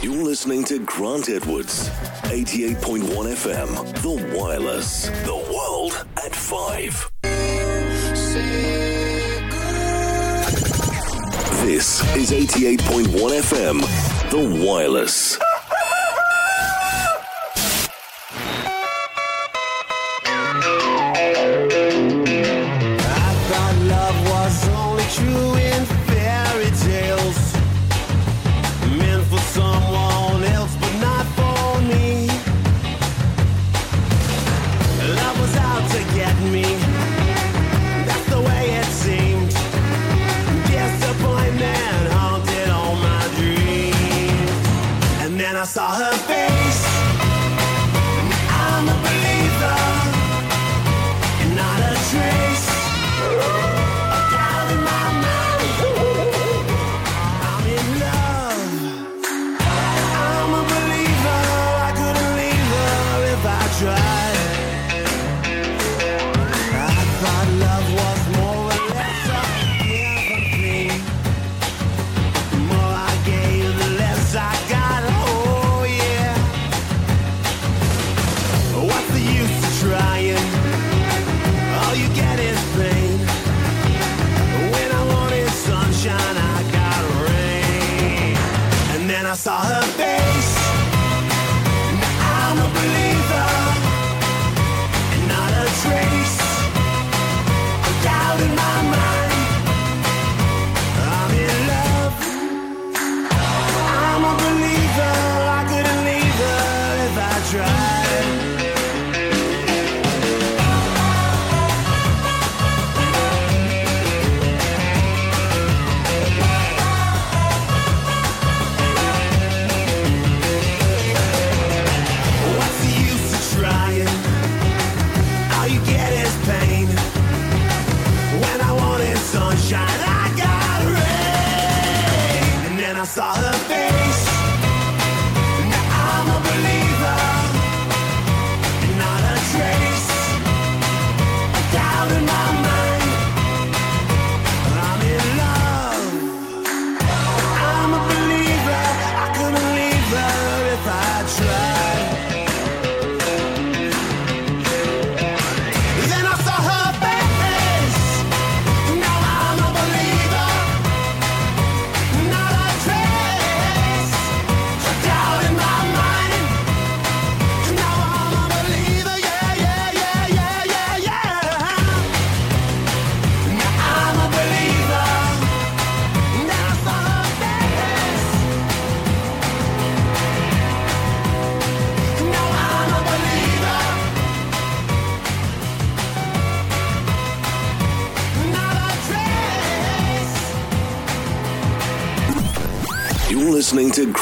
You're listening to Grant Edwards, 88.1 FM, The Wireless, The World at 5. This is 88.1 FM, The Wireless.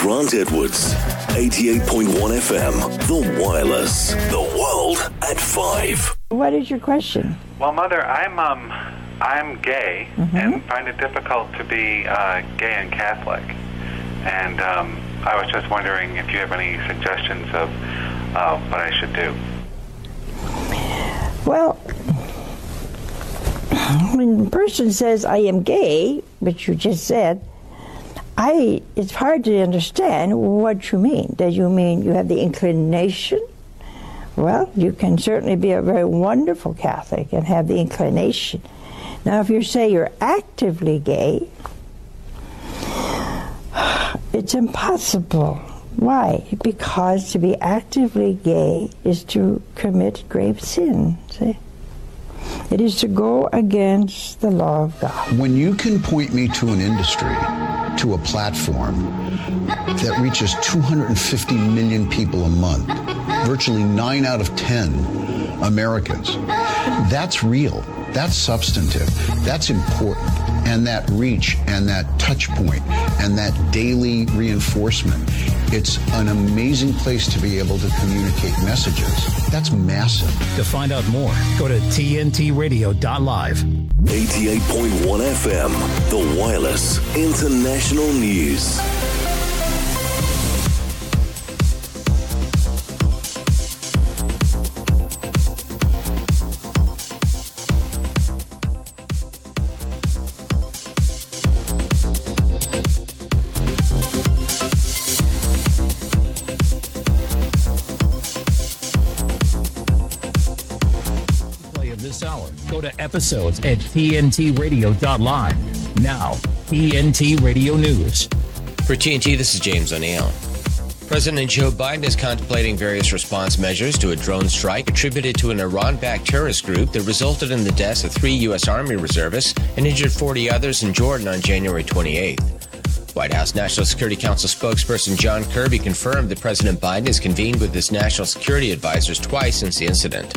Grant Edwards, 88.1 FM, The Wireless, The World at 5. What is your question? Well, mother, I'm um, I'm gay and find it difficult to be uh, gay and Catholic, and um, I was just wondering if you have any suggestions of uh, what I should do. Well, when a person says, I am gay, which you just said, I, it's hard to understand what you mean. Does you mean you have the inclination? Well, you can certainly be a very wonderful Catholic and have the inclination. Now, if you say you're actively gay, it's impossible. Why? Because to be actively gay is to commit grave sin. See? It is to go against the law of God. When you can point me to an industry, to a platform that reaches 250 million people a month, virtually 9 out of 10 Americans, that's real. That's substantive. That's important. And that reach and that touch point and that daily reinforcement, it's an amazing place to be able to communicate messages. That's massive. To find out more, go to tntradio.live. 88.1 FM, The Wireless International News. Episodes at tntradio.live. Now, TNT Radio News. For TNT, this is James O'Neill. President Joe Biden is contemplating various response measures to a drone strike attributed to an Iran backed terrorist group that resulted in the deaths of three U.S. Army reservists and injured 40 others in Jordan on January 28th. White House National Security Council spokesperson John Kirby confirmed that President Biden has convened with his national security advisors twice since the incident.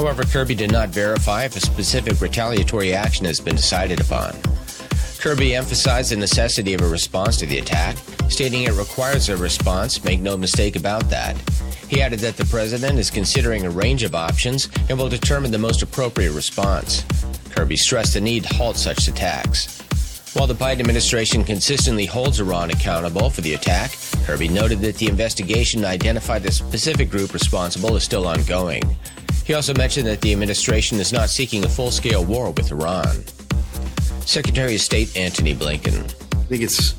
However, Kirby did not verify if a specific retaliatory action has been decided upon. Kirby emphasized the necessity of a response to the attack, stating it requires a response, make no mistake about that. He added that the president is considering a range of options and will determine the most appropriate response. Kirby stressed the need to halt such attacks. While the Biden administration consistently holds Iran accountable for the attack, Kirby noted that the investigation to identify the specific group responsible is still ongoing. He also mentioned that the administration is not seeking a full scale war with Iran. Secretary of State Antony Blinken. I think it's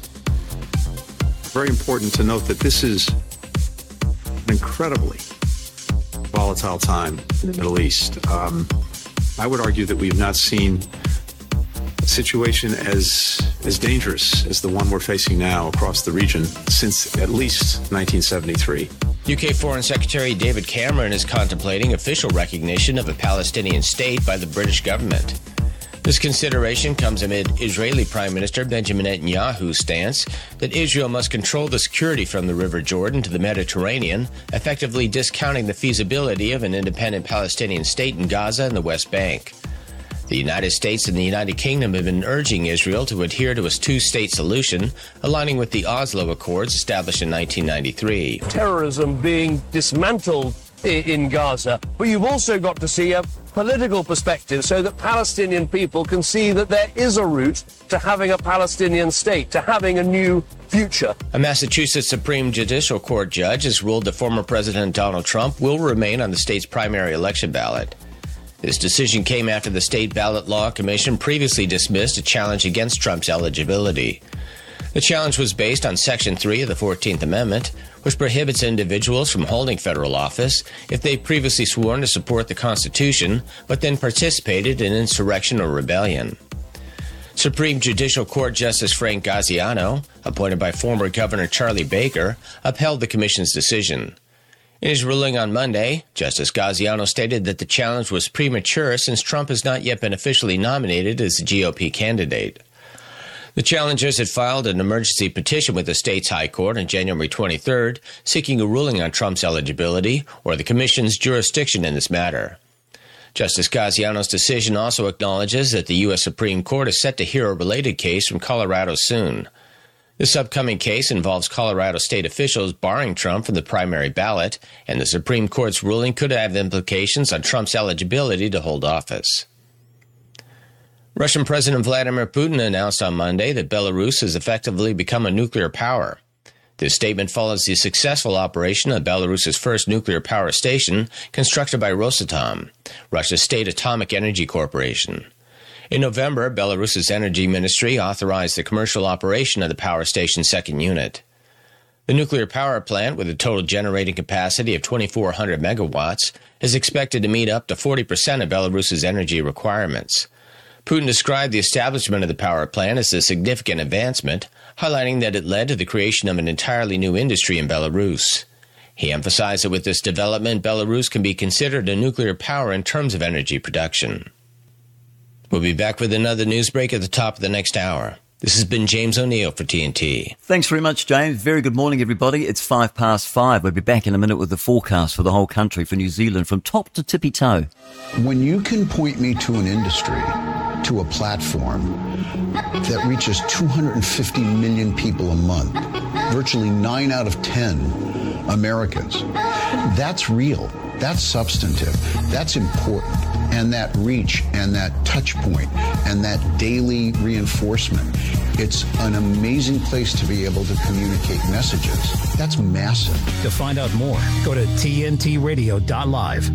very important to note that this is an incredibly volatile time in the Middle East. Um, I would argue that we've not seen a situation as as dangerous as the one we're facing now across the region since at least 1973. UK Foreign Secretary David Cameron is contemplating official recognition of a Palestinian state by the British government. This consideration comes amid Israeli Prime Minister Benjamin Netanyahu's stance that Israel must control the security from the River Jordan to the Mediterranean, effectively discounting the feasibility of an independent Palestinian state in Gaza and the West Bank. The United States and the United Kingdom have been urging Israel to adhere to a two state solution, aligning with the Oslo Accords established in 1993. terrorism being dismantled in Gaza, but you've also got to see a political perspective so that Palestinian people can see that there is a route to having a Palestinian state, to having a new future. A Massachusetts Supreme Judicial Court judge has ruled that former President Donald Trump will remain on the state's primary election ballot. This decision came after the State Ballot Law Commission previously dismissed a challenge against Trump's eligibility. The challenge was based on Section 3 of the 14th Amendment, which prohibits individuals from holding federal office if they've previously sworn to support the Constitution but then participated in insurrection or rebellion. Supreme Judicial Court Justice Frank Gaziano, appointed by former Governor Charlie Baker, upheld the Commission's decision. In his ruling on Monday, Justice Gaziano stated that the challenge was premature since Trump has not yet been officially nominated as the GOP candidate. The challengers had filed an emergency petition with the state's high court on January 23rd, seeking a ruling on Trump's eligibility or the commission's jurisdiction in this matter. Justice Gaziano's decision also acknowledges that the U.S. Supreme Court is set to hear a related case from Colorado soon. This upcoming case involves Colorado state officials barring Trump from the primary ballot, and the Supreme Court's ruling could have implications on Trump's eligibility to hold office. Russian President Vladimir Putin announced on Monday that Belarus has effectively become a nuclear power. This statement follows the successful operation of Belarus's first nuclear power station, constructed by Rosatom, Russia's state atomic energy corporation. In November, Belarus's energy ministry authorized the commercial operation of the power station's second unit. The nuclear power plant, with a total generating capacity of 2,400 megawatts, is expected to meet up to 40% of Belarus's energy requirements. Putin described the establishment of the power plant as a significant advancement, highlighting that it led to the creation of an entirely new industry in Belarus. He emphasized that with this development, Belarus can be considered a nuclear power in terms of energy production. We'll be back with another news break at the top of the next hour. This has been James O'Neill for TNT. Thanks very much, James. Very good morning, everybody. It's five past five. We'll be back in a minute with the forecast for the whole country for New Zealand from top to tippy toe. When you can point me to an industry, to a platform that reaches 250 million people a month, virtually nine out of 10 Americans, that's real. That's substantive. That's important. And that reach and that touch point and that daily reinforcement, it's an amazing place to be able to communicate messages. That's massive. To find out more, go to tntradio.live.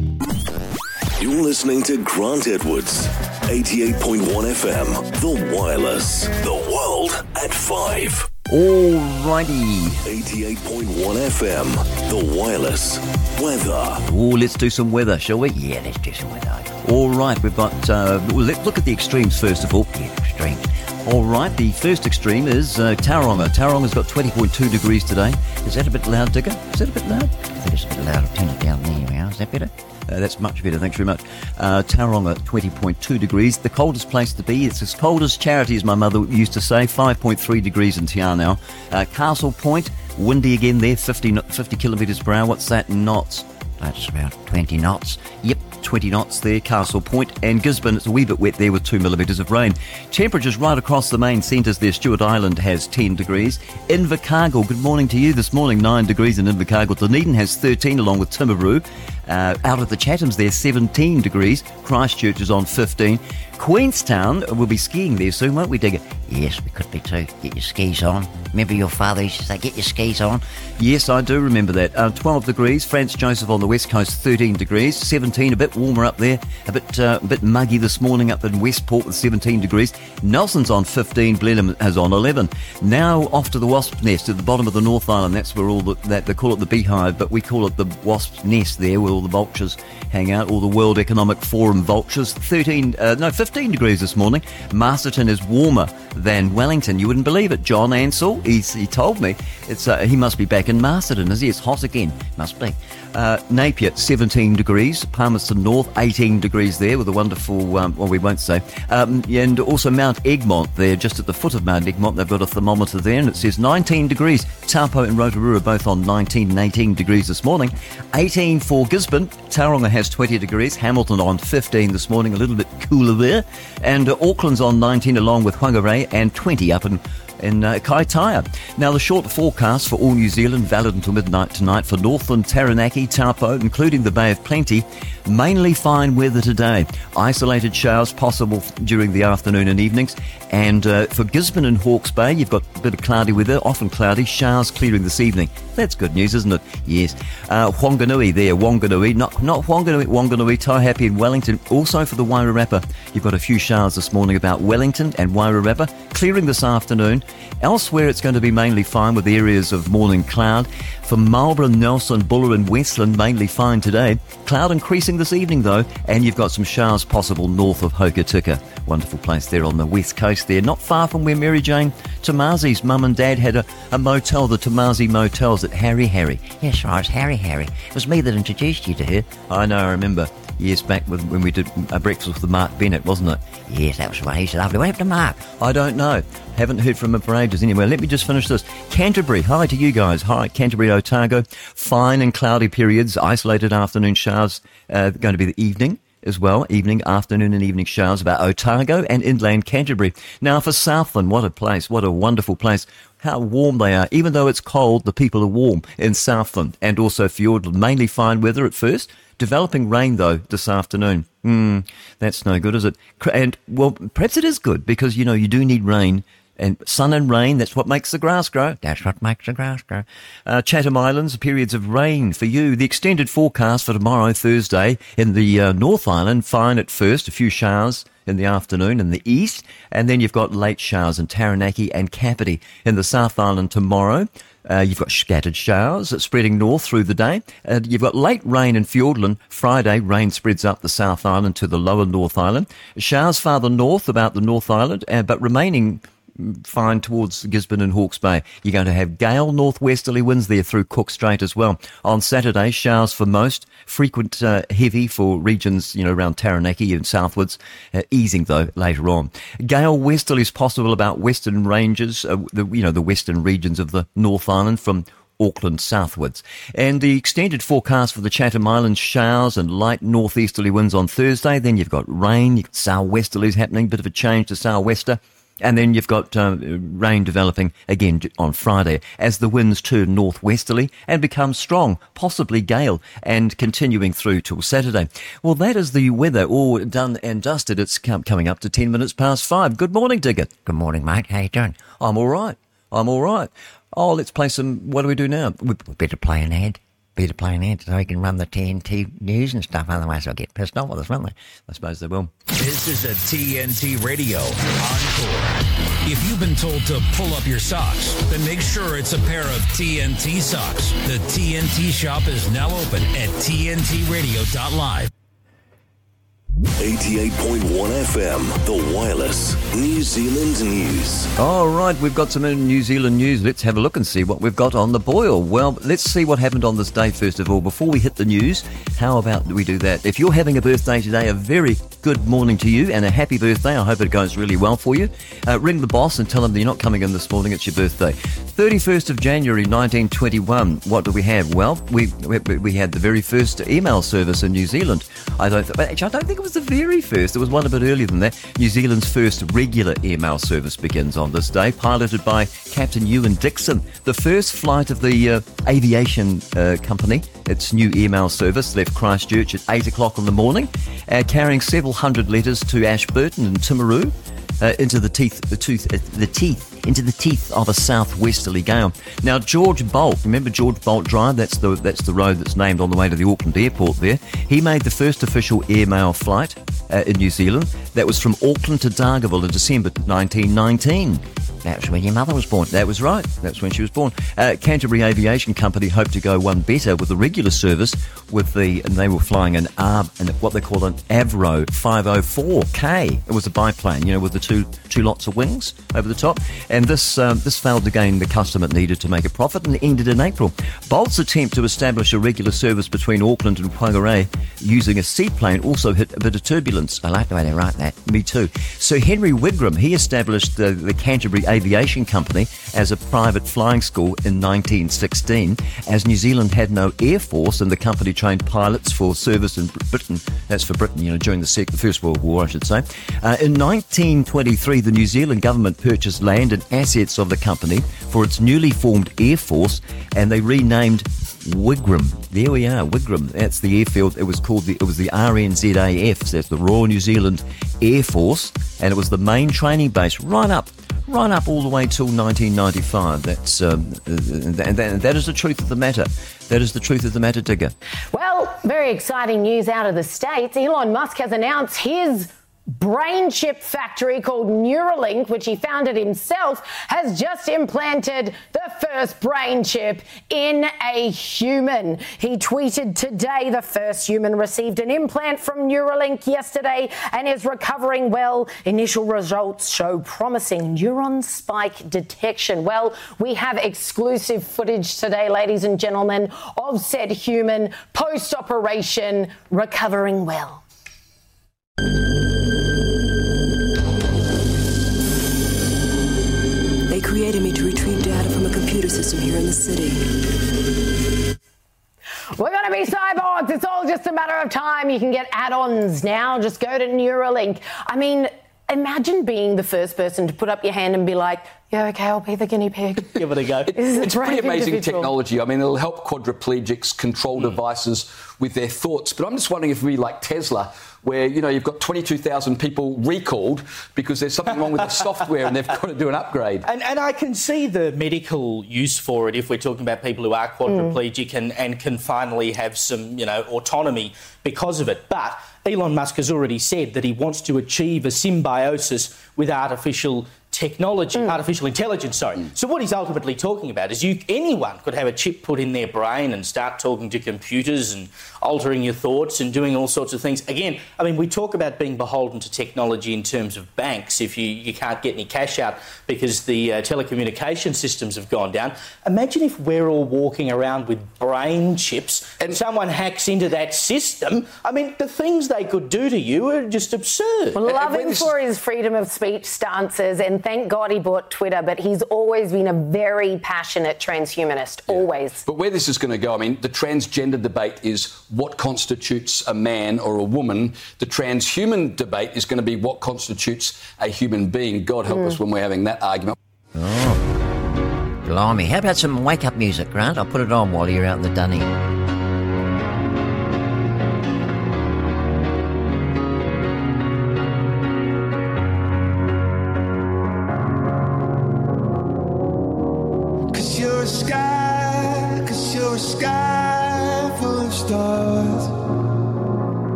You're listening to Grant Edwards, 88.1 FM, The Wireless, The World at 5. Alrighty. 88.1 FM, The Wireless. Weather. Oh, let's do some weather, shall we? Yeah, let's do some weather. All right, we've got. Uh, well, let's look at the extremes first of all. Yeah, extremes. All right, the first extreme is uh, Tauranga. Tauranga's got 20.2 degrees today. Is that a bit loud, Digger? Is that a bit loud? I think it's a bit loud. I'll turn it down there now. Is that better? Uh, that's much better, thanks very much. Uh, Tauranga, 20.2 degrees. The coldest place to be. It's as cold as charity, as my mother used to say. 5.3 degrees in Te Anau. Uh, Castle Point, windy again there, 50, 50 kilometres per hour. What's that? Knots. That's about 20 knots. Yep, 20 knots there, Castle And Gisborne, it's a wee bit wet there with 2 millimetres of rain. Temperatures right across the main centres there. Stewart Island has 10 degrees. Invercargill, good morning to you this morning, 9 degrees in Invercargill. Dunedin has 13 along with Timaru. Uh, out of the Chathams there, 17 degrees. Christchurch is on 15. Queenstown, we'll be skiing there soon, won't we, Digger? Yes, we could be too. Get your skis on. Remember your father used to say, get your skis on? Yes, I do remember that. Uh, 12 degrees. Franz Josef on the west coast, 13 degrees. 17, a bit warmer up there. A bit, uh, a bit muggy this morning up in Westport with 17 degrees. Nelson's on 15. Blenheim has on 11. Now off to the Wasp's Nest at the bottom of the North Island. That's where all the, that they call it the beehive, but we call it the Wasp's Nest there, where all the vultures hang out. All the World Economic Forum vultures. 13, uh, no, 15 degrees this morning. Masterton is warmer than Wellington. You wouldn't believe it. John Ansell, he told me it's uh, he must be back in Masterton. Is he? It's hot again. Must be. Uh, Napier, 17 degrees. Palmerston North, 18 degrees there with a wonderful, um, well, we won't say. Um, and also Mount Egmont there, just at the foot of Mount Egmont. They've got a thermometer there and it says 19 degrees. Taupo and Rotorua both on 19 and 18 degrees this morning. 18 for Gisborne. Tauranga has 20 degrees. Hamilton on 15 this morning, a little bit cooler there. And uh, Auckland's on 19 along with Whangarei and 20 up in in uh, Kaitaia. Now, the short forecast for all New Zealand, valid until midnight tonight for Northland, Taranaki, Taupo, including the Bay of Plenty. Mainly fine weather today. Isolated showers possible during the afternoon and evenings. And uh, for Gisborne and Hawke's Bay, you've got a bit of cloudy weather, often cloudy, showers clearing this evening. That's good news, isn't it? Yes. Uh, Whanganui there, Wanganui, not not Wanganui, Wanganui, Taihape and Wellington. Also for the Wairarapa, you've got a few showers this morning about Wellington and Wairarapa, clearing this afternoon. Elsewhere, it's going to be mainly fine with areas of morning cloud. For Marlborough, Nelson, Buller and Westland, mainly fine today. Cloud increasing this evening though, and you've got some showers possible north of Hokitika. Wonderful place there on the west coast there, not far from where Mary Jane Tomazi's mum and dad had a, a motel, the Tomazi Motels at Hari Hari. Yes, right, Hari Hari. It was me that introduced you to her. I know, I remember. Years back with, when we did a breakfast with Mark Bennett, wasn't it? Yes, that was right. He's lovely. What happened to Mark? I don't know. Haven't heard from him for ages. Anyway, let me just finish this. Canterbury, hi to you guys. Hi, Canterbury, Otago. Fine and cloudy periods, isolated afternoon showers uh, going to be the evening as well. Evening, afternoon, and evening showers about Otago and inland Canterbury. Now, for Southland, what a place. What a wonderful place. How warm they are. Even though it's cold, the people are warm in Southland and also Fiordland. Mainly fine weather at first. Developing rain, though, this afternoon. Hmm, that's no good, is it? And, well, perhaps it is good because, you know, you do need rain. And sun and rain, that's what makes the grass grow. That's what makes the grass grow. Uh, Chatham Islands, periods of rain for you. The extended forecast for tomorrow, Thursday, in the uh, North Island, fine at first, a few showers in the afternoon in the east, and then you've got late showers in Taranaki and Kapiti. In the South Island tomorrow, uh, you've got scattered showers spreading north through the day. And you've got late rain in Fiordland. Friday, rain spreads up the South Island to the lower North Island. Showers farther north about the North Island, uh, but remaining fine towards Gisborne and Hawke's Bay. You're going to have gale northwesterly winds there through Cook Strait as well. On Saturday, showers for most, frequent uh, heavy for regions, you know, around Taranaki and southwards, uh, easing though later on. Gale westerly is possible about western ranges, uh, the, you know, the western regions of the North Island from Auckland southwards. And the extended forecast for the Chatham Islands showers and light northeasterly winds on Thursday. Then you've got rain, southwesterlies happening, bit of a change to southwester. And then you've got uh, rain developing again on Friday as the winds turn northwesterly and become strong, possibly gale, and continuing through till Saturday. Well, that is the weather all done and dusted. It's com- coming up to 10 minutes past five. Good morning, Digger. Good morning, mate. How you doing? I'm all right. I'm all right. Oh, let's play some. What do we do now? We better play an ad. Peter playing it so he can run the TNT news and stuff. Otherwise, they'll get pissed off with us, won't they? I suppose they will. This is a TNT Radio Encore. If you've been told to pull up your socks, then make sure it's a pair of TNT socks. The TNT shop is now open at TNTRadio.live. 88.1 FM, The Wireless, New Zealand News. All right, we've got some New Zealand news. Let's have a look and see what we've got on the boil. Well, let's see what happened on this day first of all. Before we hit the news, how about we do that? If you're having a birthday today, a very good morning to you and a happy birthday. I hope it goes really well for you. Uh, ring the boss and tell him that you're not coming in this morning. It's your birthday. 31st of January 1921. What do we have? Well, we we, we had the very first email service in New Zealand. I don't. Th- actually, I don't think it was the very first. It was one a bit earlier than that. New Zealand's first regular email service begins on this day, piloted by Captain Euan Dickson. The first flight of the uh, aviation uh, company, its new email service, left Christchurch at 8 o'clock in the morning, uh, carrying several hundred letters to Ashburton and Timaru. Uh, into the teeth, the tooth, uh, the teeth, into the teeth of a southwesterly gale. Now, George Bolt, remember George Bolt Drive? That's the that's the road that's named on the way to the Auckland airport. There, he made the first official airmail flight uh, in New Zealand. That was from Auckland to Dargaville in December 1919. That's when your mother was born. That was right. That's when she was born. Uh, Canterbury Aviation Company hoped to go one better with the regular service. With the and they were flying an ARB and what they call an Avro 504K. It was a biplane, you know, with the two two lots of wings over the top. And this um, this failed to gain the custom it needed to make a profit and ended in April. Bolt's attempt to establish a regular service between Auckland and Whangarei using a seaplane also hit a bit of turbulence. I like the way they write that. Me too. So Henry Wigram he established the, the Canterbury Aviation Company as a private flying school in 1916. As New Zealand had no air force and the company trained pilots for service in Britain, that's for Britain, you know, during the, sec- the First World War, I should say. Uh, in 1923, the New Zealand government purchased land and assets of the company for its newly formed air force, and they renamed Wigram. There we are, Wigram. That's the airfield. It was called the it was the RNZAF. So that's the Royal New Zealand Air Force, and it was the main training base right up. Right up all the way till 1995. That's um, that, that, that is the truth of the matter. That is the truth of the matter, Digger. Well, very exciting news out of the States. Elon Musk has announced his brain chip factory called Neuralink, which he founded himself, has just implanted the first brain chip in a human. He tweeted today the first human received an implant from Neuralink yesterday and is recovering well. Initial results show promising neuron spike detection. Well, we have exclusive footage today, ladies and gentlemen, of said human post operation recovering well. Created me to retrieve data from a computer system here in the city. We're going to be cyborgs. It's all just a matter of time. You can get add ons now. Just go to Neuralink. I mean, imagine being the first person to put up your hand and be like, yeah, okay, I'll be the guinea pig. Give it a go. This is a it's pretty amazing individual. technology. I mean, it'll help quadriplegics control mm. devices with their thoughts. But I'm just wondering if we like Tesla, where you know you've got 22,000 people recalled because there's something wrong with the software and they've got to do an upgrade. And, and I can see the medical use for it if we're talking about people who are hmm. quadriplegic and, and can finally have some, you know, autonomy because of it. But Elon Musk has already said that he wants to achieve a symbiosis with artificial technology, artificial intelligence, sorry. So what he's ultimately talking about is you anyone could have a chip put in their brain and start talking to computers and altering your thoughts and doing all sorts of things. Again, I mean we talk about being beholden to technology in terms of banks if you, you can't get any cash out because the uh, telecommunication systems have gone down. Imagine if we're all walking around with brain chips and someone hacks into that system. I mean the things they could do to you are just absurd. Well, love him for his freedom of speech stances, and thank God he bought Twitter, but he's always been a very passionate transhumanist, always. But where this is going to go, I mean, the transgender debate is what constitutes a man or a woman. The transhuman debate is going to be what constitutes a human being. God help Mm. us when we're having that argument. Oh, blimey! How about some wake-up music, Grant? I'll put it on while you're out in the dunny.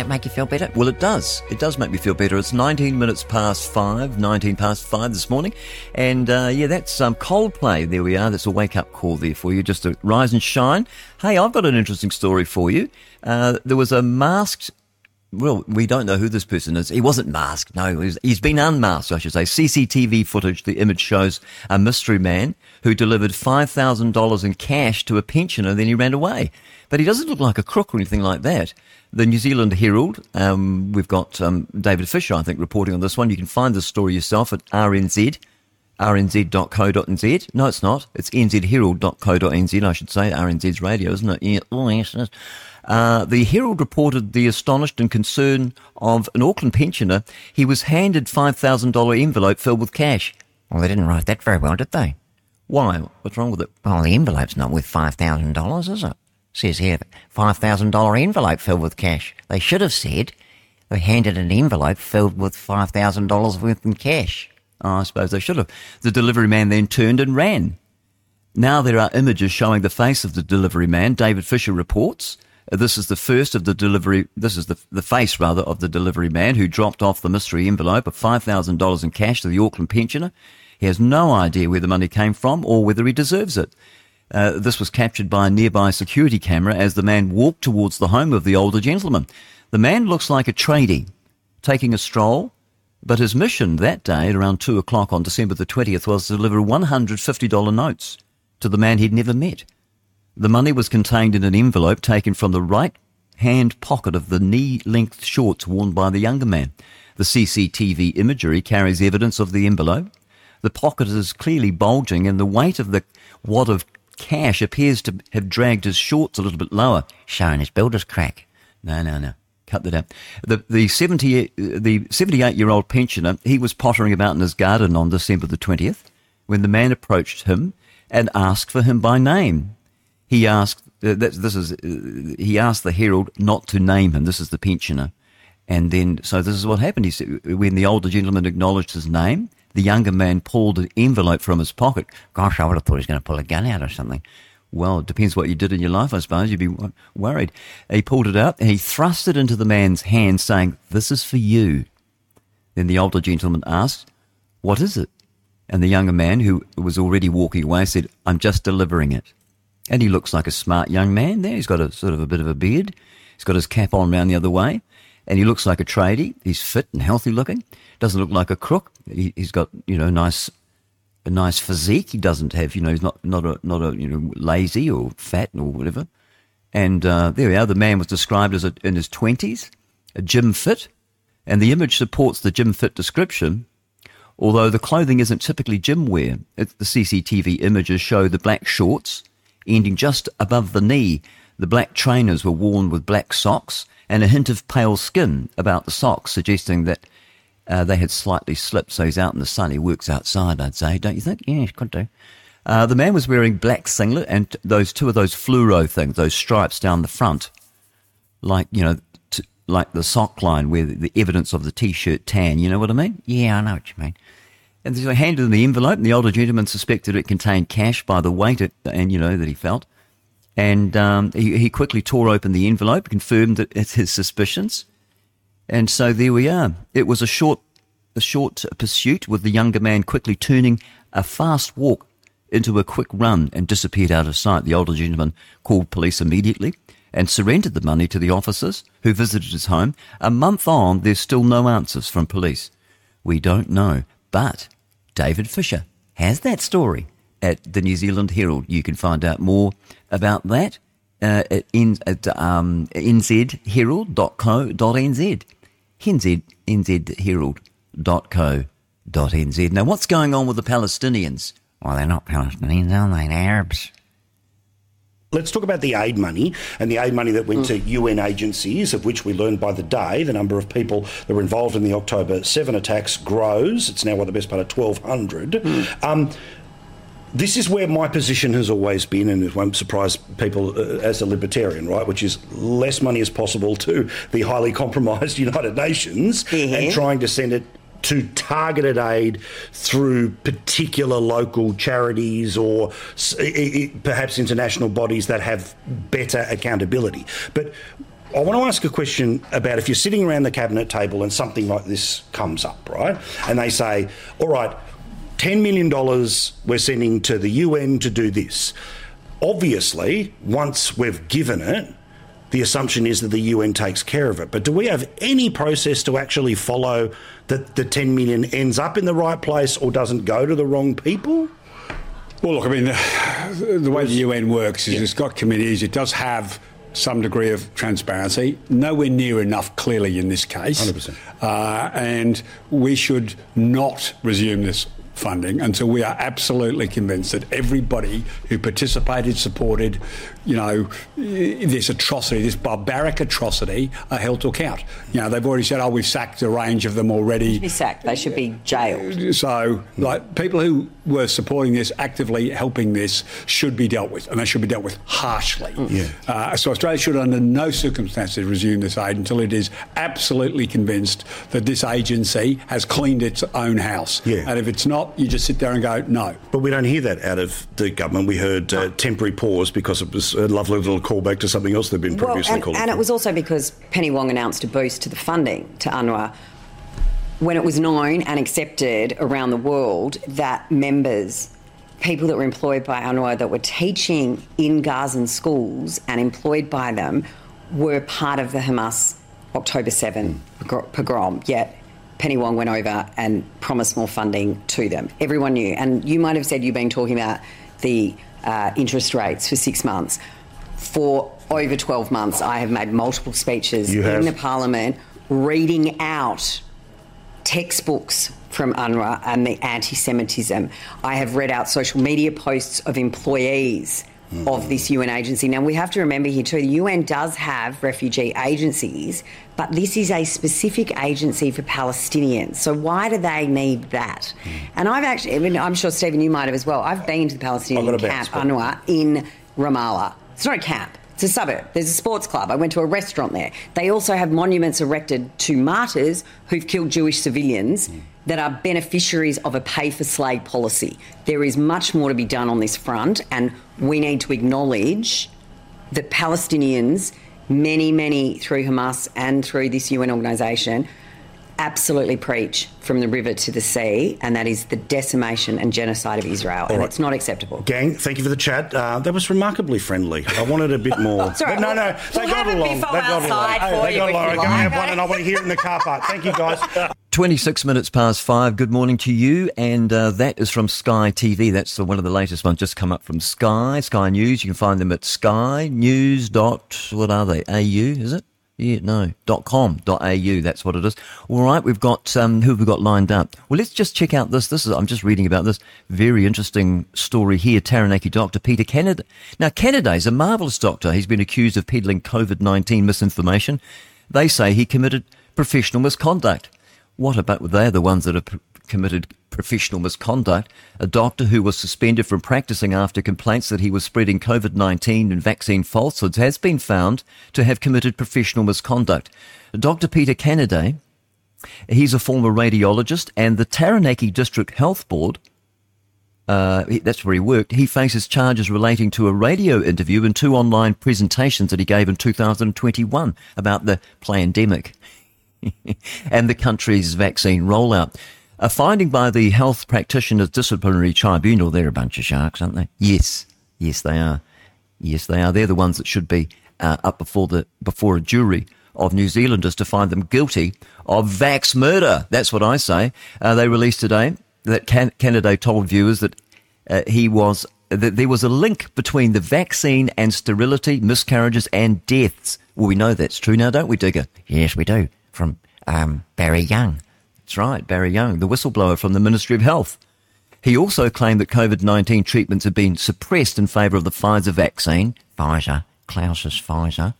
That make you feel better? Well, it does. It does make me feel better. It's 19 minutes past five, 19 past five this morning. And uh, yeah, that's um, Coldplay. There we are. That's a wake up call there for you, just to rise and shine. Hey, I've got an interesting story for you. Uh, there was a masked well, we don't know who this person is. He wasn't masked. No, he was, he's been unmasked, I should say. CCTV footage, the image shows a mystery man who delivered $5,000 in cash to a pensioner, then he ran away. But he doesn't look like a crook or anything like that. The New Zealand Herald, um, we've got um, David Fisher, I think, reporting on this one. You can find this story yourself at RNZ rnz.co.nz. No, it's not. It's nzherald.co.nz, I should say. RNZ's radio, isn't it? Yeah. Oh, yes, yes. Uh, the Herald reported the astonished and concern of an Auckland pensioner. He was handed $5,000 envelope filled with cash. Well, they didn't write that very well, did they? Why? What's wrong with it? Well, the envelope's not worth $5,000, is it? Says here, $5,000 envelope filled with cash. They should have said they handed an envelope filled with $5,000 worth in cash. Oh, I suppose they should have. The delivery man then turned and ran. Now there are images showing the face of the delivery man, David Fisher reports. This is the first of the delivery. This is the the face rather of the delivery man who dropped off the mystery envelope of five thousand dollars in cash to the Auckland pensioner. He has no idea where the money came from or whether he deserves it. Uh, this was captured by a nearby security camera as the man walked towards the home of the older gentleman. The man looks like a tradie, taking a stroll, but his mission that day at around two o'clock on December the 20th was to deliver $150 notes to the man he'd never met. The money was contained in an envelope taken from the right hand pocket of the knee length shorts worn by the younger man. The CCTV imagery carries evidence of the envelope. The pocket is clearly bulging, and the weight of the wad of cash appears to have dragged his shorts a little bit lower, showing his builder's crack. No, no, no. Cut that out. The the seventy the seventy eight year old pensioner he was pottering about in his garden on December the twentieth when the man approached him and asked for him by name. He asked uh, this is uh, he asked the herald not to name him. This is the pensioner, and then so this is what happened. He said when the older gentleman acknowledged his name, the younger man pulled an envelope from his pocket. Gosh, I would have thought he was going to pull a gun out or something. Well, it depends what you did in your life, I suppose. You'd be worried. He pulled it out and he thrust it into the man's hand, saying, This is for you. Then the older gentleman asked, What is it? And the younger man, who was already walking away, said, I'm just delivering it. And he looks like a smart young man there. He's got a sort of a bit of a beard. He's got his cap on round the other way. And he looks like a tradie. He's fit and healthy looking. Doesn't look like a crook. He, he's got, you know, nice a nice physique. He doesn't have, you know, he's not not a not a you know lazy or fat or whatever. And uh, there we are. The man was described as a, in his twenties, a gym fit, and the image supports the gym fit description. Although the clothing isn't typically gym wear, the CCTV images show the black shorts ending just above the knee. The black trainers were worn with black socks and a hint of pale skin about the socks, suggesting that uh, they had slightly slipped, so he's out in the sun. He works outside, I'd say, don't you think? Yeah, could do. Uh, the man was wearing black singlet and those two of those fluoro things, those stripes down the front, like you know, t- like the sock line where the, the evidence of the t-shirt tan. You know what I mean? Yeah, I know what you mean. And so he handed him the envelope, and the older gentleman suspected it contained cash by the weight it, and you know that he felt. And um, he, he quickly tore open the envelope, confirmed that it's his suspicions, and so there we are. It was a short, a short pursuit, with the younger man quickly turning a fast walk into a quick run and disappeared out of sight. The older gentleman called police immediately and surrendered the money to the officers who visited his home. A month on, there's still no answers from police. We don't know, but David Fisher has that story at the New Zealand Herald. You can find out more about that uh, at, in, at um, nzherald.co.nz. NZ, nzherald.co.nz. Now, what's going on with the Palestinians? Well, they're not Palestinians, are they? They're Arabs. Let's talk about the aid money and the aid money that went to UN agencies, of which we learned by the day the number of people that were involved in the October 7 attacks grows. It's now, what, the best part of 1,200. Um, this is where my position has always been, and it won't surprise people uh, as a libertarian, right? Which is less money as possible to the highly compromised United Nations and trying to send it to targeted aid through particular local charities or perhaps international bodies that have better accountability. But I want to ask a question about if you're sitting around the cabinet table and something like this comes up, right? And they say, all right, $10 million we're sending to the UN to do this. Obviously, once we've given it, the assumption is that the UN takes care of it. But do we have any process to actually follow that the 10 million ends up in the right place or doesn't go to the wrong people? Well, look, I mean, the, the way the UN works is it's got committees. It does have some degree of transparency. Nowhere near enough, clearly, in this case. 100%. Uh, and we should not resume this funding until we are absolutely convinced that everybody who participated, supported, you know, this atrocity, this barbaric atrocity, are held to account. You know, they've already said, oh, we've sacked a range of them already. be sacked. They should be jailed. So, like, people who were supporting this, actively helping this, should be dealt with, and they should be dealt with harshly. Yeah. Uh, so, Australia should, under no circumstances, resume this aid until it is absolutely convinced that this agency has cleaned its own house. Yeah. And if it's not, not, you just sit there and go, no. But we don't hear that out of the government. We heard uh, temporary pause because it was a lovely little callback to something else they've been Well, previously and, calling and for. it was also because Penny Wong announced a boost to the funding to UNRWA when it was known and accepted around the world that members, people that were employed by UNRWA that were teaching in Gazan schools and employed by them, were part of the Hamas October 7 pogrom. Yet Penny Wong went over and promised more funding to them. Everyone knew. And you might have said you've been talking about the uh, interest rates for six months. For over 12 months, I have made multiple speeches in the parliament reading out textbooks from UNRWA and the anti Semitism. I have read out social media posts of employees of this UN agency. Now, we have to remember here too the UN does have refugee agencies, but this is a specific agency for Palestinians. So, why do they need that? Hmm. And I've actually, I mean, I'm sure, Stephen, you might have as well. I've been to the Palestinian I've got a camp, Scott. In Ramallah. It's not a camp. It's a suburb. There's a sports club. I went to a restaurant there. They also have monuments erected to martyrs who've killed Jewish civilians hmm. That are beneficiaries of a pay for slay policy. There is much more to be done on this front, and we need to acknowledge that Palestinians, many, many through Hamas and through this UN organisation, absolutely preach from the river to the sea, and that is the decimation and genocide of Israel. and it's not acceptable. Gang, thank you for the chat. Uh, that was remarkably friendly. I wanted a bit more. All right. But no, no, We'll- they we'll got along. They got along. they got along. Go and have one, and I want to hear it in the car park. Thank you, guys. 26 minutes past five. Good morning to you. And uh, that is from Sky TV. That's the, one of the latest ones just come up from Sky, Sky News. You can find them at Sky News. Dot, what are they? AU, is it? Yeah, no, dot com, dot au. That's what it is. All right, we've got um, who have we got lined up? Well, let's just check out this. This is I'm just reading about this very interesting story here. Taranaki doctor Peter Kennedy. Now, Kennedy is a marvelous doctor. He's been accused of peddling COVID nineteen misinformation. They say he committed professional misconduct. What about they're the ones that have committed professional misconduct? A doctor who was suspended from practicing after complaints that he was spreading COVID 19 and vaccine falsehoods has been found to have committed professional misconduct. Dr. Peter Kennedy, he's a former radiologist, and the Taranaki District Health Board uh, that's where he worked. He faces charges relating to a radio interview and two online presentations that he gave in 2021 about the pandemic and the country's vaccine rollout. A finding by the Health Practitioners Disciplinary Tribunal, they're a bunch of sharks, aren't they? Yes, yes, they are. Yes, they are. They're the ones that should be uh, up before the before a jury of New Zealanders to find them guilty of vax murder. That's what I say. Uh, they released today that Can- Canaday told viewers that uh, he was that there was a link between the vaccine and sterility, miscarriages, and deaths. Well, we know that's true now, don't we, Digger? Yes, we do. From um, Barry Young. That's right, Barry Young, the whistleblower from the Ministry of Health. He also claimed that COVID 19 treatments had been suppressed in favour of the Pfizer vaccine, Pfizer. Klaus's Pfizer.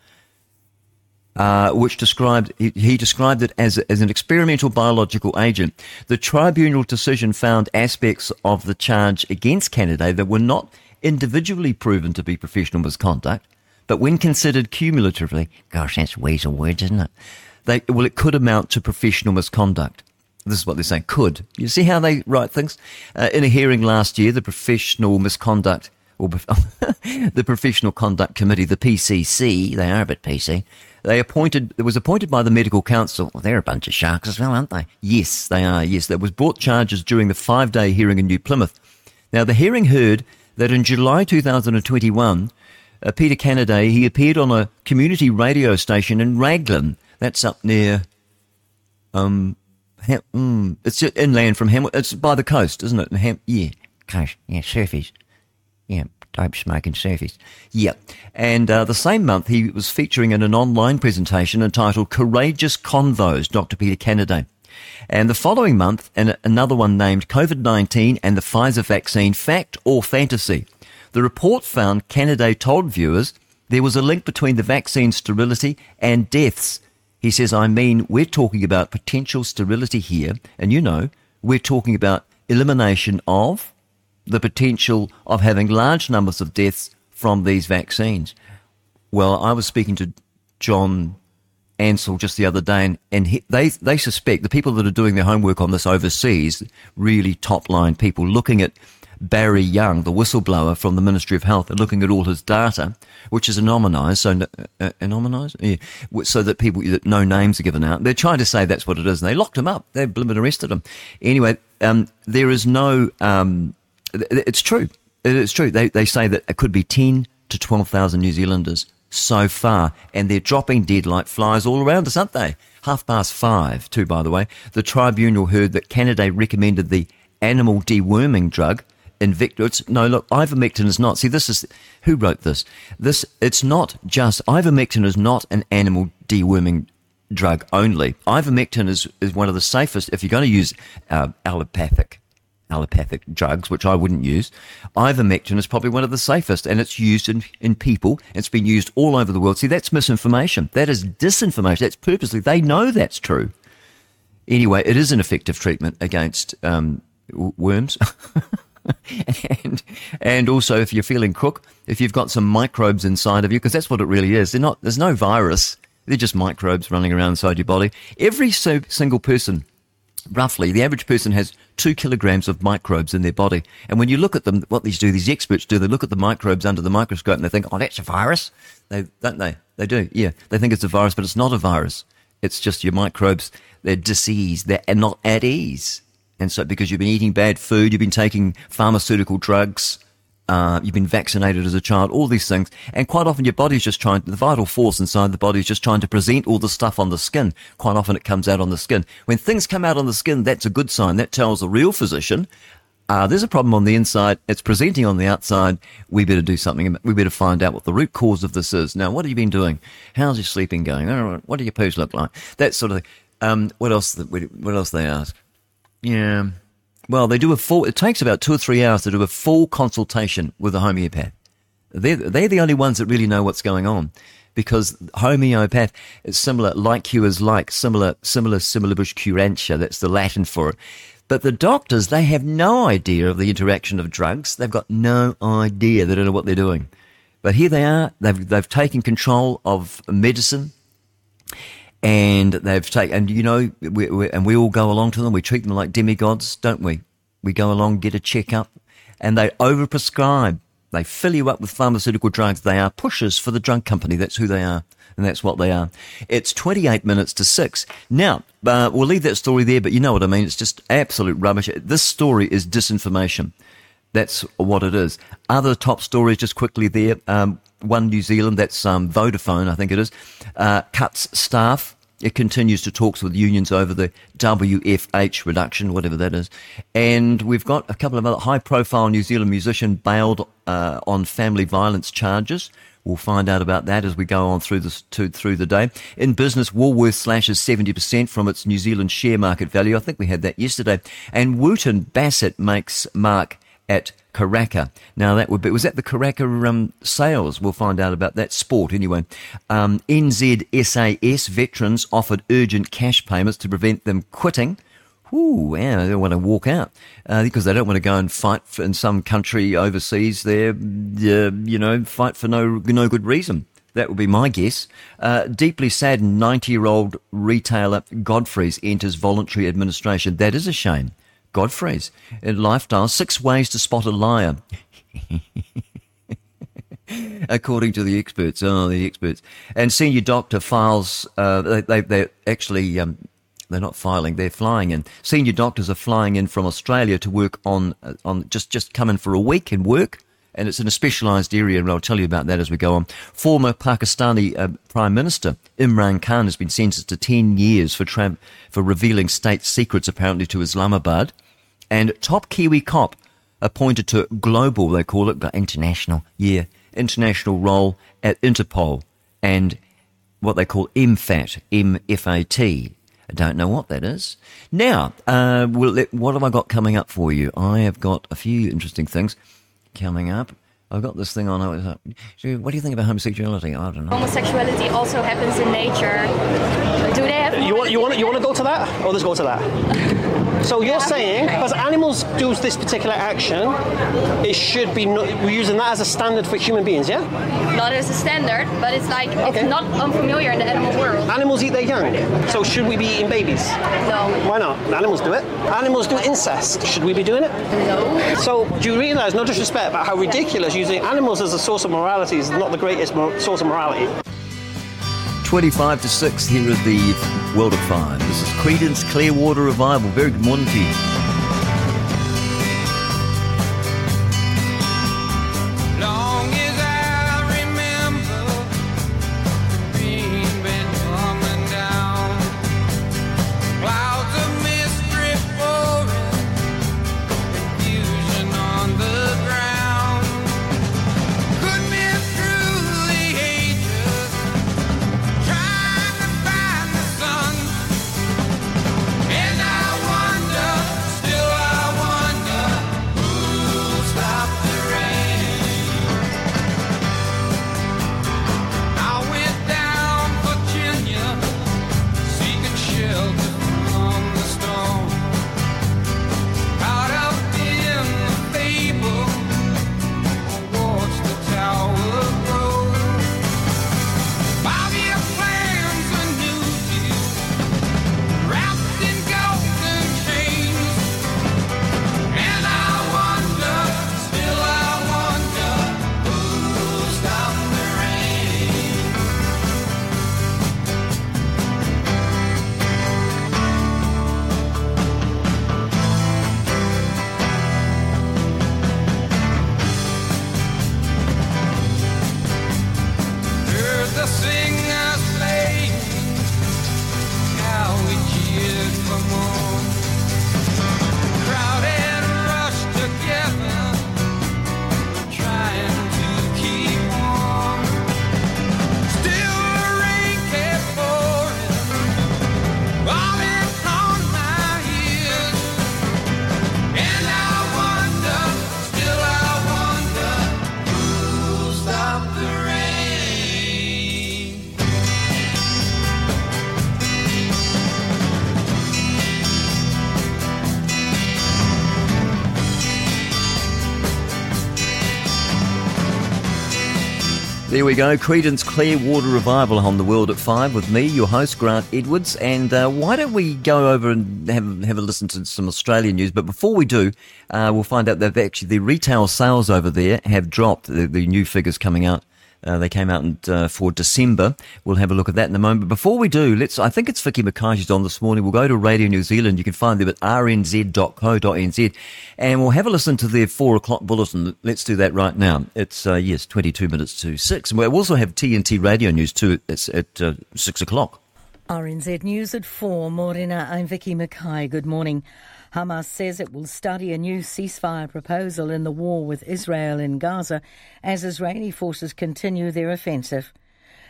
uh, which described he, he described it as, as an experimental biological agent. The tribunal decision found aspects of the charge against Canaday that were not individually proven to be professional misconduct, but when considered cumulatively, Gosh, that's weasel words, isn't it? They well, it could amount to professional misconduct. This is what they're saying. Could you see how they write things? Uh, in a hearing last year, the professional misconduct or the professional conduct committee, the PCC, They are a bit PC. they appointed. It was appointed by the medical council. Well, they're a bunch of sharks as well, aren't they? Yes, they are. Yes, there was brought charges during the five-day hearing in New Plymouth. Now, the hearing heard that in July 2021, uh, Peter Canaday he appeared on a community radio station in Raglan. That's up near, um, mm, it's inland from Ham. It's by the coast, isn't it? Ham, yeah, Coast. Yeah, surfies. Yeah, dope smoking surfies. yeah. And uh, the same month, he was featuring in an online presentation entitled "Courageous Convos." Dr. Peter Canaday. And the following month, and another one named COVID 19 and the Pfizer vaccine Fact or Fantasy. The report found Canaday told viewers there was a link between the vaccine sterility and deaths. He says, I mean, we're talking about potential sterility here, and you know, we're talking about elimination of the potential of having large numbers of deaths from these vaccines. Well, I was speaking to John Ansell just the other day, and, and he, they they suspect the people that are doing their homework on this overseas, really top line people looking at Barry Young, the whistleblower from the Ministry of Health, looking at all his data, which is anonymised, so uh, anonymised, yeah, so that people that no names are given out. They're trying to say that's what it is, and they locked him up. They blimmin' arrested him. Anyway, um, there is no. Um, it's true. It's true. They they say that it could be ten to twelve thousand New Zealanders so far, and they're dropping dead like flies all around us, aren't they? Half past five, too, by the way. The tribunal heard that Canaday recommended the animal deworming drug Invicta. It's, no, look, ivermectin is not. See, this is who wrote this. This it's not just ivermectin is not an animal deworming drug only. Ivermectin is is one of the safest if you're going to use uh, allopathic allopathic drugs, which I wouldn't use. Ivermectin is probably one of the safest, and it's used in, in people. It's been used all over the world. See, that's misinformation. That is disinformation. That's purposely. They know that's true. Anyway, it is an effective treatment against um, worms. and and also if you're feeling crook, if you've got some microbes inside of you, because that's what it really is. They're not. There's no virus. They're just microbes running around inside your body. Every so, single person, roughly, the average person has two kilograms of microbes in their body. And when you look at them, what these do, these experts do, they look at the microbes under the microscope and they think, oh, that's a virus. They don't they? They do. Yeah, they think it's a virus, but it's not a virus. It's just your microbes. They're diseased. They're not at ease. And so, because you've been eating bad food, you've been taking pharmaceutical drugs, uh, you've been vaccinated as a child, all these things. And quite often your body's just trying, the vital force inside the body is just trying to present all the stuff on the skin. Quite often it comes out on the skin. When things come out on the skin, that's a good sign. That tells the real physician, uh, there's a problem on the inside. It's presenting on the outside. We better do something. We better find out what the root cause of this is. Now, what have you been doing? How's your sleeping going? What do your poos look like? That sort of thing. Um, what else? What else they ask? Yeah. Well, they do a full, it takes about two or three hours to do a full consultation with a homeopath. They're, they're the only ones that really know what's going on because homeopath is similar, like cures like, similar, similar, similibus curantia. That's the Latin for it. But the doctors, they have no idea of the interaction of drugs. They've got no idea. They don't know what they're doing. But here they are. They've, they've taken control of medicine and they've taken, and you know, we, we, and we all go along to them. We treat them like demigods, don't we? We go along, get a checkup, and they overprescribe. They fill you up with pharmaceutical drugs. They are pushers for the drug company. That's who they are, and that's what they are. It's 28 minutes to six. Now, uh, we'll leave that story there, but you know what I mean. It's just absolute rubbish. This story is disinformation. That's what it is. Other top stories, just quickly there. Um, one New Zealand, that's um, Vodafone, I think it is, uh, cuts staff. It continues to talks with unions over the WFH reduction, whatever that is. And we've got a couple of other high profile New Zealand musician bailed uh, on family violence charges. We'll find out about that as we go on through this to, through the day. In business, Woolworth slashes 70% from its New Zealand share market value. I think we had that yesterday. And Wootton Bassett makes mark at Karaka. Now that would be was that the Karaka um, sales? We'll find out about that sport anyway. Um, NZSAS veterans offered urgent cash payments to prevent them quitting. Ooh, yeah, they want to walk out uh, because they don't want to go and fight for, in some country overseas. There, uh, you know, fight for no no good reason. That would be my guess. Uh, deeply saddened 90 year old retailer Godfrey's enters voluntary administration. That is a shame. Godfrey's Lifestyle, six ways to spot a liar. According to the experts, oh, the experts. And senior doctor files, uh, they, they, they're actually, um, they're not filing, they're flying in. Senior doctors are flying in from Australia to work on, uh, on just, just come in for a week and work and it's in a specialised area, and I'll tell you about that as we go on. Former Pakistani uh, Prime Minister Imran Khan has been sentenced to 10 years for, tra- for revealing state secrets, apparently, to Islamabad. And top Kiwi cop appointed to global, they call it, international, yeah, international role at Interpol and what they call MFAT, M-F-A-T. I don't know what that is. Now, uh, well, what have I got coming up for you? I have got a few interesting things coming up. I've got this thing on. I was, uh, What do you think about homosexuality? I don't know. Homosexuality also happens in nature. Do they have You want you want you want to go to that, or let's go to that. So you're saying because animals do this particular action, it should be no, we're using that as a standard for human beings, yeah? not as a standard, but it's like it's not unfamiliar in the animal world. Animals eat their young. So should we be eating babies? No. Why not? Animals do it. Animals do incest. Should we be doing it? No. So do you realise, no disrespect, but how ridiculous using animals as a source of morality is not the greatest mor- source of morality. 25 to 6 here at the World of Five. This is Creedence Clearwater Revival. Very good morning to you. There we go. Creedence Clearwater Revival on the World at Five with me, your host Grant Edwards. And uh, why don't we go over and have have a listen to some Australian news? But before we do, uh, we'll find out that actually the retail sales over there have dropped. The, the new figures coming out. Uh, they came out and, uh, for December. We'll have a look at that in a moment. But before we do, let's. I think it's Vicky Mackay who's on this morning. We'll go to Radio New Zealand. You can find them at rnz.co.nz, and we'll have a listen to their four o'clock bulletin. Let's do that right now. It's uh, yes, twenty-two minutes to six, and we'll also have TNT Radio News too. It's at uh, six o'clock. RNZ News at 4. Morena, I'm Vicky Mackay. Good morning. Hamas says it will study a new ceasefire proposal in the war with Israel in Gaza as Israeli forces continue their offensive.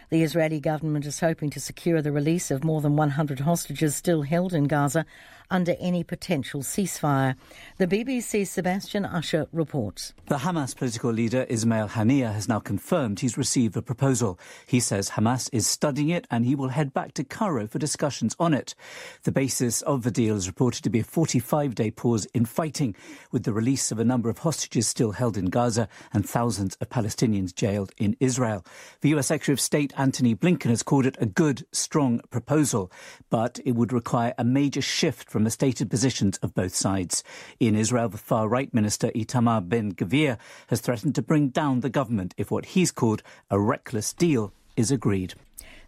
The Israeli government is hoping to secure the release of more than 100 hostages still held in Gaza under any potential ceasefire. The BBC's Sebastian Usher reports. The Hamas political leader Ismail Haniyeh has now confirmed he's received a proposal. He says Hamas is studying it and he will head back to Cairo for discussions on it. The basis of the deal is reported to be a 45 day pause in fighting, with the release of a number of hostages still held in Gaza and thousands of Palestinians jailed in Israel. The US Secretary of State Antony Blinken has called it a good, strong proposal, but it would require a major shift from the stated positions of both sides. In Israel, the far right minister Itamar Ben Gvir has threatened to bring down the government if what he's called a reckless deal is agreed.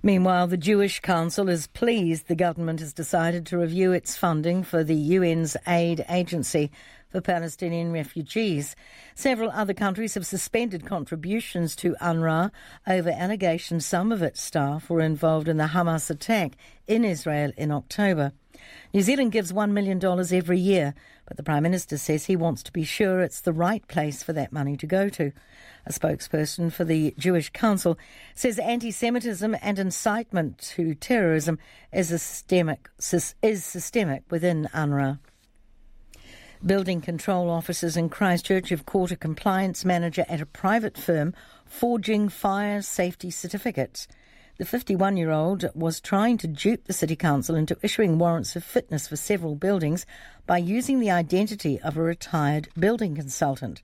Meanwhile, the Jewish Council is pleased the government has decided to review its funding for the UN's aid agency for Palestinian refugees. Several other countries have suspended contributions to UNRWA over allegations some of its staff were involved in the Hamas attack in Israel in October. New Zealand gives $1 million every year, but the Prime Minister says he wants to be sure it's the right place for that money to go to. A spokesperson for the Jewish Council says anti Semitism and incitement to terrorism is systemic, is systemic within UNRWA. Building control officers in Christchurch have caught a compliance manager at a private firm forging fire safety certificates. The 51 year old was trying to dupe the City Council into issuing warrants of fitness for several buildings by using the identity of a retired building consultant.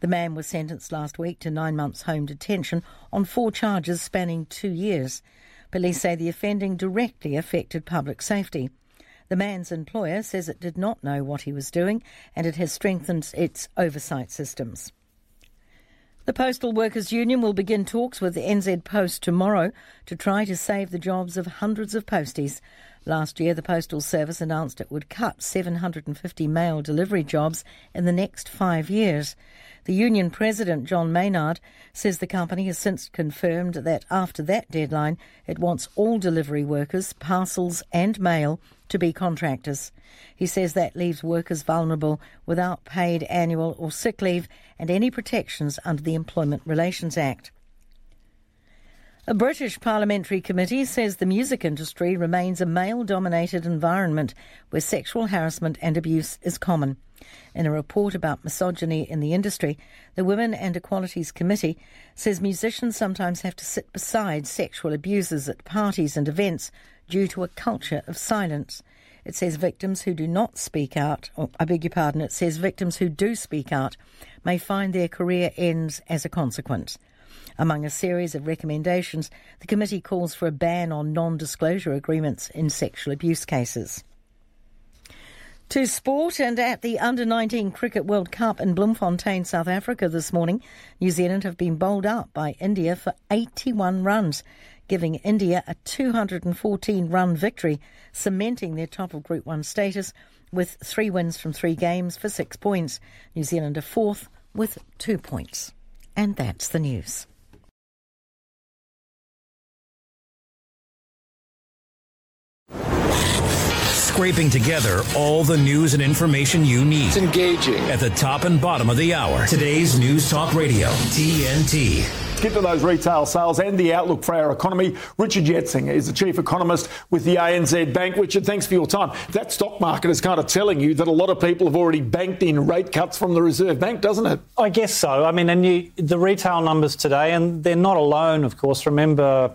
The man was sentenced last week to nine months home detention on four charges spanning two years. Police say the offending directly affected public safety. The man's employer says it did not know what he was doing and it has strengthened its oversight systems. The Postal Workers Union will begin talks with NZ Post tomorrow to try to save the jobs of hundreds of posties. Last year, the Postal Service announced it would cut 750 mail delivery jobs in the next five years. The union president, John Maynard, says the company has since confirmed that after that deadline, it wants all delivery workers, parcels, and mail to be contractors. He says that leaves workers vulnerable without paid annual or sick leave and any protections under the Employment Relations Act. A British parliamentary committee says the music industry remains a male dominated environment where sexual harassment and abuse is common. In a report about misogyny in the industry, the Women and Equalities Committee says musicians sometimes have to sit beside sexual abusers at parties and events due to a culture of silence. It says victims who do not speak out, or I beg your pardon, it says victims who do speak out may find their career ends as a consequence. Among a series of recommendations, the committee calls for a ban on non disclosure agreements in sexual abuse cases. To sport and at the Under 19 Cricket World Cup in Bloemfontein, South Africa this morning, New Zealand have been bowled out by India for 81 runs, giving India a 214 run victory, cementing their top of Group 1 status with three wins from three games for six points. New Zealand are fourth with two points. And that's the news. Scraping together all the news and information you need. It's engaging. At the top and bottom of the hour. Today's News Talk Radio, TNT. Get to those retail sales and the outlook for our economy. Richard Yetsenga is the chief economist with the ANZ Bank. Richard, thanks for your time. That stock market is kind of telling you that a lot of people have already banked in rate cuts from the Reserve Bank, doesn't it? I guess so. I mean, and you, the retail numbers today, and they're not alone, of course. Remember,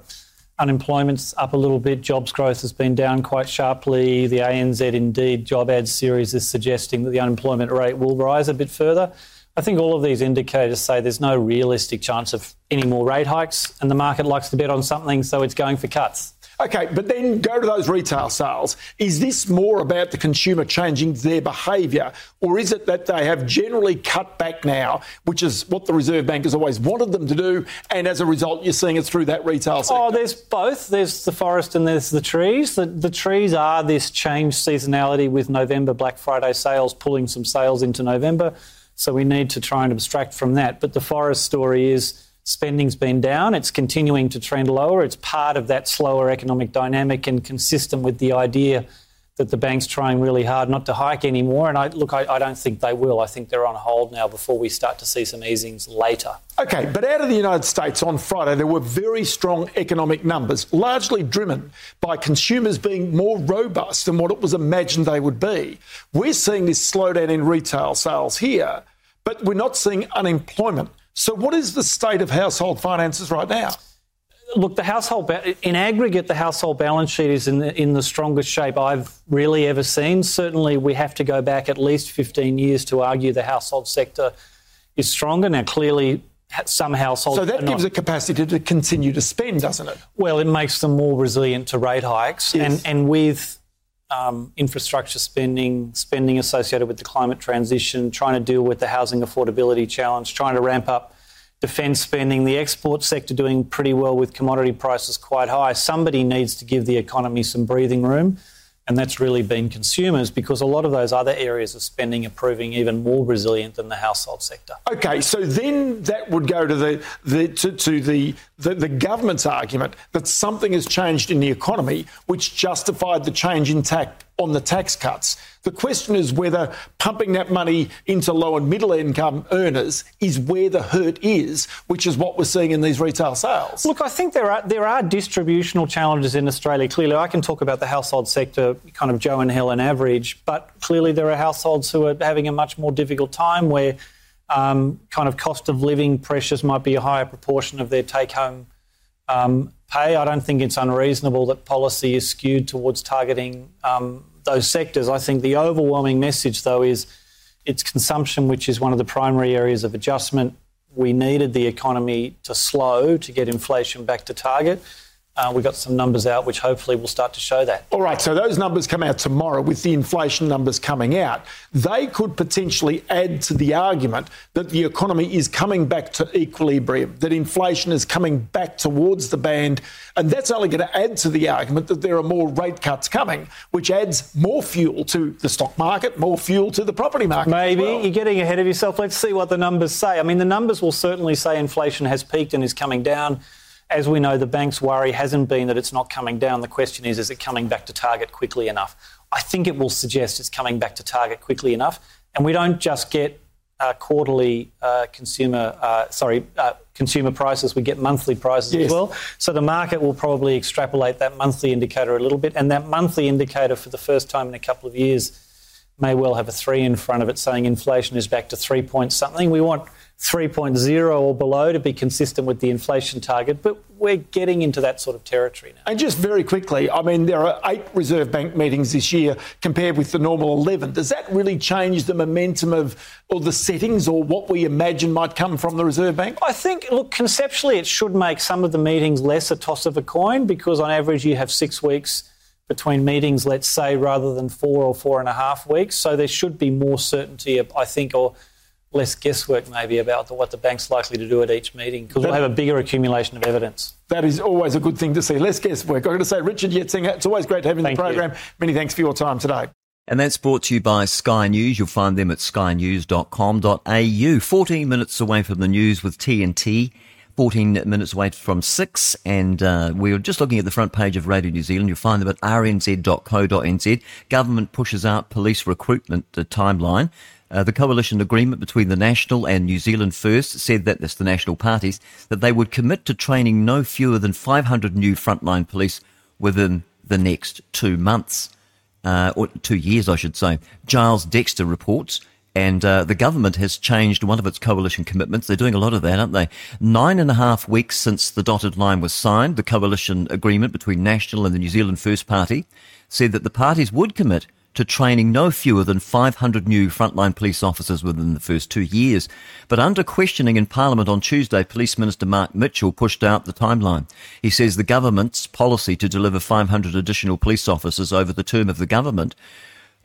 unemployment's up a little bit, jobs growth has been down quite sharply. The ANZ Indeed job ads series is suggesting that the unemployment rate will rise a bit further. I think all of these indicators say there's no realistic chance of any more rate hikes, and the market likes to bet on something, so it's going for cuts. Okay, but then go to those retail sales. Is this more about the consumer changing their behaviour, or is it that they have generally cut back now, which is what the Reserve Bank has always wanted them to do, and as a result, you're seeing it through that retail sector? Oh, there's both. There's the forest and there's the trees. The, the trees are this changed seasonality with November Black Friday sales pulling some sales into November. So we need to try and abstract from that. But the forest story is spending's been down. It's continuing to trend lower. It's part of that slower economic dynamic and consistent with the idea that the bank's trying really hard not to hike anymore. And I look, I, I, don't think they will. I think they're on hold now before we start to see some easings later. Okay, but out of the United States on Friday, there were very strong economic numbers, largely driven by consumers being more robust than what it was imagined they would be. We're seeing this slowdown in retail sales here, but we're not seeing unemployment. So, what is the state of household finances right now? look, the household in aggregate, the household balance sheet is in the, in the strongest shape I've really ever seen. Certainly, we have to go back at least 15 years to argue the household sector is stronger. Now, clearly, some households. So that gives not, a capacity to continue to spend, doesn't it? Well, it makes them more resilient to rate hikes, yes. and and with um, infrastructure spending, spending associated with the climate transition, trying to deal with the housing affordability challenge, trying to ramp up defence spending, the export sector doing pretty well with commodity prices quite high. Somebody needs to give the economy some breathing room. And that's really been consumers because a lot of those other areas of spending are proving even more resilient than the household sector. Okay, so then that would go to the, the to, to the the, the government's argument that something has changed in the economy which justified the change in tax on the tax cuts. The question is whether pumping that money into low and middle income earners is where the hurt is, which is what we're seeing in these retail sales. Look, I think there are there are distributional challenges in Australia. Clearly, I can talk about the household sector, kind of Joe and Helen average, but clearly there are households who are having a much more difficult time where um, kind of cost of living pressures might be a higher proportion of their take home um, pay. I don't think it's unreasonable that policy is skewed towards targeting um, those sectors. I think the overwhelming message, though, is it's consumption, which is one of the primary areas of adjustment. We needed the economy to slow to get inflation back to target. Uh, we got some numbers out which hopefully will start to show that. All right, so those numbers come out tomorrow with the inflation numbers coming out. They could potentially add to the argument that the economy is coming back to equilibrium, that inflation is coming back towards the band. And that's only going to add to the argument that there are more rate cuts coming, which adds more fuel to the stock market, more fuel to the property market. Maybe you're getting ahead of yourself. Let's see what the numbers say. I mean, the numbers will certainly say inflation has peaked and is coming down. As we know, the bank's worry hasn't been that it's not coming down. The question is, is it coming back to target quickly enough? I think it will suggest it's coming back to target quickly enough. And we don't just get uh, quarterly uh, consumer, uh, sorry, uh, consumer prices. We get monthly prices Yes. as well. So the market will probably extrapolate that monthly indicator a little bit. And that monthly indicator, for the first time in a couple of years, may well have a three in front of it, saying inflation is back to three point something. We want 3.0 or below to be consistent with the inflation target, but we're getting into that sort of territory now. And just very quickly, I mean, there are eight Reserve Bank meetings this year compared with the normal 11. Does that really change the momentum of or the settings or what we imagine might come from the Reserve Bank? I think, look, conceptually, it should make some of the meetings less a toss of a coin because on average you have six weeks between meetings, let's say, rather than four or four and a half weeks. So there should be more certainty, I think, or less guesswork maybe about the, what the bank's likely to do at each meeting because we'll have a bigger accumulation of evidence. That is always a good thing to see. Less guesswork. I've got to say, Richard Yetsenga, it's always great to have having Thank the you. program. Many thanks for your time today. And that's brought to you by Sky News. You'll find them at skynews.com.au. 14 minutes away from the news with TNT. 14 minutes away from 6. And uh, we are just looking at the front page of Radio New Zealand. You'll find them at rnz.co.nz. Government pushes out police recruitment uh, timeline. Uh, the coalition agreement between the National and New Zealand First said that, that's the national parties, that they would commit to training no fewer than 500 new frontline police within the next two months uh, or two years, I should say. Giles Dexter reports, and uh, the government has changed one of its coalition commitments. They're doing a lot of that, aren't they? Nine and a half weeks since the dotted line was signed, the coalition agreement between National and the New Zealand First Party said that the parties would commit to training no fewer than 500 new frontline police officers within the first two years. But under questioning in Parliament on Tuesday, Police Minister Mark Mitchell pushed out the timeline. He says the government's policy to deliver 500 additional police officers over the term of the government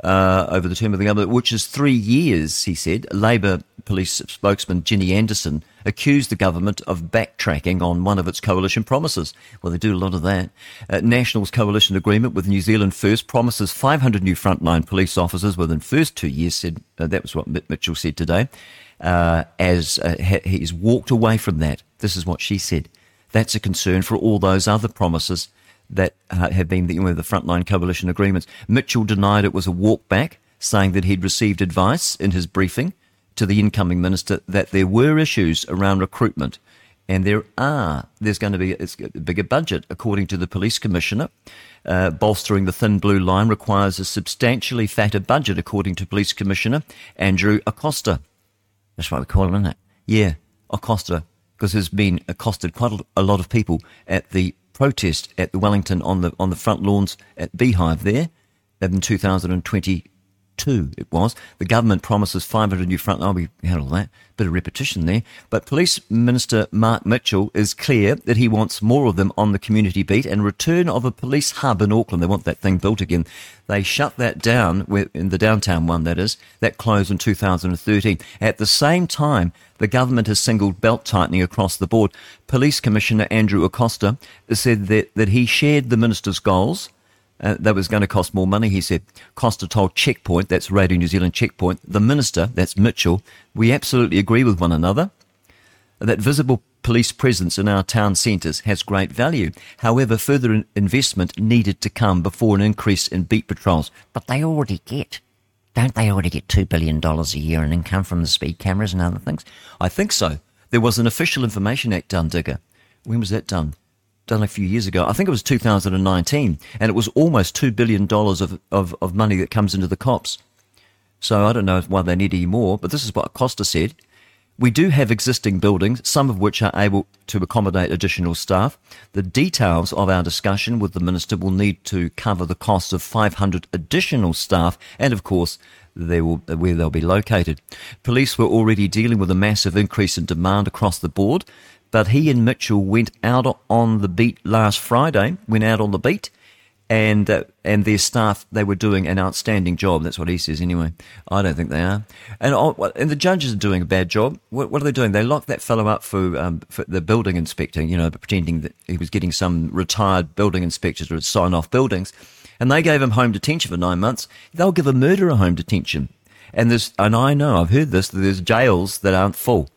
uh, over the term of the government, which is three years, he said. Labor police spokesman Ginny Anderson accused the government of backtracking on one of its coalition promises. Well, they do a lot of that. Uh, National's coalition agreement with New Zealand First promises 500 new frontline police officers within first two years, said, uh, that was what Mitt Mitchell said today, uh, as uh, he's walked away from that. This is what she said. That's a concern for all those other promises that uh, have been the, you know, the frontline coalition agreements. Mitchell denied it was a walk back, saying that he'd received advice in his briefing to the incoming minister that there were issues around recruitment. And there are. There's going to be a bigger budget, according to the police commissioner. Uh, bolstering the thin blue line requires a substantially fatter budget, according to police commissioner Andrew Acosta. That's what we call him, isn't it? Yeah, Acosta, because there's been accosted quite a- lot of people at the protest at the Wellington on the on the front lawns at Beehive there in 2022 it was. The government promises 500 new front. Oh, we had all that. Bit of repetition there. But Police Minister Mark Mitchell is clear that he wants more of them on the community beat and return of a police hub in Auckland. They want that thing built again. They shut that down, in the downtown one that is, that closed in 2013. At the same time, the government has singled belt tightening across the board. Police Commissioner Andrew Acosta said that, that he shared the minister's goals. Uh, that was going to cost more money, he said. Coster told Checkpoint, that's Radio New Zealand Checkpoint, the minister, that's Mitchell, we absolutely agree with one another that visible police presence in our town centres has great value. However, further investment needed to come before an increase in beat patrols. But they already get, don't they already get $2 billion a year in income from the speed cameras and other things? I think so. There was an Official Information Act done, Digger. When was that done? Done a few years ago. I think it was 2019, and it was almost $2 billion of, of, of money that comes into the cops. So I don't know why they need any more, but this is what Coster said. We do have existing buildings, some of which are able to accommodate additional staff. The details of our discussion with the Minister will need to cover the cost of 500 additional staff and, of course, will, where they'll be located. Police were already dealing with a massive increase in demand across the board, but he and Mitchell went out on the beat last Friday, went out on the beat, and uh, and their staff they were doing an outstanding job. That's what he says anyway. I don't think they are, and oh, and the judges are doing a bad job. What, what are they doing? They locked that fellow up for um, for the building inspector. You know, pretending that he was getting some retired building inspector to sign off buildings, and they gave him home detention for nine months. They'll give a murderer home detention, and and I know I've heard this. That there's jails that aren't full.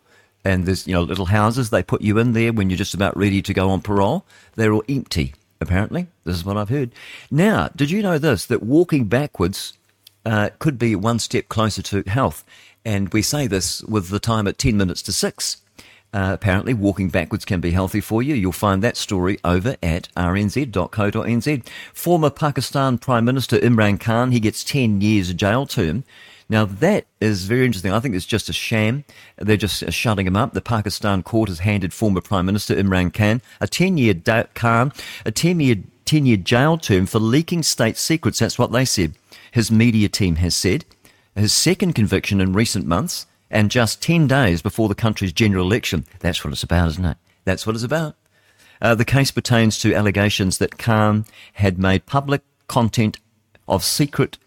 And there's, you know, little houses they put you in there when you're just about ready to go on parole. They're all empty apparently. This is what I've heard. Now, did you know this? That walking backwards uh, could be one step closer to health. And we say this with the time at 10 minutes to 6. Uh, apparently, walking backwards can be healthy for you. You'll find that story over at rnz.co.nz. Former Pakistan Prime Minister Imran Khan, he gets 10 years jail term. Now, that is very interesting. I think it's just a sham. They're just shutting him up. The Pakistan court has handed former Prime Minister Imran Khan a 10 year Khan, a 10 year 10 year jail term for leaking state secrets. That's what they said. His media team has said. His second conviction in recent months, and just 10 days before the country's general election. That's what it's about, isn't it? That's what it's about. Uh, the case pertains to allegations that Khan had made public content of secret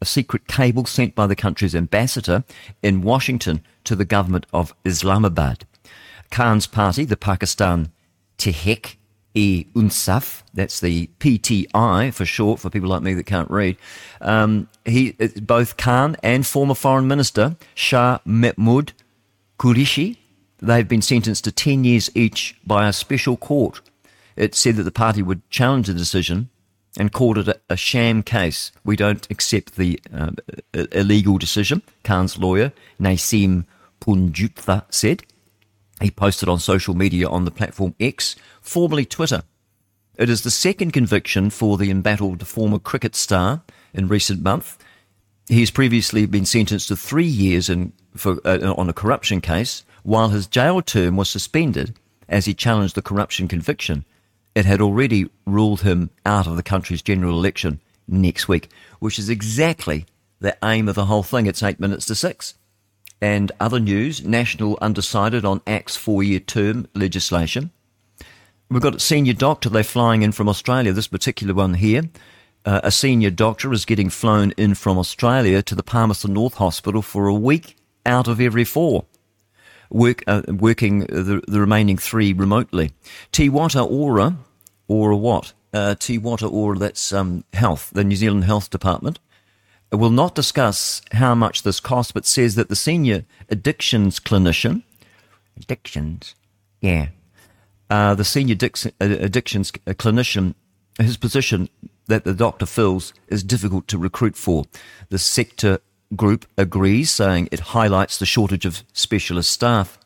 a secret cable sent by the country's ambassador in Washington to the government of Islamabad. Khan's party, the Pakistan Tehreek e Insaf, that's the PTI for short for people like me that can't read. Um, he, both Khan and former Foreign Minister Shah Mahmood Qureshi, they've been sentenced to 10 years each by a special court. It said that the party would challenge the decision and called it a, a sham case. We don't accept the uh, illegal decision, Khan's lawyer, Naeem Panjutha, said. He posted on social media on the platform X, formerly Twitter. It is the second conviction for the embattled former cricket star in recent months. He has previously been sentenced to three years in, for, uh, on a corruption case, while his jail term was suspended as he challenged the corruption conviction it had already ruled him out of the country's general election next week, which is exactly the aim of the whole thing. It's eight minutes to six. And other news National undecided on ACT's four year term legislation. We've got a senior doctor, they're flying in from Australia, this particular one here. Uh, a senior doctor is getting flown in from Australia to the Palmerston North Hospital for a week out of every four work, uh, working the, the remaining three remotely. Te Whatu Ora, or what? Uh, Te Whatu or that's um, health, the New Zealand Health Department, will not discuss how much this costs, but says that the senior addictions clinician, addictions, yeah, uh, the senior uh, addictions clinician, his position that the doctor fills is difficult to recruit for. The sector group agrees, saying it highlights the shortage of specialist staff.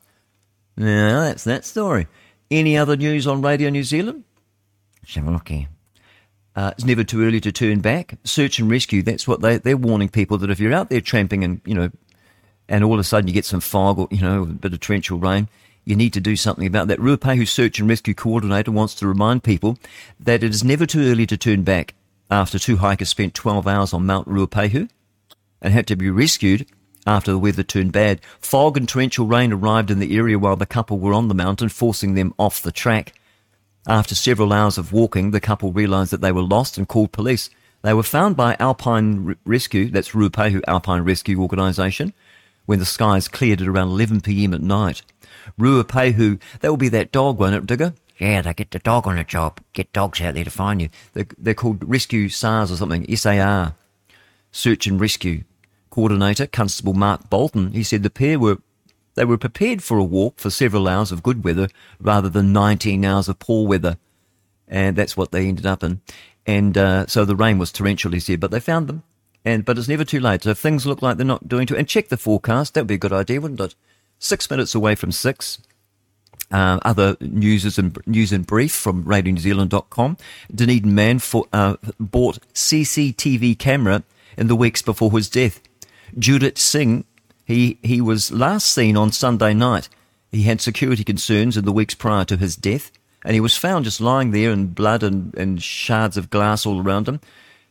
Now, that's that story. Any other news on Radio New Zealand? Let's. Uh, it's never too early to turn back. Search and rescue. That's what they they're warning people that if you're out there tramping and you know, and all of a sudden you get some fog or you know a bit of torrential rain, you need to do something about that. Ruapehu Search and Rescue Coordinator wants to remind people that it is never too early to turn back. After two hikers spent 12 hours on Mount Ruapehu and had to be rescued after the weather turned bad, fog and torrential rain arrived in the area while the couple were on the mountain, forcing them off the track. After several hours of walking, the couple realised that they were lost and called police. They were found by Alpine Rescue, that's Ruapehu Alpine Rescue Organisation, when the skies cleared at around 11pm at night. Ruapehu, that will be that dog, won't it, Digger? Yeah, they get the dog on the job. Get dogs out there to find you. They're, they're called Rescue SARS or something, SAR. Search and Rescue. Coordinator, Constable Mark Bolton, he said the pair were They were prepared for a walk for several hours of good weather rather than 19 hours of poor weather. And that's what they ended up in. And uh, so the rain was torrential, said, but they found them. And But it's never too late. So if things look like they're not doing too, and check the forecast, that would be a good idea, wouldn't it? Six minutes away from six. Uh, other news and news in brief from RadioNewZealand.com. Dunedin man for, uh, bought CCTV camera in the weeks before his death. Judith Singh, he he was last seen on Sunday night. He had security concerns in the weeks prior to his death, and he was found just lying there in blood and, and shards of glass all around him.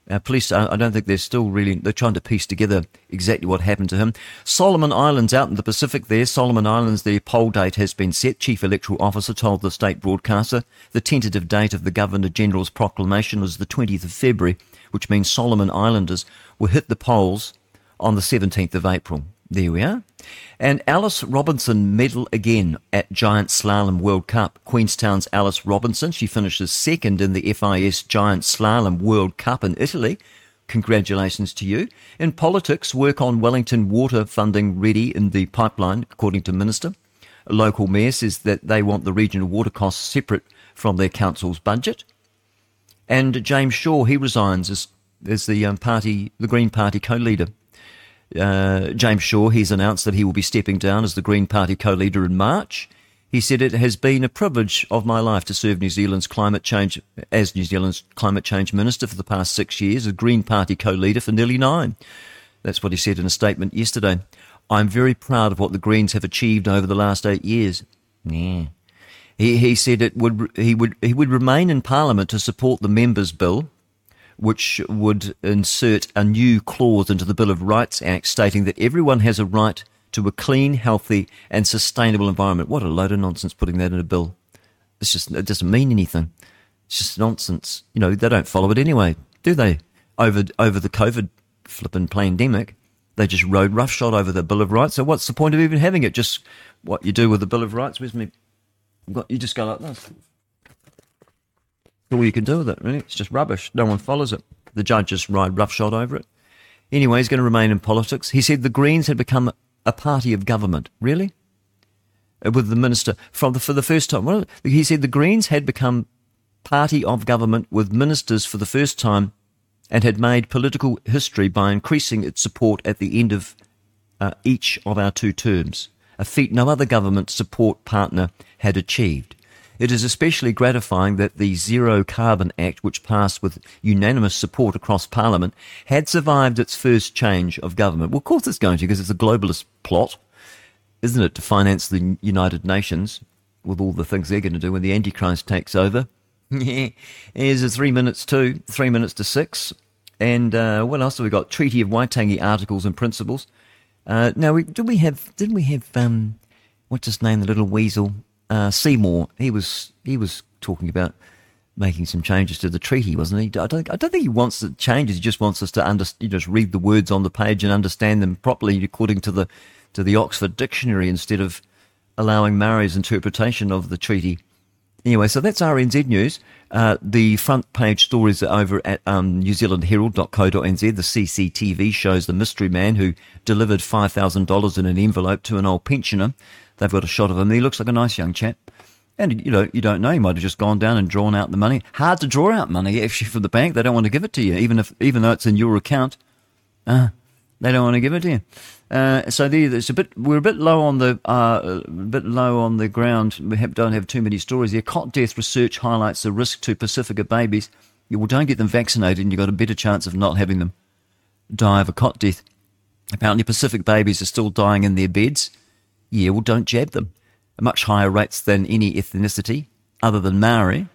Uh, police, I don't think they're still really, they're trying to piece together exactly what happened to him. Solomon Islands out in the Pacific there, Solomon Islands, the poll date has been set. Chief Electoral Officer told the state broadcaster the tentative date of the Governor General's proclamation was the 20th of February, which means Solomon Islanders will hit the polls on the 17th of April. There we are. And Alice Robinson medal again at Giant Slalom World Cup. Queenstown's Alice Robinson, she finishes second in the FIS Giant Slalom World Cup in Italy. Congratulations to you. In politics, work on Wellington water funding ready in the pipeline, according to Minister. A local mayor says that they want the regional water costs separate from their council's budget. And James Shaw, he resigns as, as the um, party, the Green Party co-leader. Uh, James Shaw, he's announced that he will be stepping down as the Green Party co-leader in March. He said, it has been a privilege of my life to serve New Zealand's climate change, as New Zealand's climate change minister for the past six years, a Green Party co-leader for nearly nine. That's what he said in a statement yesterday. I'm very proud of what the Greens have achieved over the last eight years. Yeah. He, he said it would, he would, he would remain in Parliament to support the members' bill, which would insert a new clause into the Bill of Rights Act stating that everyone has a right to a clean, healthy, and sustainable environment. What a load of nonsense putting that in a bill. It's just, it doesn't mean anything. It's just nonsense. You know, they don't follow it anyway, do they? Over, over the COVID flipping pandemic, they just rode roughshod over the Bill of Rights. So what's the point of even having it? Just what you do with the Bill of Rights. Where's me? You just go like this. All you can do with it, really. It's just rubbish. No one follows it. The judge just ride roughshod over it. Anyway, he's going to remain in politics. He said the Greens had become a party of government. Really? Uh, With the minister from the, for the first time. Well, he said the Greens had become party of government with ministers for the first time and had made political history by increasing its support at the end of uh, each of our two terms, a feat no other government support partner had achieved. It is especially gratifying that the Zero Carbon Act, which passed with unanimous support across Parliament, had survived its first change of government. Well, of course it's going to, because it's a globalist plot, isn't it, to finance the United Nations with all the things they're going to do when the Antichrist takes over. Here's a three minutes to, three minutes to six. And uh, what else have we got? Treaty of Waitangi articles and principles. Uh, now, we, did we have? Didn't we have? Um, what's his name? The little weasel, uh, Seymour. He was he was talking about making some changes to the treaty, wasn't he? I don't I don't think he wants the changes. He just wants us to under, you just read the words on the page and understand them properly according to the to the Oxford Dictionary instead of allowing Murray's interpretation of the treaty. Anyway, so that's RNZ News. Uh, the front page stories are over at um, newzealandherald.co.nz. The CCTV shows the mystery man who delivered $5,000 in an envelope to an old pensioner. They've got a shot of him. He looks like a nice young chap. And, you know, you don't know. He might have just gone down and drawn out the money. Hard to draw out money actually from the bank. They don't want to give it to you, even if, even though it's in your account. Uh, they don't want to give it to you. Uh, so there, a bit. We're a bit low on the uh, a bit low on the ground. We have, don't have too many stories here. Cot death research highlights the risk to Pacifica babies. You well, don't get them vaccinated, and you've got a better chance of not having them die of a cot death. Apparently, Pacific babies are still dying in their beds. Well, don't jab them. At much higher rates than any ethnicity other than Maori.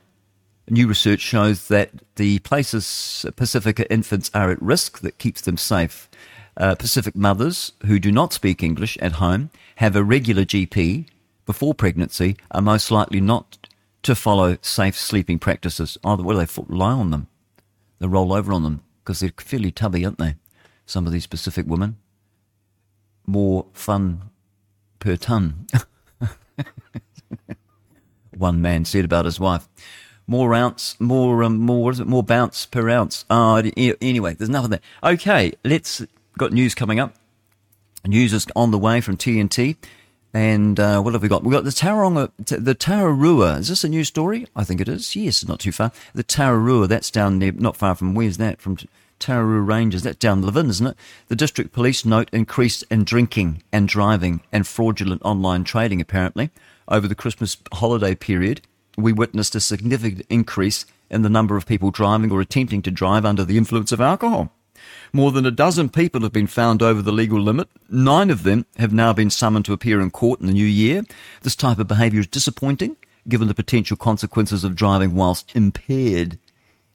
New research shows that the places Pacifica infants are at risk that keeps them safe. Uh, Pacific mothers who do not speak English at home have a regular GP before pregnancy are most likely not to follow safe sleeping practices. Either way, they lie on them. They roll over on them because they're fairly tubby, aren't they? Some of these Pacific women. More fun per ton. One man said about his wife. More ounce, more, um, more, what is it? More bounce per ounce. Oh, anyway, there's of that. Okay, let's, got news coming up. News is on the way from TNT. And uh, what have we got? We've got the Tauranga, the Tararua. Is this a new story? I think it is. Yes, not too far. The Tararua, that's down there, not far from, where's that? From Tararua Ranges, that's down the Levin, isn't it? The district police note increase in drinking and driving and fraudulent online trading, apparently. Over the Christmas holiday period, we witnessed a significant increase in the number of people driving or attempting to drive under the influence of alcohol. More than a dozen people have been found over the legal limit. Nine of them have now been summoned to appear in court in the new year. This type of behaviour is disappointing, given the potential consequences of driving whilst impaired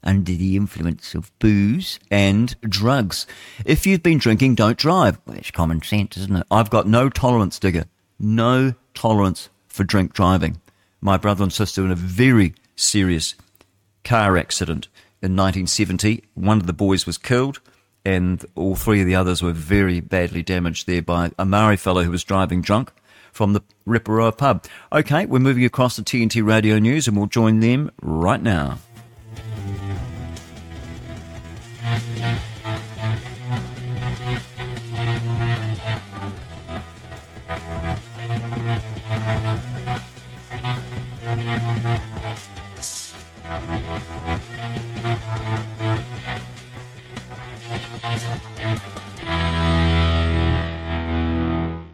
under the influence of booze and drugs. If you've been drinking, don't drive. Well, it's common sense, isn't it? I've got no tolerance, Digger. No tolerance for drink driving. My brother and sister in a very serious car accident in 1970. One of the boys was killed and all three of the others were very badly damaged there by a Maori fellow who was driving drunk from the Riparoa pub. Okay, we're moving across to TNT Radio News and we'll join them right now.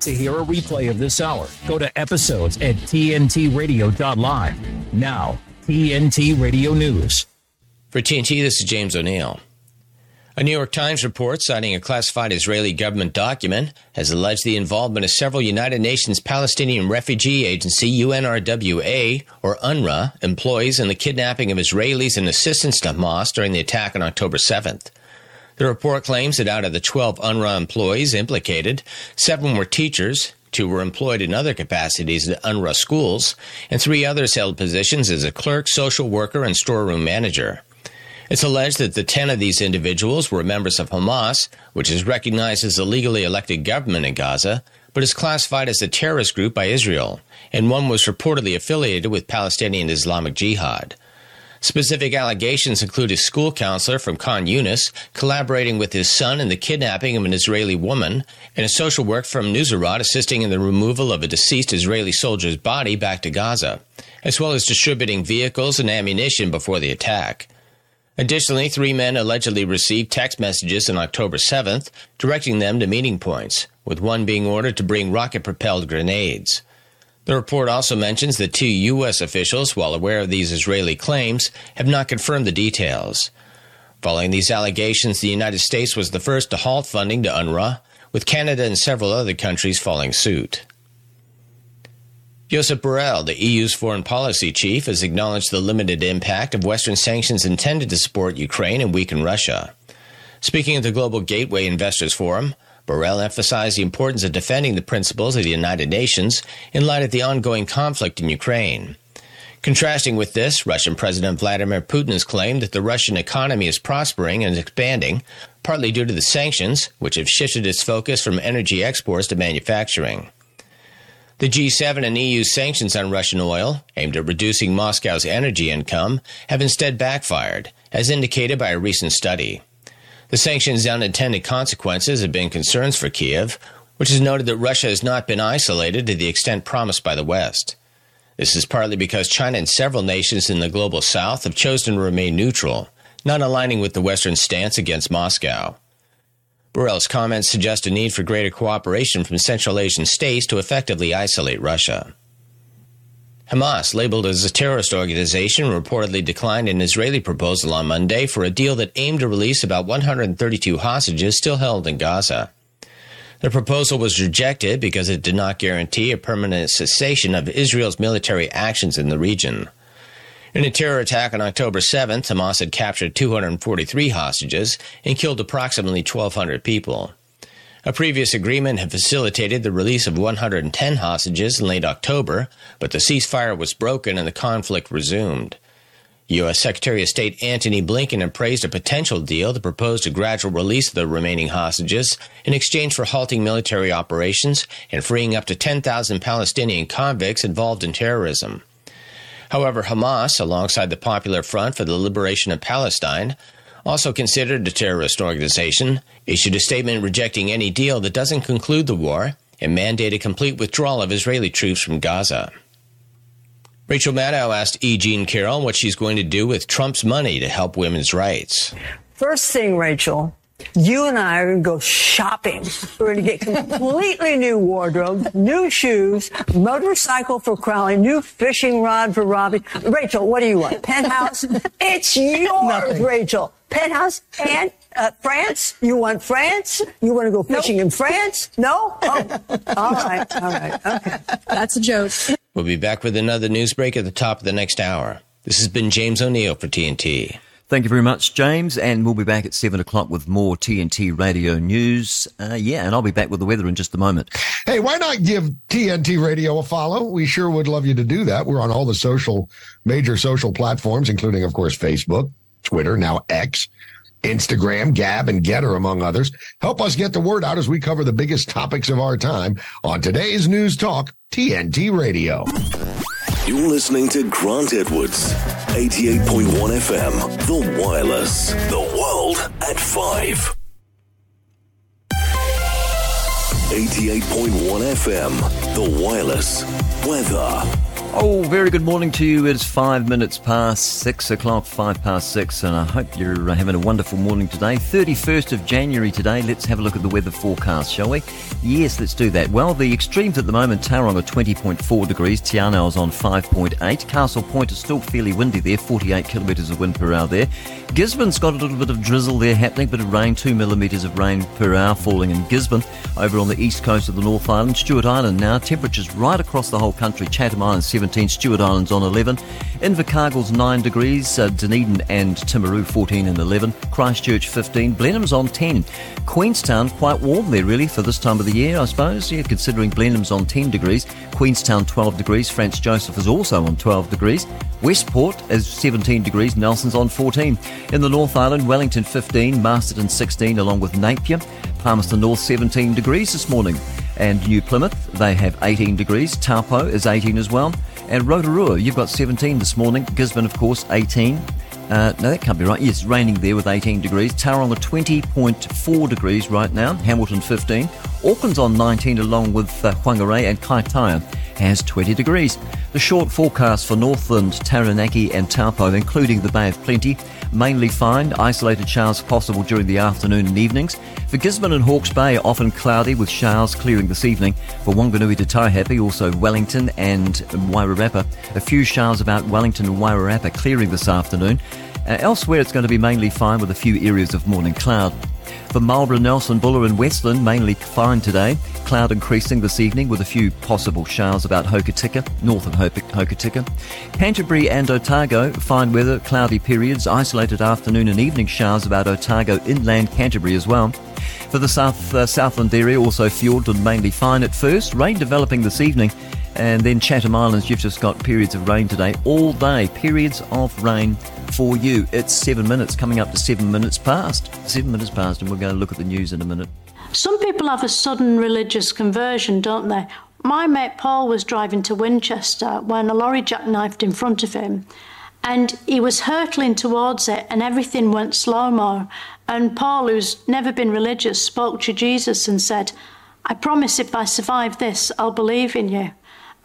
To hear a replay of this hour, go to episodes at tntradio.live. Now, TNT Radio News. For TNT, this is James O'Neill. A New York Times report citing a classified Israeli government document has alleged the involvement of several United Nations Palestinian Refugee Agency UNRWA or UNRWA employees in the kidnapping of Israelis and assistance to Hamas during the attack on October 7th. The report claims that out of the 12 UNRWA employees implicated, seven were teachers, two were employed in other capacities at UNRWA schools, and three others held positions as a clerk, social worker, and storeroom manager. It's alleged that the 10 of these individuals were members of Hamas, which is recognized as a legally elected government in Gaza, but is classified as a terrorist group by Israel, and one was reportedly affiliated with Palestinian Islamic Jihad. Specific allegations include a school counselor from Khan Yunis collaborating with his son in the kidnapping of an Israeli woman, and a social worker from Nuseirat assisting in the removal of a deceased Israeli soldier's body back to Gaza, as well as distributing vehicles and ammunition before the attack. Additionally, three men allegedly received text messages on October 7th directing them to meeting points, with one being ordered to bring rocket propelled grenades. The report also mentions that two U.S. officials, while aware of these Israeli claims, have not confirmed the details. Following these allegations, the United States was the first to halt funding to UNRWA, with Canada and several other countries following suit. Josep Borrell, the EU's foreign policy chief, has acknowledged the limited impact of Western sanctions intended to support Ukraine and weaken Russia. Speaking at the Global Gateway Investors Forum, Borrell emphasized the importance of defending the principles of the United Nations in light of the ongoing conflict in Ukraine. Contrasting with this, Russian President Vladimir Putin has claimed that the Russian economy is prospering and expanding, partly due to the sanctions, which have shifted its focus from energy exports to manufacturing. The G7 and EU sanctions on Russian oil, aimed at reducing Moscow's energy income, have instead backfired, as indicated by a recent study. The sanctions' unintended consequences have been concerns for Kiev, which has noted that Russia has not been isolated to the extent promised by the West. This is partly because China and several nations in the global south have chosen to remain neutral, not aligning with the Western stance against Moscow. Borrell's comments suggest a need for greater cooperation from Central Asian states to effectively isolate Russia. Hamas, labeled as a terrorist organization, reportedly declined an Israeli proposal on Monday for a deal that aimed to release about 132 hostages still held in Gaza. The proposal was rejected because it did not guarantee a permanent cessation of Israel's military actions in the region. In a terror attack on October 7th, Hamas had captured 243 hostages and killed approximately 1,200 people. A previous agreement had facilitated the release of 110 hostages in late October, but the ceasefire was broken and the conflict resumed. U.S. Secretary of State Antony Blinken appraised a potential deal that proposed a gradual release of the remaining hostages in exchange for halting military operations and freeing up to 10,000 Palestinian convicts involved in terrorism. However, Hamas, alongside the Popular Front for the Liberation of Palestine, also considered a terrorist organization, issued a statement rejecting any deal that doesn't conclude the war and mandate a complete withdrawal of Israeli troops from Gaza. Rachel Maddow asked E. Jean Carroll what she's going to do with Trump's money to help women's rights. First thing, Rachel, you and I are going to go shopping. We're going to get completely new wardrobes, new shoes, motorcycle for Crowley, new fishing rod for Robbie. Rachel, what do you want? Penthouse? It's yours, Rachel. Penthouse and uh, France? You want France? You want to go fishing in France? No? Oh, all right, all right, okay. That's a joke. We'll be back with another news break at the top of the next hour. This has been James O'Neill for TNT. Thank you very much, James, and we'll be back at seven o'clock with more TNT radio news. Uh, yeah, and I'll be back with the weather in just a moment. Hey, why not give TNT Radio a follow? We sure would love you to do that. We're on all the social, major social platforms, including, of course, Facebook, Twitter, now X, Instagram, Gab, and Gettr, among others. Help us get the word out as we cover the biggest topics of our time on today's News Talk, TNT Radio. You're listening to Grant Edwards, 88.1 FM, The Wireless, The World at 5. 88.1 FM, The Wireless, Weather. Oh, very good morning to you. It's five minutes past six o'clock, five past six, and I hope you're uh, having a wonderful morning today. 31st of January today. Let's have a look at the weather forecast, shall we? Yes, let's do that. Well, the extremes at the moment Tauranga 20.4 degrees, Te is on 5.8, Castle Point is still fairly windy there, 48 kilometres of wind per hour there. Gisborne's got a little bit of drizzle there happening, bit of rain, two millimetres of rain per hour falling in Gisborne. Over on the east coast of the North Island, Stewart Island now, temperatures right across the whole country. Chatham Island 17, Stewart Island's on 11. Invercargill's 9 degrees, uh, Dunedin and Timaru 14 and 11. Christchurch 15, Blenheim's on 10. Queenstown quite warm there really for this time of the year, I suppose. Yeah, considering Blenheim's on 10 degrees, Queenstown 12 degrees, Franz Josef is also on 12 degrees. Westport is 17 degrees, Nelson's on 14. In the North Island, Wellington 15, Masterton 16, along with Napier. Palmerston North 17 degrees this morning. And New Plymouth, they have 18 degrees. Taupo is 18 as well. And Rotorua, you've got 17 this morning. Gisborne, of course, 18. Uh, no, that can't be right. Yes, raining there with 18 degrees. Tauranga 20.4 degrees right now. Hamilton 15. Auckland's on 19 along with uh, Whangarei and Kaitaia has 20 degrees. The short forecast for Northland, Taranaki and Taupo, including the Bay of Plenty, mainly fine, isolated showers possible during the afternoon and evenings. For Gisborne and Hawke's Bay, often cloudy with showers clearing this evening. For Wanganui to Taihape, also Wellington and Wairarapa, a few showers about Wellington and Wairarapa clearing this afternoon. Uh, elsewhere, it's going to be mainly fine with a few areas of morning cloud. For Marlborough, Nelson, Buller and Westland, mainly fine today. Cloud increasing this evening with a few possible showers about Hokitika, north of Hokitika. Canterbury and Otago, fine weather, cloudy periods, isolated afternoon and evening showers about Otago, inland Canterbury as well. For the south uh, Southland area, also Fiordland mainly fine at first. Rain developing this evening. And then Chatham Islands, you've just got periods of rain today, all day, periods of rain for you. It's seven minutes, coming up to seven minutes past. Seven minutes past, and we're going to look at the news in a minute. Some people have a sudden religious conversion, don't they? My mate Paul was driving to Winchester when a lorry jackknifed in front of him, and he was hurtling towards it, and everything went slow mo. And Paul, who's never been religious, spoke to Jesus and said, I promise if I survive this, I'll believe in you.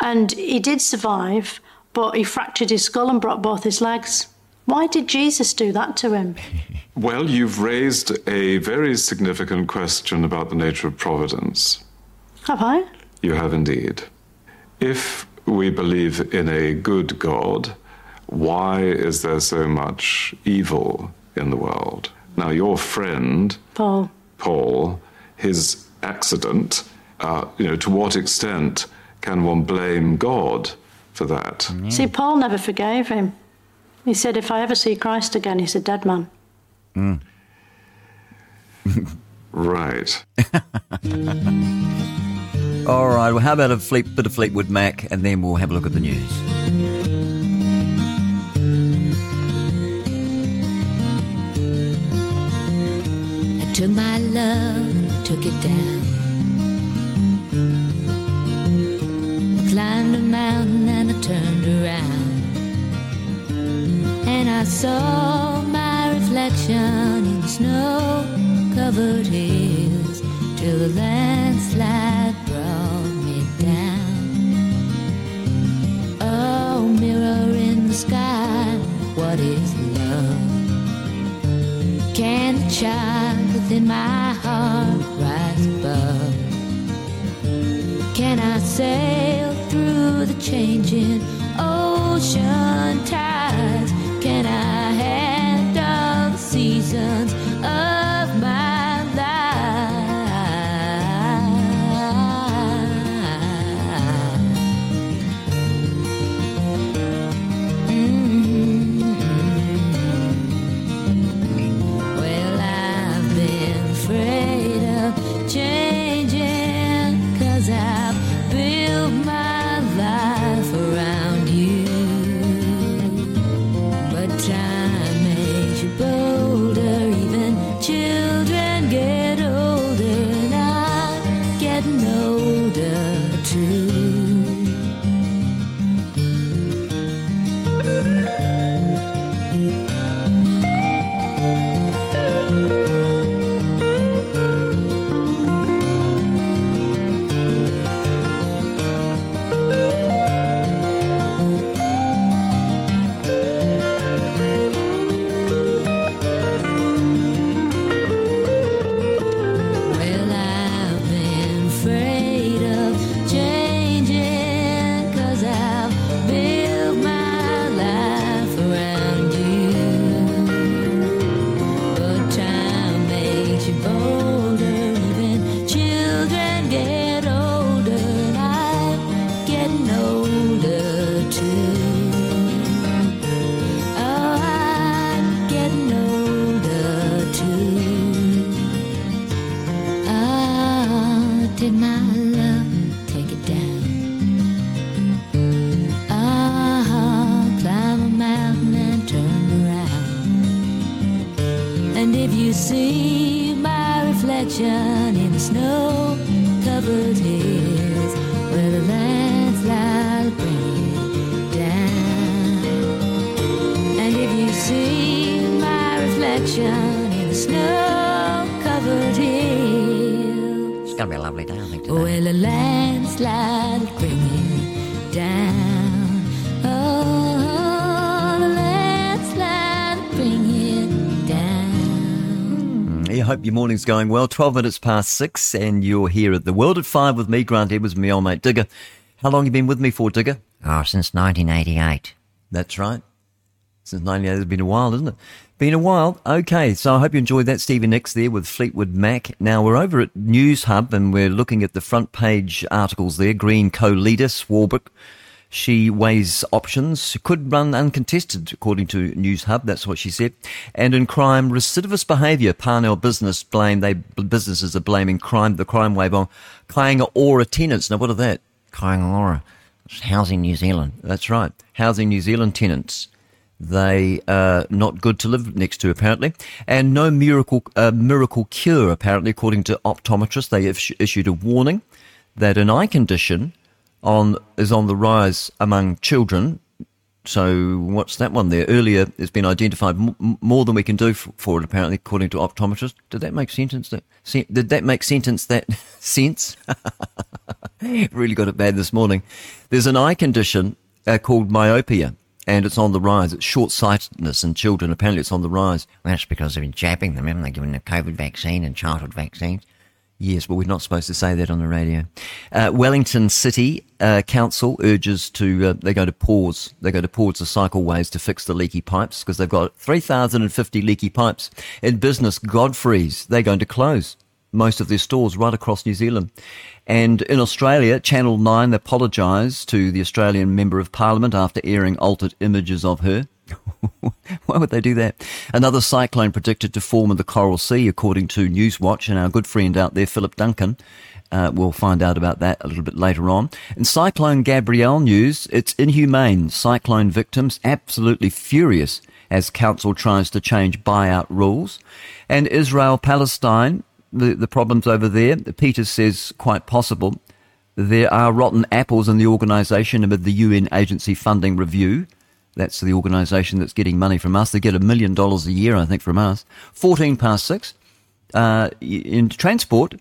And he did survive, but he fractured his skull and broke both his legs. Why did Jesus do that to him? Well, you've raised a very significant question about the nature of providence. Have I? You have indeed. If we believe in a good God, why is there so much evil in the world? Now, your friend, Paul, Paul, his accident, uh, you know, to what extent can one blame God for that? See, Paul never forgave him. He said, If I ever see Christ again, he's a dead man. Mm. right. All right, well, how about a fleet, bit of Fleetwood Mac, and then we'll have a look at the news. I took my love, took it down. I climbed a mountain and I turned around and I saw my reflection in the snow covered hills till the landslide brought me down. Oh, mirror in the sky, what is love? Can the child within my heart rise above? Can I sail through the changing ocean tides? Seasons going well. 12 minutes past six, and you're here at the World at Five with me, Grant Edwards, and my old mate Digger. How long you been with me for, Digger? Oh, since 1988. That's right. Since 1988. it's been a while, isn't it? Been a while. Okay, so I hope you enjoyed that. Stevie Nicks there with Fleetwood Mac. Now we're over at News Hub and we're looking at the front page articles there. Green co-leader Swarbrick. She weighs options, could run uncontested, according to News Hub. That's what she said. And in crime, recidivist behaviour. Parnell business blame they businesses are blaming crime, the crime wave on Kainga Ora tenants. Now, what are that? Kainga Ora. Housing New Zealand. That's right. Housing New Zealand tenants. They are not good to live next to, apparently. And no miracle, uh, miracle cure, apparently, according to optometrists. They have issued a warning that an eye condition on is on the rise among children. So what's that one there? Earlier, it's been identified m- more than we can do f- for it. Apparently, according to optometrists. Did that make sentence? That did that make sentence that sense? really got it bad this morning. There's an eye condition uh, called myopia, and it's on the rise. It's short-sightedness in children. Apparently, it's on the rise. Well, that's because they've been jabbing them, haven't they? Giving the COVID vaccine and childhood vaccines. Yes, but we're not supposed to say that on the radio. Uh, Wellington City uh, Council urges to uh, they're going to pause they're going to pause the cycleways to fix the leaky pipes because they've got 3,050 leaky pipes. In business, Godfrey's they're going to close most of their stores right across New Zealand. And in Australia, Channel 9 apologised to the Australian Member of Parliament after airing altered images of her. Why would they do that? Another cyclone predicted to form in the Coral Sea, according to Newswatch, and our good friend out there, Philip Duncan. Uh, we'll find out about that a little bit later on. In Cyclone Gabrielle news, it's inhumane. Cyclone victims absolutely furious as council tries to change buyout rules. And Israel Palestine, the, the problems over there, Peter says quite possible. There are rotten apples in the organisation amid the UN agency funding review. That's the organisation that's getting money from us. They get a million dollars a year, I think, from us. 14 past six. Uh, in transport,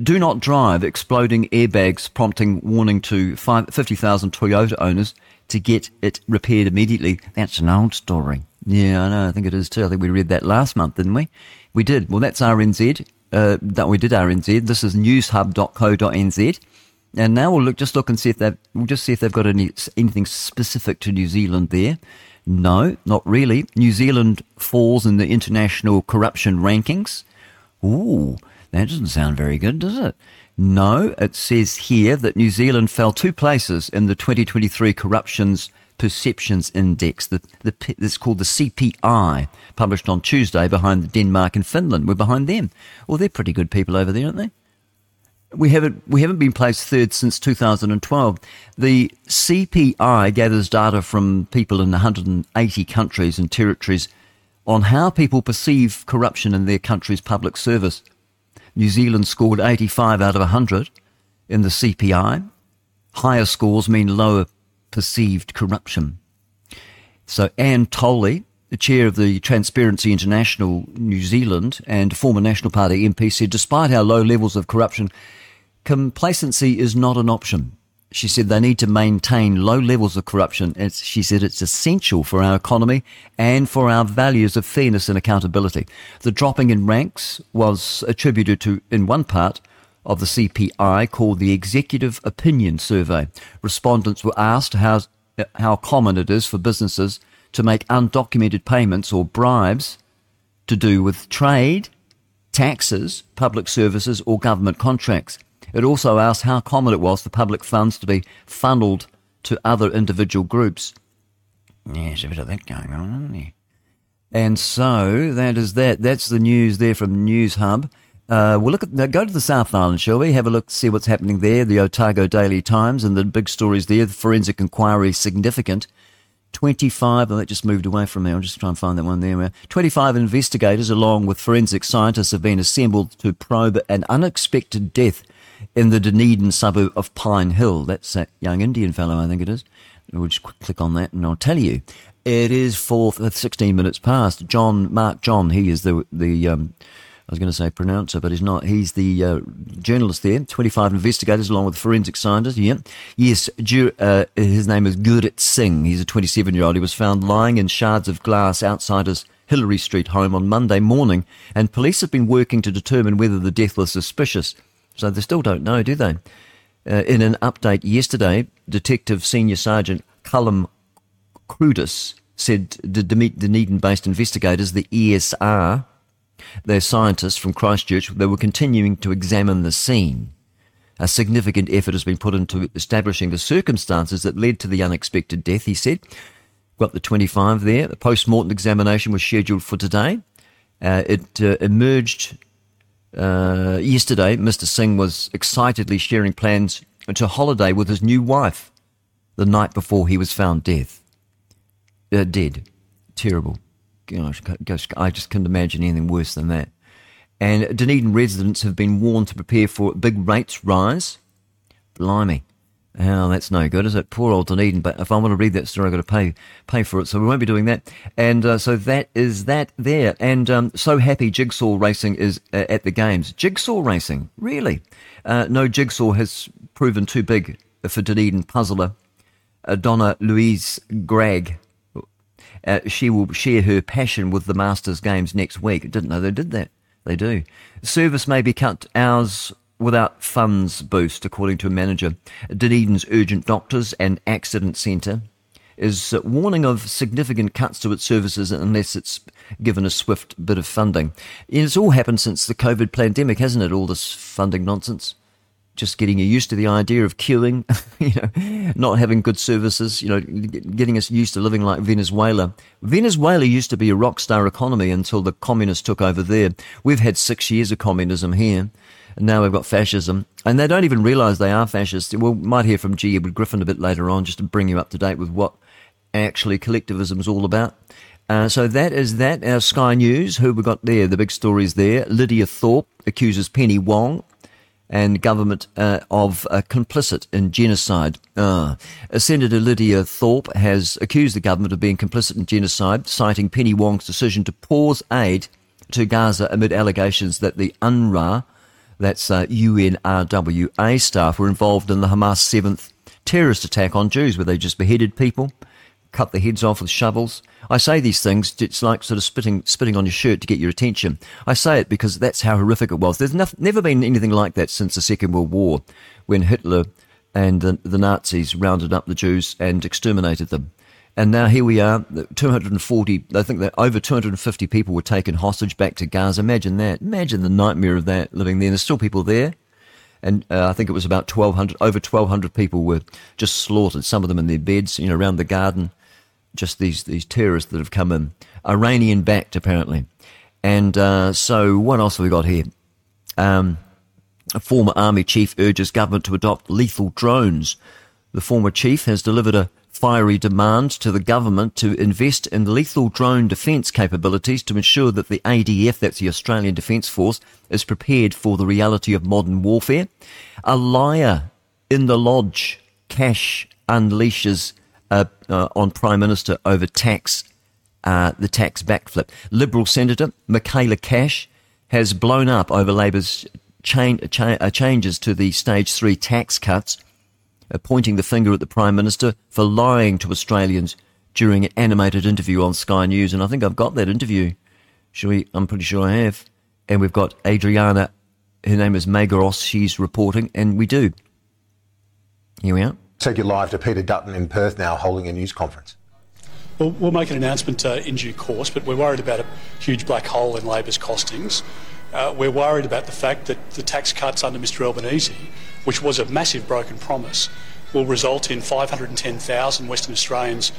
do not drive. Exploding airbags prompting warning to 50,000 Toyota owners. to get it repaired immediately. That's an old story. Yeah, I know. I think it is too. I think we read that last month, didn't we? We did. Well, that's RNZ. Uh, that we did RNZ. This is newshub.co.nz. And now we'll look, just look and see if they've, we'll just see if they've got any, anything specific to New Zealand there. No, not really. New Zealand falls in the international corruption rankings. Ooh, that doesn't sound very good, does it? No, it says here that New Zealand fell two places in the 2023 Corruptions Perceptions Index. The, the, it's called the CPI, published on Tuesday behind Denmark and Finland. We're behind them. Well, they're pretty good people over there, aren't they? We haven't we haven't been placed third since 2012. The CPI gathers data from people in 180 countries and territories on how people perceive corruption in their country's public service. New Zealand scored 85 out of 100 in the CPI. Higher scores mean lower perceived corruption. So Anne Tolley, the chair of the Transparency International New Zealand and former National Party MP, said despite our low levels of corruption, complacency is not an option. She said they need to maintain low levels of corruption. It's, she said it's essential for our economy and for our values of fairness and accountability. The dropping in ranks was attributed to, in one part, of the CPI called the Executive Opinion Survey. Respondents were asked how, how common it is for businesses to make undocumented payments or bribes to do with trade, taxes, public services, or government contracts. It also asked how common it was for public funds to be funneled to other individual groups. Yeah, there's a bit of that going on, isn't there? And so that is that. That's the news there from News Hub. Uh, we'll look at go to the South Island, shall we? Have a look, see what's happening there. The Otago Daily Times and the big stories there. The forensic inquiry significant. 25, oh, that just moved away from me. I'll just try and find that one there. 25 investigators, along with forensic scientists, have been assembled to probe an unexpected death in the Dunedin suburb of Pine Hill. That's that young Indian fellow, I think it is. We'll just click on that and I'll tell you. It is for 16 minutes past. John, Mark John, he is the, the, um, I was going to say pronouncer, but he's not. He's the uh, journalist there. 25 investigators along with forensic scientists. Yeah. Yes. Uh, his name is Gurrit Singh. He's a 27 year old. He was found lying in shards of glass outside his Hillary Street home on Monday morning, and police have been working to determine whether the death was suspicious. So they still don't know, do they? Uh, in an update yesterday, Detective Senior Sergeant Callum Croudis said the Dunedin-based investigators, the ESR, they're scientists from Christchurch, they were continuing to examine the scene. A significant effort has been put into establishing the circumstances that led to the unexpected death, he said. Got the 25 there. The post-mortem examination was scheduled for today. Uh, it uh, emerged uh, yesterday. Mr. Singh was excitedly sharing plans to holiday with his new wife the night before he was found death. Uh, dead. Terrible gosh, I just couldn't imagine anything worse than that. And Dunedin residents have been warned to prepare for a big rates rise. Blimey. Oh, that's no good, is it? Poor old Dunedin. But if I want to read that story, I've got to pay pay for it. So we won't be doing that. And uh, so that is that there. And um, so happy Jigsaw Racing is uh, at the games. Jigsaw Racing, really? Uh, no, Jigsaw has proven too big for Dunedin puzzler uh, Donna Louise Gregg uh, she will share her passion with the Masters Games next week. Didn't know they did that. They do. Service may be cut hours without funds boost, according to a manager. Dunedin's Urgent Doctors and Accident Centre is warning of significant cuts to its services unless it's given a swift bit of funding. And it's all happened since the COVID pandemic, hasn't it? All this funding nonsense just getting you used to the idea of queuing, you know, not having good services, you know, getting us used to living like Venezuela. Venezuela used to be a rock star economy until the communists took over there. We've had six years of communism here. And now we've got fascism. And they don't even realize they are fascist. We might hear from G. Edward Griffin a bit later on just to bring you up to date with what actually collectivism is all about. Uh, so that is that. Our Sky News, who we got there, the big stories there. Lydia Thorpe accuses Penny Wong and government uh, of uh, complicit in genocide. Uh, Senator Lydia Thorpe has accused the government of being complicit in genocide, citing Penny Wong's decision to pause aid to Gaza amid allegations that the UNRWA, that's UNRWA uh, staff, were involved in the Hamas 7th terrorist attack on Jews where they just beheaded people, cut their heads off with shovels. I say these things, it's like sort of spitting, spitting on your shirt to get your attention. I say it because that's how horrific it was. There's no, never been anything like that since the Second World War when Hitler and the, the Nazis rounded up the Jews and exterminated them. And now here we are, 240, I think that over 250 people were taken hostage back to Gaza. Imagine that. Imagine the nightmare of that living there. There's still people there. And uh, I think it was about 1,200, over 1,200 people were just slaughtered, some of them in their beds, you know, around the garden. Just these, these terrorists that have come in. Iranian backed, apparently. And uh, so what else have we got here? Um, a former army chief urges government to adopt lethal drones. The former chief has delivered a fiery demand to the government to invest in lethal drone defence capabilities to ensure that the ADF, that's the Australian Defence Force, is prepared for the reality of modern warfare. A liar in the lodge, Cash unleashes uh, uh, on Prime Minister over tax, uh, the tax backflip. Liberal Senator Michaela Cash has blown up over Labor's cha- cha- uh, changes to the stage three tax cuts uh, pointing the finger at the Prime Minister for lying to Australians during an animated interview on Sky News. And I think I've got that interview. Shall we? I'm pretty sure I have. And we've got Adriana, her name is Megaros, she's reporting, and we do. Here we are. Take you live to Peter Dutton in Perth now, holding a news conference. Well, we'll make an announcement uh, in due course, but we're worried about a huge black hole in Labor's costings. Uh, we're worried about the fact that the tax cuts under Mr Albanese which was a massive broken promise, will result in 510,000 Western Australians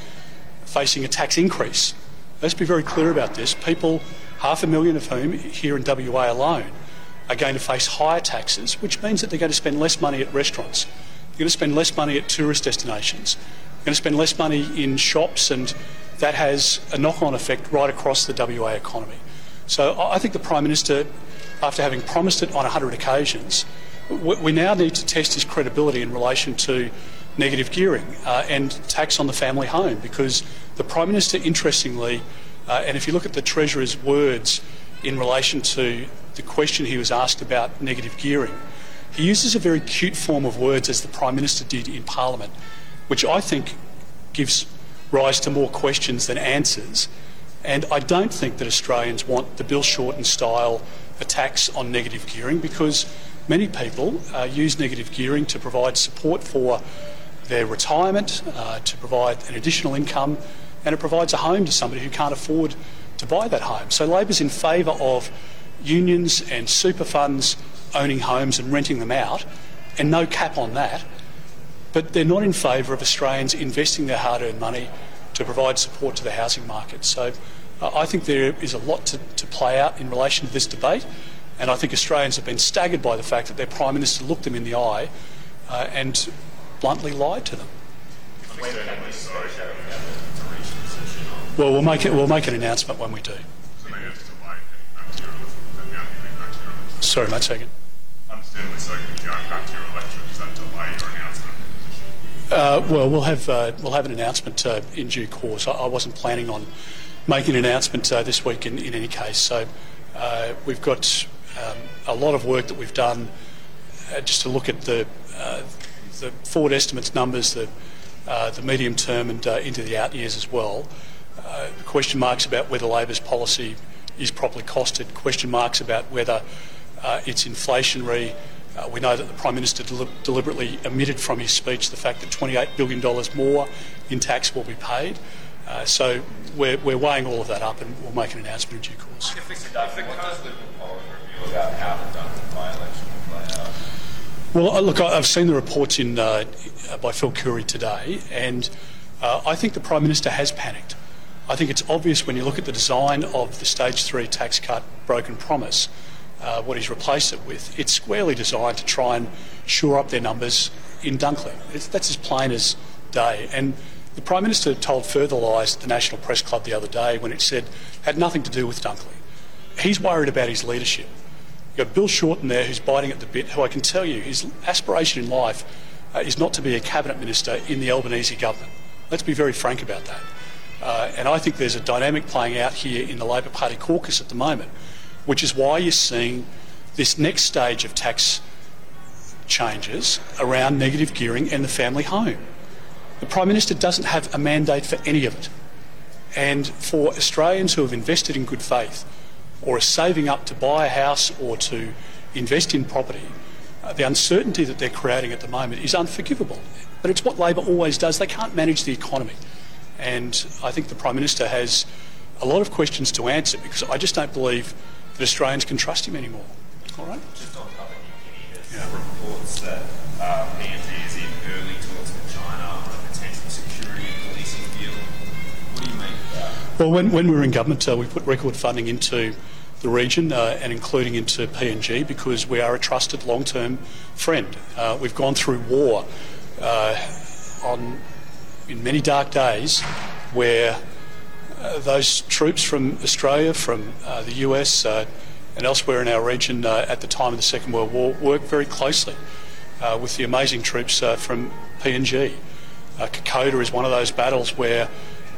facing a tax increase. Let's be very clear about this. People, half a million of whom here in WA alone, are going to face higher taxes, which means that they're going to spend less money at restaurants. They're going to spend less money at tourist destinations. They're going to spend less money in shops, and that has a knock on effect right across the WA economy. So I think the Prime Minister, after having promised it on 100 occasions, we now need to test his credibility in relation to negative gearing uh, and tax on the family home because the Prime Minister, interestingly, uh, and if you look at the Treasurer's words in relation to the question he was asked about negative gearing, he uses a very cute form of words as the Prime Minister did in Parliament, which I think gives rise to more questions than answers. And I don't think that Australians want the Bill Shorten style attacks on negative gearing because Many people uh, use negative gearing to provide support for their retirement, uh, to provide an additional income, and it provides a home to somebody who can't afford to buy that home. So Labor's in favour of unions and super funds owning homes and renting them out, and no cap on that. But they're not in favour of Australians investing their hard earned money to provide support to the housing market. So uh, I think there is a lot to, to play out in relation to this debate. And I think Australians have been staggered by the fact that their Prime Minister looked them in the eye uh, and bluntly lied to them. Well, we'll make it. We'll make an announcement when we do. Sorry, mate. Second. Uh, well, we'll have uh, we'll have an announcement uh, in due course. I, I, wasn't planning on making an announcement uh, this week in, in any case. So uh, we've got um, a lot of work that we've done uh, just to look at the, the forward estimates numbers, the, the medium term and into the out years as well. Question marks about whether Labor's policy is properly costed, question marks about whether uh, it's inflationary. we know that the Prime Minister del- deliberately omitted from his speech the fact that $28 billion more in tax will be paid. so we're, we're weighing all of that up and we'll make an announcement in due course about how the Dunkley by-election will play out? Well, look, I've seen the reports in uh, by Phil Coorey today, and uh, I think the Prime Minister has panicked. I think it's obvious when you look at the design of the stage three tax cut broken promise, uh, what he's replaced it with. It's squarely designed to try and shore up their numbers in Dunkley. It's, that's as plain as day. And the Prime Minister told further lies at the National Press Club the other day when it said had nothing to do with Dunkley. He's worried about his leadership. You've got Bill Shorten there who's biting at the bit, who I can tell you his aspiration in life uh, is not to be a cabinet minister in the Albanese government. Let's be very frank about that. Uh, and I think there's a dynamic playing out here in the Labor Party caucus at the moment, which is why you're seeing this next stage of tax changes around negative gearing and the family home. The Prime Minister doesn't have a mandate for any of it. And for Australians who have invested in good faith or are saving up to buy a house or to invest in property, uh, the uncertainty that they're creating at the moment is unforgivable. But it's what Labor always does. They can't manage the economy. And I think the Prime Minister has a lot of questions to answer because I just don't believe that Australians can trust him anymore. All right? Just on Papua New Guinea, there's reports that uh, PNG is in early talks with China on a potential security and policing deal. What do you make of that? Well, when, when we were in government, uh, we put record funding into the region uh, and including into PNG because we are a trusted long-term friend. Uh, we've gone through war uh, on in many dark days where those troops from Australia, from uh, the US, uh, and elsewhere in our region uh, at the time of the Second World War worked very closely uh, with the amazing troops uh, from PNG. Uh, Kokoda is one of those battles where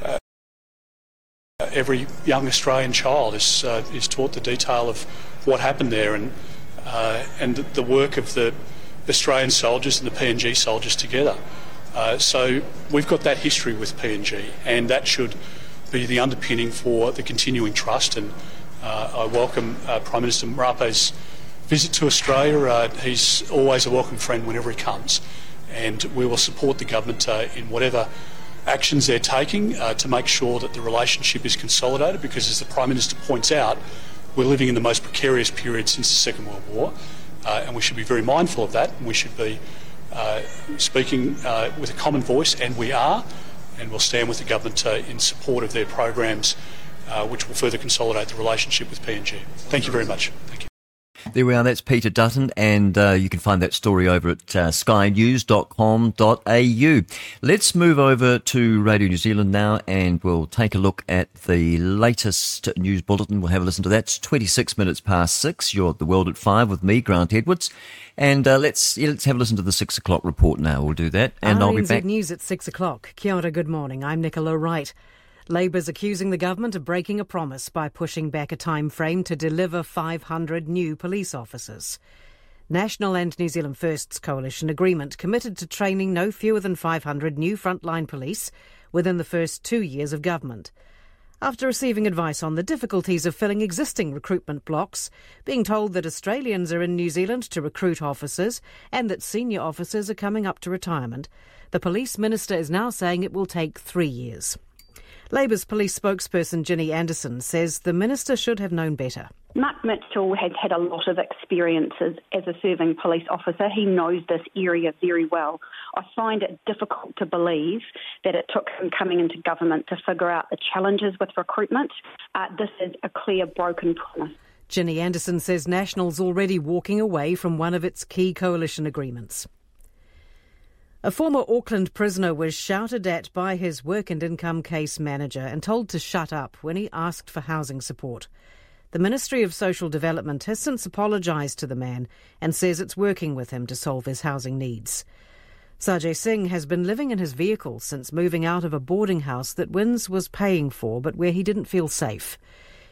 uh, every young Australian child is, uh, is taught the detail of what happened there and, uh, and the work of the Australian soldiers and the PNG soldiers together. Uh, so we've got that history with PNG, and that should be the underpinning for the continuing trust. And uh, I welcome uh, Prime Minister Marape's visit to Australia. Uh, he's always a welcome friend whenever he comes, and we will support the government in whatever actions they're taking uh, to make sure that the relationship is consolidated. Because, as the Prime Minister points out, we're living in the most precarious period since the Second World War, uh, and we should be very mindful of that. And we should be uh, speaking with a common voice, and we are, and we'll stand with the government uh, in support of their programs, uh, which will further consolidate the relationship with PNG. Thank you very much. Thank you. There we are. That's Peter Dutton, and uh, you can find that story over at uh, skynews.com.au. Let's move over to Radio New Zealand now, and we'll take a look at the latest news bulletin. We'll have a listen to that. It's 26 minutes past six. You're at the World at Five with me, Grant Edwards. And uh, let's yeah, let's have a listen to the six o'clock report now. We'll do that, and I'll be back. News at 6 o'clock. Kia ora, good morning. I'm Nicola Wright. Labour's accusing the government of breaking a promise by pushing back a time frame to deliver 500 new police officers. National and New Zealand First's coalition agreement committed to training no fewer than 500 new frontline police within the first two years of government. After receiving advice on the difficulties of filling existing recruitment blocks, being told that Australians are in New Zealand to recruit officers and that senior officers are coming up to retirement, the police minister is now saying it will take three years. Labour's police spokesperson Ginny Anderson says the minister should have known better. Mark Mitchell has had a lot of experiences as a serving police officer. He knows this area very well. I find it difficult to believe that it took him coming into government to figure out the challenges with recruitment. Uh, this is a clear broken promise. Ginny Anderson says National's already walking away from one of its key coalition agreements. A former Auckland prisoner was shouted at by his work and income case manager and told to shut up when he asked for housing support. The Ministry of Social Development has since apologised to the man and says it's working with him to solve his housing needs. Sajay Singh has been living in his vehicle since moving out of a boarding house that WINZ was paying for but where he didn't feel safe.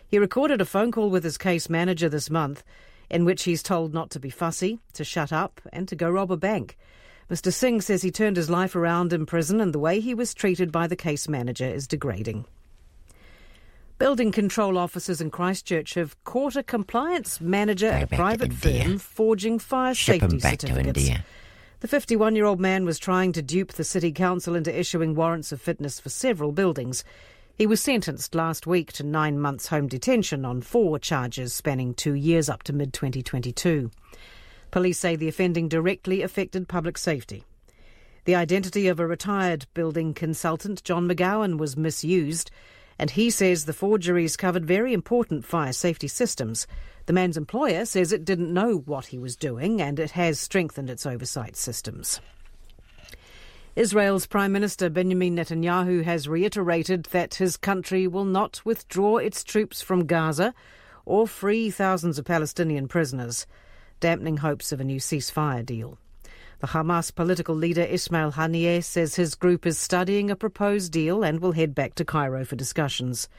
He recorded a phone call with his case manager this month in which he's told not to be fussy, to shut up, and to go rob a bank. Mr. Singh says he turned his life around in prison and the way he was treated by the case manager is degrading. Building control officers in Christchurch have caught a compliance manager at a private firm forging fire Ship safety certificates. The 51 year old man was trying to dupe the city council into issuing warrants of fitness for several buildings. He was sentenced last week to nine months home detention on four charges spanning two years up to mid 2022. Police say the offending directly affected public safety. The identity of a retired building consultant, John McGowan, was misused, and he says the forgeries covered very important fire safety systems. The man's employer says it didn't know what he was doing and it has strengthened its oversight systems. Israel's Prime Minister Benjamin Netanyahu has reiterated that his country will not withdraw its troops from Gaza or free thousands of Palestinian prisoners, dampening hopes of a new ceasefire deal. The Hamas political leader Ismail Haniyeh says his group is studying a proposed deal and will head back to Cairo for discussions.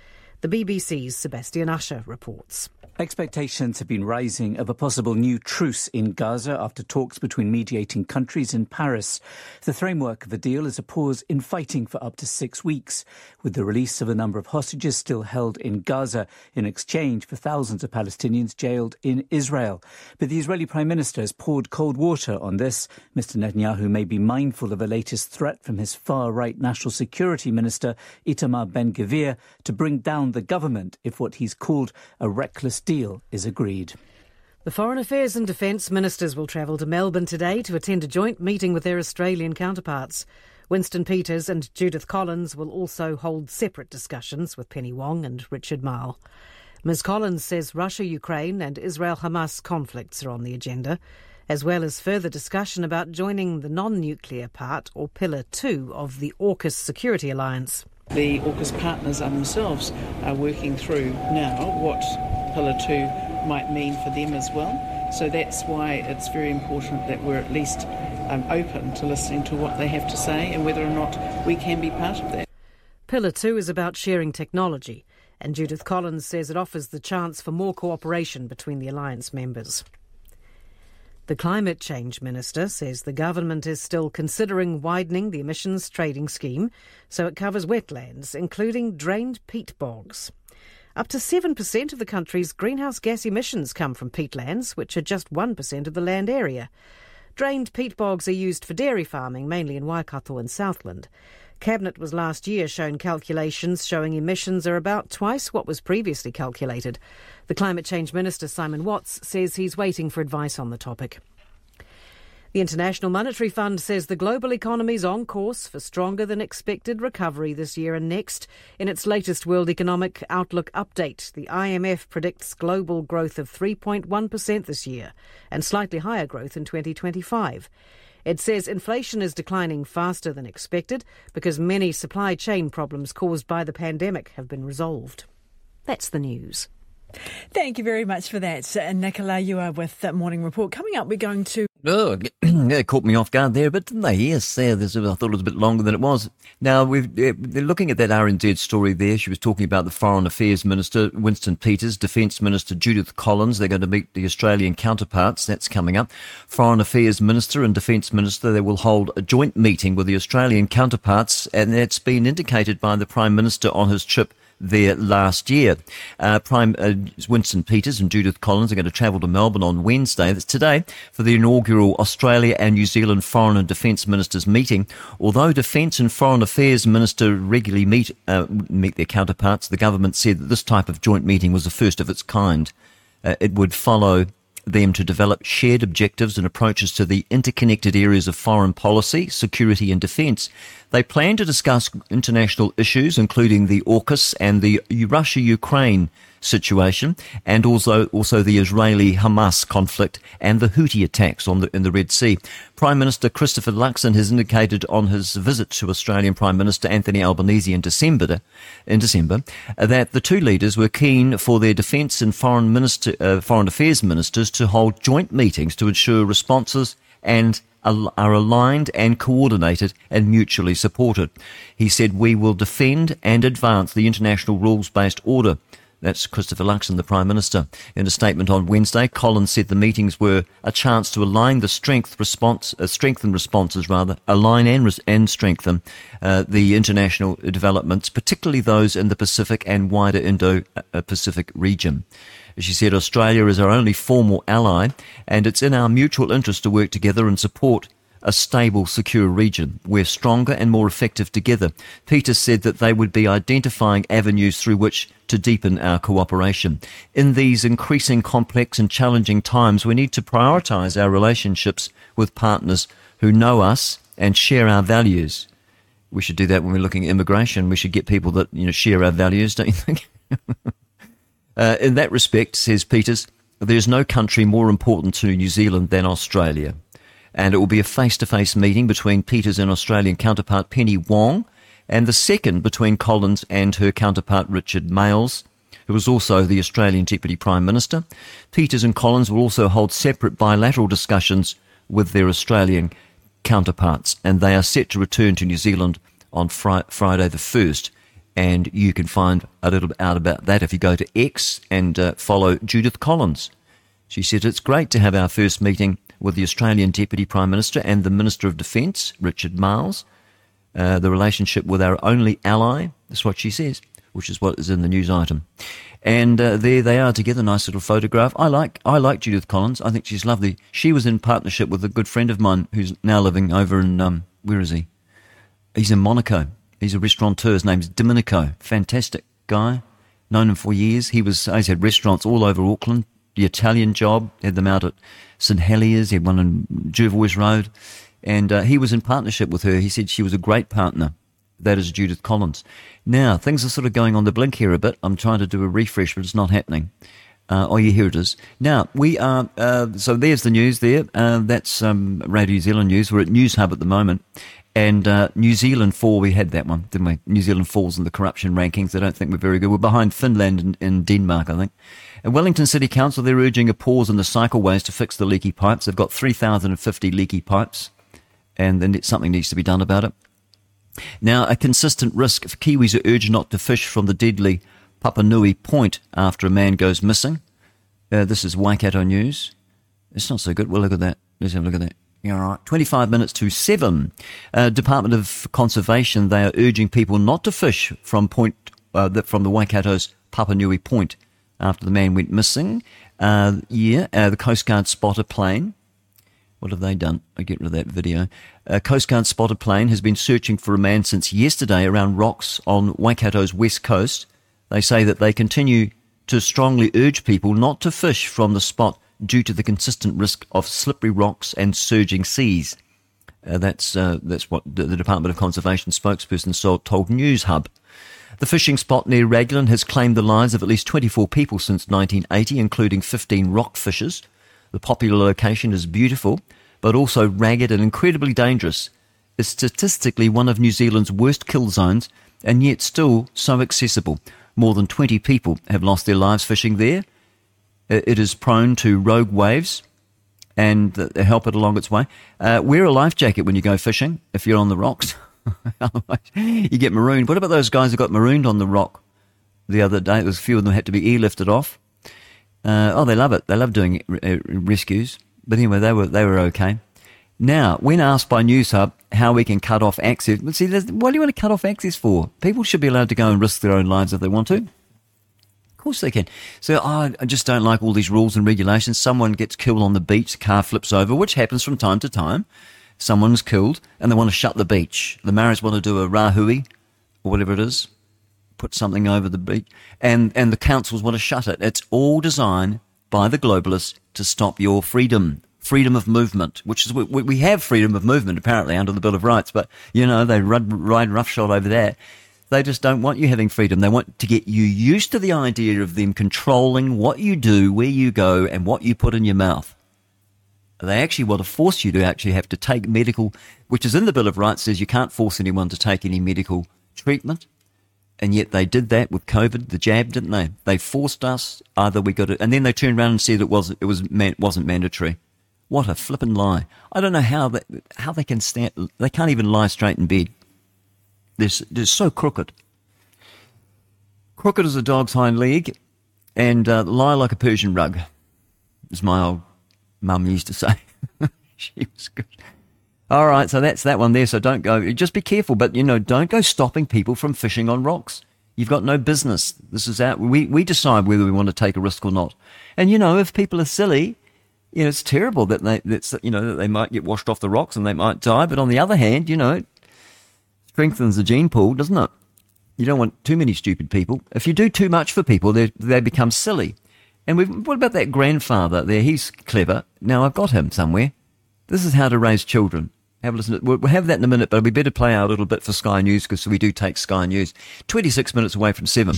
The BBC's Sebastian Usher reports. Expectations have been rising of a possible new truce in Gaza after talks between mediating countries in Paris. The framework of the deal is a pause in fighting for up to six weeks, with the release of a number of hostages still held in Gaza in exchange for thousands of Palestinians jailed in Israel. But the Israeli Prime Minister has poured cold water on this. Mr. Netanyahu may be mindful of a latest threat from his far right National Security Minister, Itamar Ben Gvir, to bring down the government if what he's called a reckless deal is agreed. The Foreign Affairs and Defence Ministers will travel to Melbourne today to attend a joint meeting with their Australian counterparts. Winston Peters and Judith Collins will also hold separate discussions with Penny Wong and Richard Marles. Ms. Collins says Russia Ukraine and Israel Hamas conflicts are on the agenda, as well as further discussion about joining the non nuclear part, or Pillar 2, of the AUKUS security alliance. The AUKUS partners themselves are working through now what Pillar 2 might mean for them as well. So that's why it's very important that we're at least um, open to listening to what they have to say and whether or not we can be part of that. Pillar 2 is about sharing technology, and Judith Collins says it offers the chance for more cooperation between the alliance members. The Climate Change Minister says the government is still considering widening the emissions trading scheme so it covers wetlands, including drained peat bogs. Up to 7% of the country's greenhouse gas emissions come from peatlands, which are just 1% of the land area. Drained peat bogs are used for dairy farming, mainly in Waikato and Southland. Cabinet was last year shown calculations showing emissions are about twice what was previously calculated. The Climate Change Minister, Simon Watts, says he's waiting for advice on the topic. The International Monetary Fund says the global economy is on course for stronger than expected recovery this year and next. In its latest World Economic Outlook update, the IMF predicts global growth of 3.1% this year and slightly higher growth in 2025. It says inflation is declining faster than expected because many supply chain problems caused by the pandemic have been resolved. That's the news. Thank you very much for that, uh, Nicola. You are with Morning Report. Coming up, we're going to. Oh, yeah, caught me off guard there, but didn't they? Yes, there. I thought it was a bit longer than it was. Now, they're looking at that RNZ story there. She was talking about the Foreign Affairs Minister, Winston Peters, Defence Minister Judith Collins. They're going to meet the Australian counterparts. That's coming up. Foreign Affairs Minister and Defence Minister, they will hold a joint meeting with the Australian counterparts, and that's been indicated by the Prime Minister on his trip there last year. Uh, Prime uh, Winston Peters and Judith Collins are going to travel to Melbourne on Wednesday. That's today for the inaugural Australia and New Zealand Foreign and Defence Ministers meeting. Although Defence and Foreign Affairs Minister regularly meet uh, meet their counterparts, the government said that this type of joint meeting was the first of its kind. Uh, it would follow them to develop shared objectives and approaches to the interconnected areas of foreign policy, security, and defence. They plan to discuss international issues, including the AUKUS and the Russia Ukraine situation, and also also the Israeli Hamas conflict and the Houthi attacks on the in the Red Sea. Prime Minister Christopher Luxon has indicated on his visit to Australian Prime Minister Anthony Albanese in December in December that the two leaders were keen for their defence and foreign minister uh, foreign affairs ministers to hold joint meetings to ensure responses and are aligned and coordinated and mutually supported. He said, We will defend and advance the international rules based order. That's Christopher Luxon, the Prime Minister. In a statement on Wednesday, Collins said the meetings were a chance to align the strength response, uh, strengthen responses rather, align and, res- and strengthen uh, the international developments, particularly those in the Pacific and wider Indo-Pacific region. She said Australia is our only formal ally, and it's in our mutual interest to work together and support a stable, secure region. We're stronger and more effective together. Peter said that they would be identifying avenues through which to deepen our cooperation. In these increasing complex and challenging times, we need to prioritise our relationships with partners who know us and share our values. We should do that when we're looking at immigration. We should get people that you know share our values, don't you think? uh, in that respect, says Peters, there's no country more important to New Zealand than Australia and it will be a face to face meeting between Peters and Australian counterpart Penny Wong, and the second between Collins and her counterpart Richard Marles, who was also the Australian Deputy Prime Minister. Peters and Collins will also hold separate bilateral discussions with their Australian counterparts, and they are set to return to New Zealand on fri- Friday the 1st. And you can find a little bit out about that if you go to X and uh, follow Judith Collins. She said, It's great to have our first meeting with the Australian Deputy Prime Minister and the Minister of Defence, Richard Miles, Uh, the relationship with our only ally, that's what she says, which is what is in the news item. And uh, there they are together, nice little photograph. I like I like Judith Collins. I think she's lovely. She was in partnership with a good friend of mine who's now living over in um, where is he? He's in Monaco. He's a restaurateur. His name's Domenico. Fantastic guy. Known him for years. He was he's had restaurants all over Auckland. The Italian job had them out at St Heliers. He had one on Jervois Road, and uh, he was in partnership with her. He said she was a great partner. That is Judith Collins. Now, things are sort of going on the blink here a bit. I'm trying to do a refresh, but it's not happening. Uh, oh, yeah, here it is. Now, we are, uh, so there's the news there. Uh, that's um, Radio New Zealand News. We're at News Hub at the moment. And uh, New Zealand fall, we had that one, didn't we? New Zealand falls in the corruption rankings. I don't think we're very good. We're behind Finland and, and Denmark, I think. At Wellington City Council, they're urging a pause in the cycleways to fix the leaky pipes. They've got 3,050 leaky pipes, and then something needs to be done about it. Now, a consistent risk for Kiwis are urged not to fish from the deadly Papanui Point after a man goes missing. Uh, this is Waikato News. It's not so good. We'll look at that. Let's have a look at that. All right. 25 minutes to 7. Uh, Department of Conservation, they are urging people not to fish from point uh, the, from the Waikato's Papanui Point after the man went missing. Uh, yeah, uh, the Coast Guard spot a plane. What have they done? I get rid of that video. A Coast Guard spotted plane has been searching for a man since yesterday around rocks on Waikato's west coast. They say that they continue to strongly urge people not to fish from the spot due to the consistent risk of slippery rocks and surging seas. Uh, that's uh, that's what the, Department of Conservation spokesperson told News Hub. The fishing spot near Raglan has claimed the lives of at least 24 people since 1980, including 15 rock fishers. The popular location is beautiful, but also ragged and incredibly dangerous. It's statistically one of New Zealand's worst kill zones, and yet still so accessible. More than 20 people have lost their lives fishing there. It is prone to rogue waves and help it along its way. Uh, wear a life jacket when you go fishing if you're on the rocks. You get marooned. What about those guys who got marooned on the rock the other day? There was a few of them had to be airlifted off. Uh, oh, they love it. They love doing uh, rescues. But anyway, they were they were okay. Now, when asked by News Hub how we can cut off access, see, what do you want to cut off access for? People should be allowed to go and risk their own lives if they want to. Of course they can. So oh, I just don't like all these rules and regulations. Someone gets killed on the beach, car flips over, which happens from time to time. Someone's killed, and they want to shut the beach. The Maoris want to do a rahui, or whatever it is, put something over the beach, and, and the councils want to shut it. It's all designed by the globalists to stop your freedom, freedom of movement, which is we, we have freedom of movement apparently under the Bill of Rights, but you know they ride, ride roughshod over that. They just don't want you having freedom. They want to get you used to the idea of them controlling what you do, where you go, and what you put in your mouth. They actually want to force you to actually have to take medical, which is in the Bill of Rights, says you can't force anyone to take any medical treatment and yet they did that with COVID, the jab, didn't they? They forced us. Either we got it, and then they turned around and said it was it was wasn't mandatory. What a flippin' lie! I don't know how they how they can stand. They can't even lie straight in bed. They're, they're so crooked. Crooked as a dog's hind leg, and uh, lie like a Persian rug, as my old mum used to say. she was good. All right, so that's that one there. So don't go. Just be careful, but you know, don't go stopping people from fishing on rocks. You've got no business. This is out. We we decide whether we want to take a risk or not. And you know, if people are silly, you know, it's terrible that they that's you know that they might get washed off the rocks and they might die. But on the other hand, you know, it strengthens the gene pool, doesn't it? You don't want too many stupid people. If you do too much for people, they they become silly. And what about that grandfather there? He's clever. Now I've got him somewhere. This is how to raise children. Have a listen. We'll have that in a minute, but we better play out a little bit for Sky News because we do take Sky News. 26 minutes away from 7.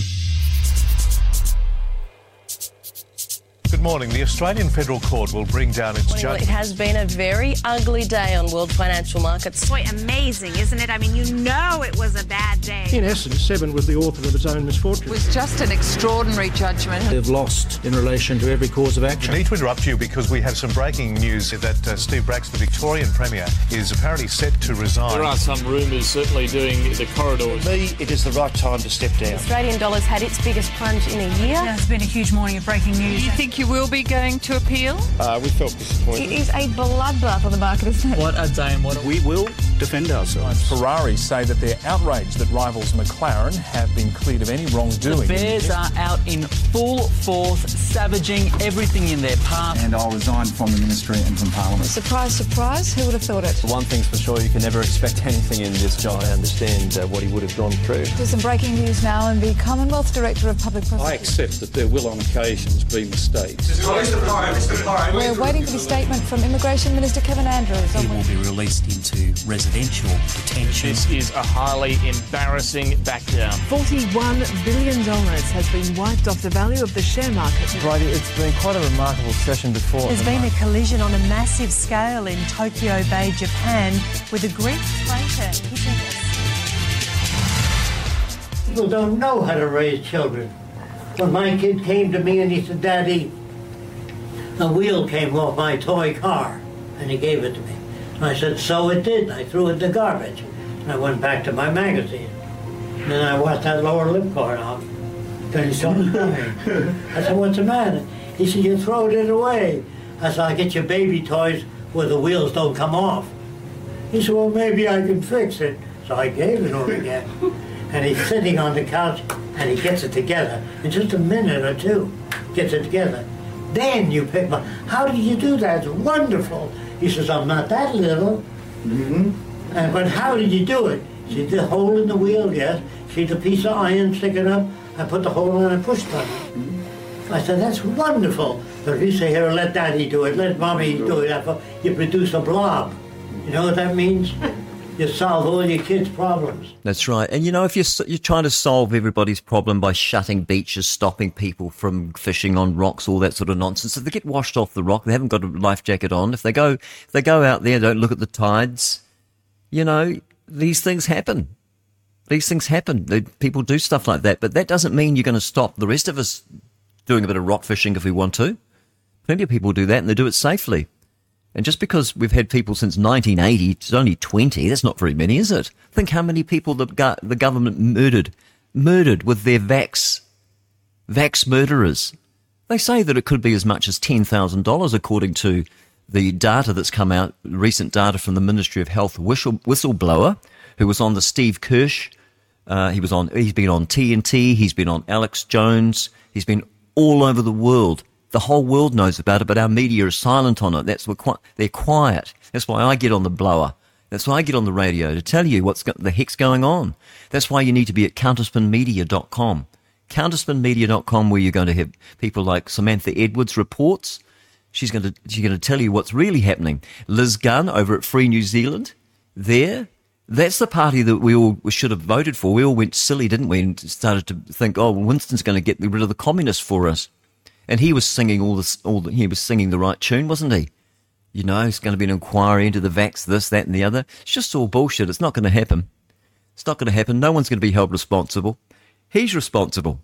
Good morning. The Australian Federal Court will bring down its Well, it has been a very ugly day on world financial markets. Boy, amazing, isn't it? I mean, you know it was a bad day. In essence, Seven was the author of its own misfortune. It was just an extraordinary judgment. They've lost in relation to every cause of action. I need to interrupt you because we have some breaking news that uh, Steve Bracks, the Victorian Premier, is apparently set to resign. There are some rumours certainly doing the corridors. For me, it is the right time to step down. The Australian dollars had its biggest plunge in a year. It's been a huge morning of breaking news. Do you think you will be going to appeal? Uh, we felt It disappointed. It is a bloodbath on the market, isn't it? What a day and what We will defend ourselves. Ferrari say that they're outraged that rivals McLaren have been cleared of any wrongdoing. The Bears are out in full force, savaging everything in their path. And I'll resign from the ministry and from Parliament. Surprise, surprise, who would have thought it? One thing's for sure, you can never expect anything in this job. I understand uh, what he would have gone through. There's some breaking news now, and the Commonwealth Director of Public I accept that there will on occasions be mistakes. We're waiting for the statement from Immigration Minister Kevin Andrews. He will be released into residential detention. This is a highly embarrassing backdown. $41 billion has been wiped off the value of the share market. Brady, it's been quite a remarkable session before. There's been a collision on a massive scale in Tokyo Bay, Japan, with a Greek freighter hitting. People don't know how to raise children. When my kid came to me and he said, Daddy, a wheel came off my toy car, and he gave it to me. And I said, so it did. I threw it in the garbage. And I went back to my magazine. And then I watched that lower lip corn off. Then he started crying. I said, what's the matter? He said, you throwed it away. I said, I get your baby toys where the wheels don't come off. He said, well, maybe I can fix it. So I gave it to him again. And he's sitting on the couch and he gets it together in just a minute or two. Gets it together. Then you pick my, how did you do that? It's wonderful. He says, I'm not that little. Mm-hmm. And, but how did you do it? See the hole in the wheel, yes. See the piece of iron sticking up? I put the hole in and pushed on it. I said, that's wonderful. But he said, here, let daddy do it, let mommy do it, you produce a blob. You know what that means? You solve all your kids' problems. That's right. And you know, if you're, you're trying to solve everybody's problem by shutting beaches, stopping people from fishing on rocks, all that sort of nonsense, if they get washed off the rock, they haven't got a life jacket on, if they go, if they go out there, don't look at the tides, you know, these things happen. These things happen. People do stuff like that, but that doesn't mean you're going to stop the rest of us doing a bit of rock fishing if we want to. Plenty of people do that and they do it safely. And just because we've had people since 1980, it's only 20, that's not very many, is it? Think how many people the, go- the government murdered, murdered with their vax, vax murderers. They say that it could be as much as $10,000 according to the data that's come out, recent data from the Ministry of Health whistle, whistleblower, who was on the Steve Kirsch. Uh, he was on, he's been on TNT, he's been on Alex Jones, he's been all over the world. The whole world knows about it, but our media is silent on it. That's what they're quiet. That's why I get on the blower. That's why I get on the radio to tell you what's the heck's going on. That's why you need to be at counterspinmedia.com. Counterspinmedia.com, where you're going to have people like Samantha Edwards reports. She's going to she's going to tell you what's really happening. Liz Gunn over at Free New Zealand, there. That's the party that we all should have voted for. We all went silly, didn't we? And started to think, oh, Winston's going to get rid of the communists for us. And he was singing all this, all the, he was singing the right tune, wasn't he? You know, it's going to be an inquiry into the vax, this, that, and the other. It's just all bullshit. It's not going to happen. It's not going to happen. No one's going to be held responsible. He's responsible.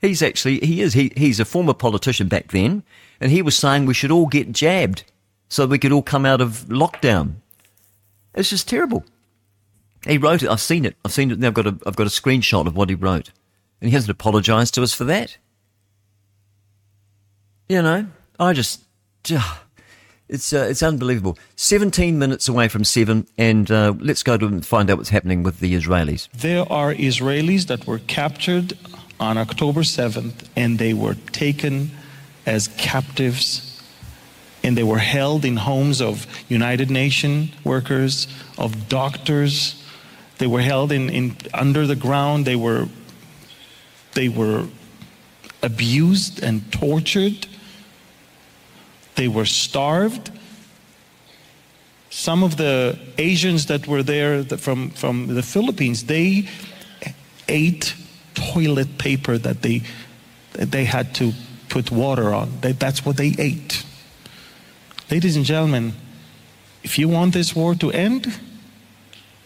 He's actually, he is. He, he's a former politician back then, and he was saying we should all get jabbed so we could all come out of lockdown. It's just terrible. He wrote it. I've seen it. I've seen it. Now I've got a, I've got a screenshot of what he wrote, and he hasn't apologised to us for that. You know, I just, it's uh, it's unbelievable. Seventeen minutes away from seven, and uh, let's go to find out what's happening with the Israelis. There are Israelis that were captured on October 7th and they were taken as captives and they were held in homes of United Nations workers, of doctors. They were held in, in under the ground. They were they were abused and tortured. They were starved. Some of the Asians that were there from, from the Philippines, they ate toilet paper that they, they had to put water on. They, that's what they ate. Ladies and gentlemen, if you want this war to end,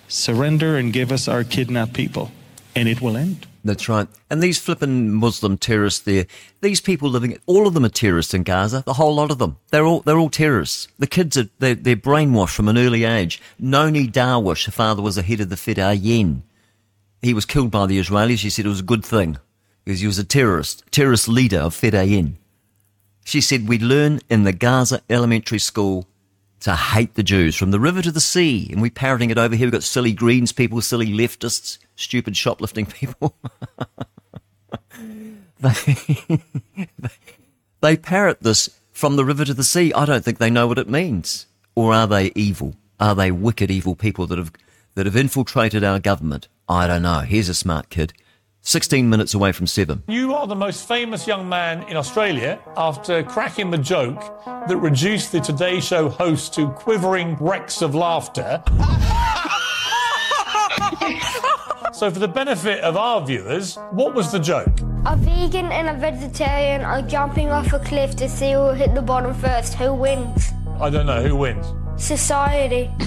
surrender and give us our kidnapped people, and it will end. That's right. And these flippin' Muslim terrorists there, these people living, all of them are terrorists in Gaza. The whole lot of them. They're all, they're all terrorists. The kids are, they're, they're brainwashed from an early age. Nonie Darwish, her father was the head of the Fedayeen. Uh, he was killed by the Israelis. She said it was a good thing because he was a terrorist, terrorist leader of Fedayeen. Uh, she said we learn in the Gaza elementary school to hate the Jews from the river to the sea. And we're parroting it over here. We've got silly Greens people, silly leftists, stupid shoplifting people. they, they parrot this from the river to the sea. I don't think they know what it means. Or are they evil? Are they wicked, evil people that have, that have infiltrated our government? I don't know. Here's a smart kid. 16 minutes away from seven. You are the most famous young man in Australia after cracking the joke that reduced the Today Show host to quivering wrecks of laughter. so, for the benefit of our viewers, what was the joke? A vegan and a vegetarian are jumping off a cliff to see who will hit the bottom first. Who wins? I don't know. Who wins? Society.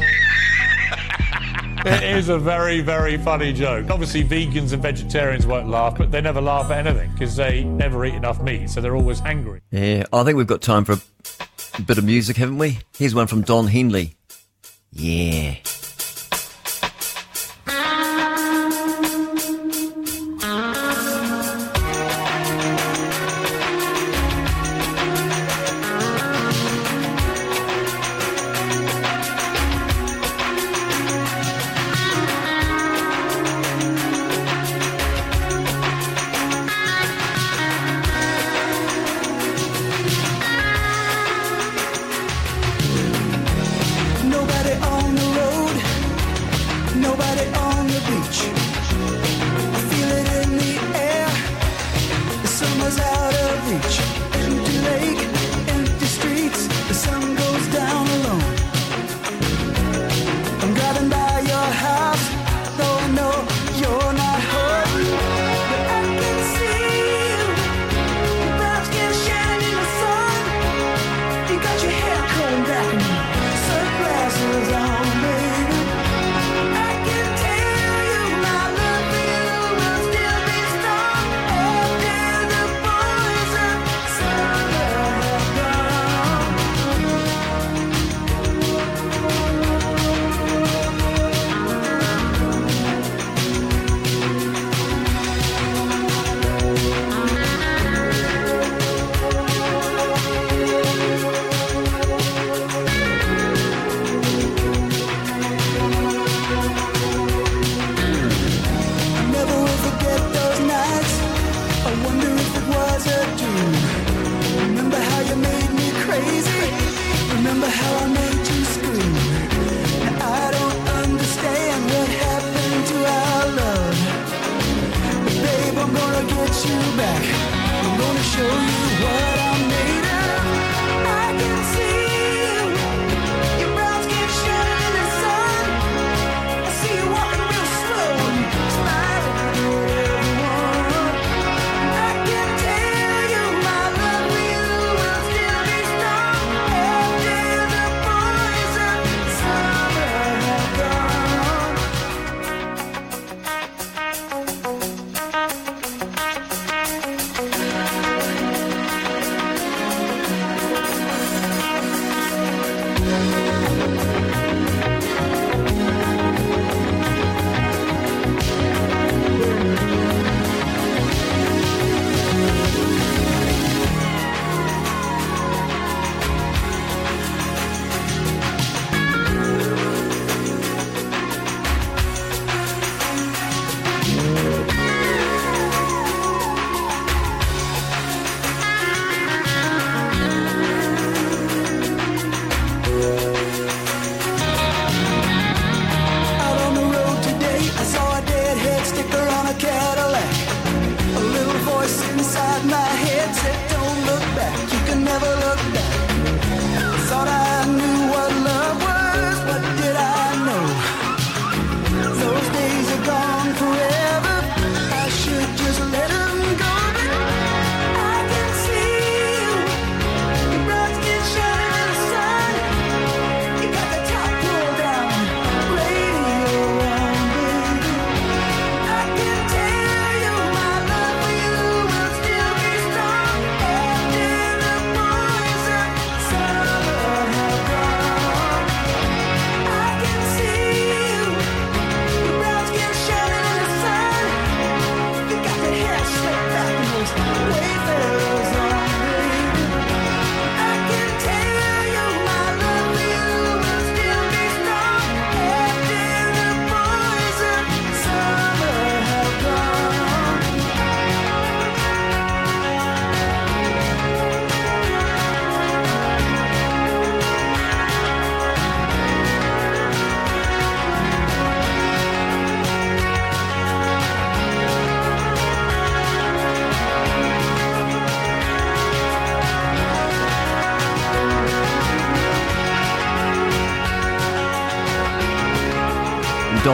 It is a very, very funny joke. Obviously, vegans and vegetarians won't laugh, but they never laugh at anything because they never eat enough meat, so they're always hungry. Yeah, I think we've got time for a bit of music, haven't we? Here's one from Don Henley. Yeah.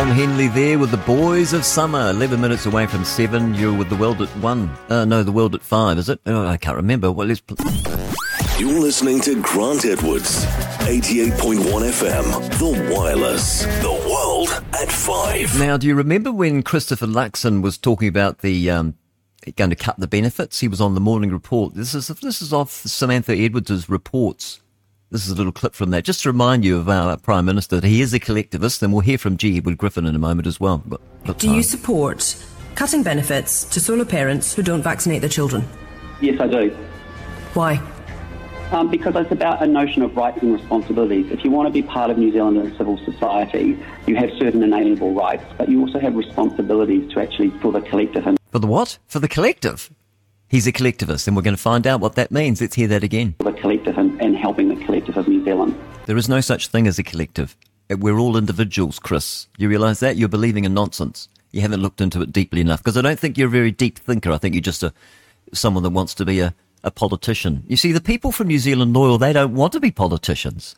Don Henley there with the Boys of Summer. 11 minutes away from 7. You're with the world at 1. Uh, no, the world at 5, is it? Oh, I can't remember. Well, let's. Pl- You're listening to Grant Edwards, 88.1 FM, The Wireless, The World at 5. now, do you remember when Christopher Luxon was talking about the. Um, going to cut the benefits? He was on the morning report. This is this is off Samantha Edwards' reports. This is a little clip from that, just to remind you of our Prime Minister that he is a collectivist, and we'll hear from G. Edward Griffin in a moment as well. But, but Do you support cutting benefits to solo parents who don't vaccinate their children? Yes, I do. Why? Um, because it's about a notion of rights and responsibilities. If you want to be part of New Zealand and civil society, you have certain inalienable rights, but you also have responsibilities to actually for the collective. And For the what? For the collective. He's a collectivist, and we're going to find out what that means. Let's hear that again. the collective and, and helping the collective of New Zealand. There is no such thing as a collective. We're all individuals, Chris. You realise that? You're believing in nonsense. You haven't looked into it deeply enough because I don't think you're a very deep thinker. I think you're just a someone that wants to be a, a politician. You see, the people from New Zealand loyal, they don't want to be politicians.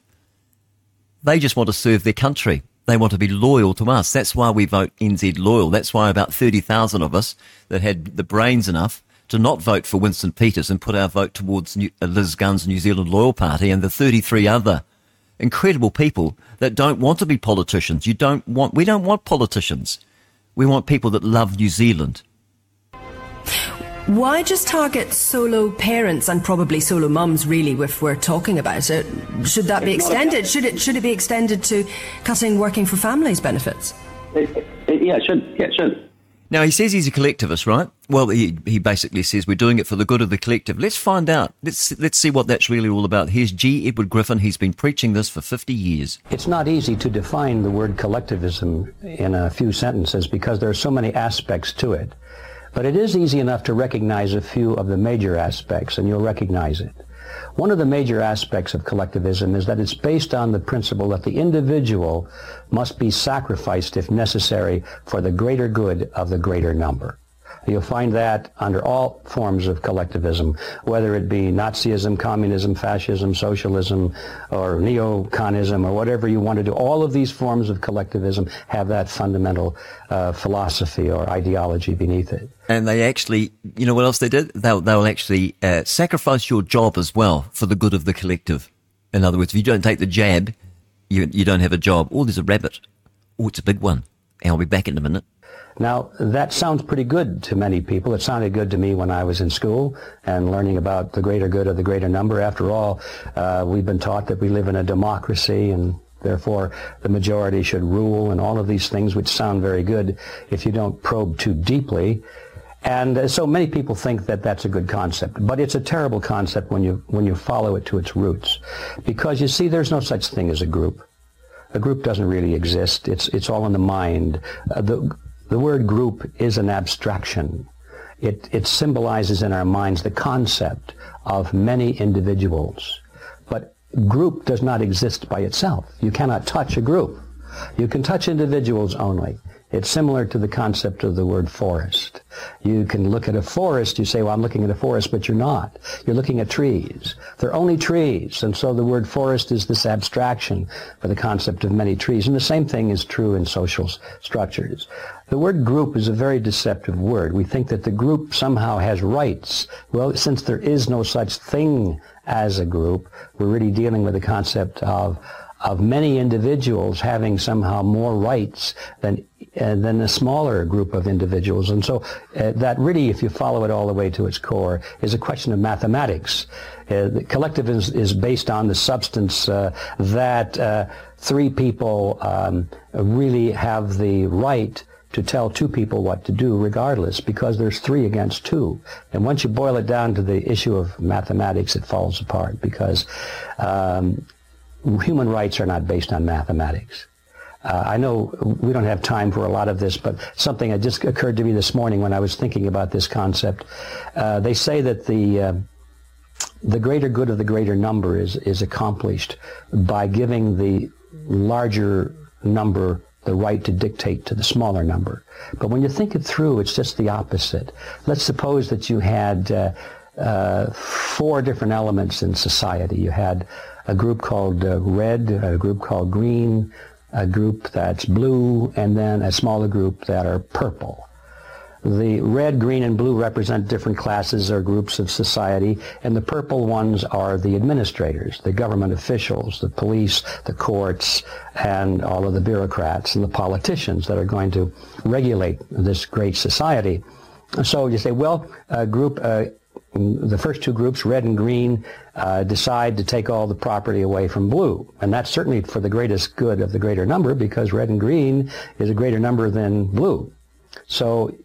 They just want to serve their country. They want to be loyal to us. That's why we vote NZ loyal. That's why about 30,000 of us that had the brains enough to not vote for Winston Peters and put our vote towards New, uh, Liz Gunn's New Zealand Loyal Party and the 33 other incredible people that don't want to be politicians. You don't want, we don't want politicians. We want people that love New Zealand. Why just target solo parents and probably solo mums, really, if we're talking about it? Should that be It's not extended? Should it, should it be extended to cutting working for families benefits? It, it, yeah, it should. Yeah, it should. Now, he says he's a collectivist, right? Well, he, he basically says we're doing it for the good of the collective. Let's find out. Let's, let's see what that's really all about. Here's G. Edward Griffin. He's been preaching this for 50 years. It's not easy to define the word collectivism in a few sentences because there are so many aspects to it. But it is easy enough to recognize a few of the major aspects, and you'll recognize it. One of the major aspects of collectivism is that it's based on the principle that the individual must be sacrificed, if necessary, for the greater good of the greater number. You'll find that under all forms of collectivism, whether it be Nazism, communism, fascism, socialism, or neoconism, or whatever you want to do. All of these forms of collectivism have that fundamental uh, philosophy or ideology beneath it. And they actually, you know what else they did? They'll, they'll actually uh, sacrifice your job as well for the good of the collective. In other words, if you don't take the jab, you, you don't have a job. Oh, there's a rabbit. Oh, it's a big one. And I'll be back in a minute. Now, that sounds pretty good to many people. It sounded good to me when I was in school and learning about the greater good of the greater number. After all, uh, we've been taught that we live in a democracy and therefore the majority should rule and all of these things which sound very good if you don't probe too deeply. And so many people think that that's a good concept, but it's a terrible concept when you when you follow it to its roots, because you see, there's no such thing as a group. A group doesn't really exist. It's it's all in the mind. Uh, the the word group is an abstraction. It it symbolizes in our minds the concept of many individuals, but group does not exist by itself. You cannot touch a group. You can touch individuals only. It's similar to the concept of the word forest. You can look at a forest, you say, well, I'm looking at a forest, but you're not. You're looking at trees. They're only trees. And so the word forest is this abstraction for the concept of many trees. And the same thing is true in social structures. The word group is a very deceptive word. We think that the group somehow has rights. Well, since there is no such thing as a group, we're really dealing with the concept of of many individuals having somehow more rights than uh, than a smaller group of individuals, and so uh, that really, if you follow it all the way to its core, is a question of mathematics. Uh, the collective is, is based on the substance uh, that uh, three people um, really have the right to tell two people what to do regardless because there's three against two. And once you boil it down to the issue of mathematics, it falls apart because um, human rights are not based on mathematics. Uh, I know we don't have time for a lot of this, but something that just occurred to me this morning when I was thinking about this concept. Uh, they say that the uh, the greater good of the greater number is is accomplished by giving the larger number the right to dictate to the smaller number. But when you think it through, it's just the opposite. Let's suppose that you had uh, uh, four different elements in society. You had a group called uh, red, a group called green, a group that's blue, and then a smaller group that are purple. The red, green, and blue represent different classes or groups of society, and the purple ones are the administrators, the government officials, the police, the courts, and all of the bureaucrats and the politicians that are going to regulate this great society. So you say, well, a group, uh, the first two groups, red and green, uh, decide to take all the property away from blue. And that's certainly for the greatest good of the greater number because red and green is a greater number than blue. So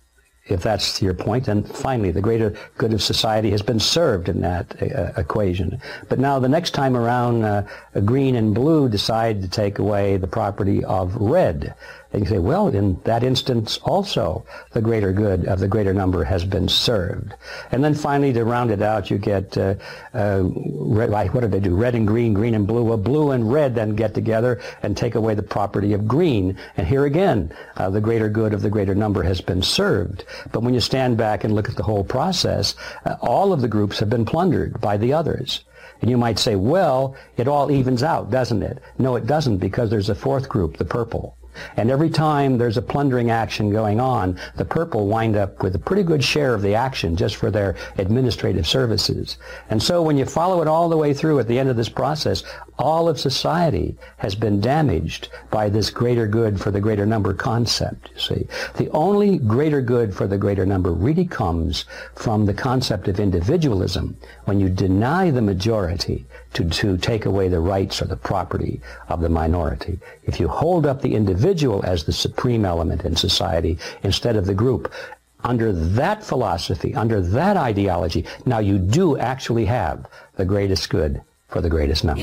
if that's your point, then finally the greater good of society has been served in that uh, equation. But now the next time around, uh, green and blue decide to take away the property of red. And you say, well, in that instance also, the greater good of the greater number has been served. And then finally, to round it out, you get, uh, uh, red, what do they do? Red and green, green and blue. Well, blue and red then get together and take away the property of green. And here again, uh, the greater good of the greater number has been served. But when you stand back and look at the whole process, uh, all of the groups have been plundered by the others. And you might say, well, it all evens out, doesn't it? No, it doesn't because there's a fourth group, the purple. And every time there's a plundering action going on, the purple wind up with a pretty good share of the action just for their administrative services. And so when you follow it all the way through at the end of this process, all of society has been damaged by this greater good for the greater number concept, you see. The only greater good for the greater number really comes from the concept of individualism when you deny the majority to, to take away the rights or the property of the minority. If you hold up the individual as the supreme element in society instead of the group, under that philosophy, under that ideology, now you do actually have the greatest good for the greatest number.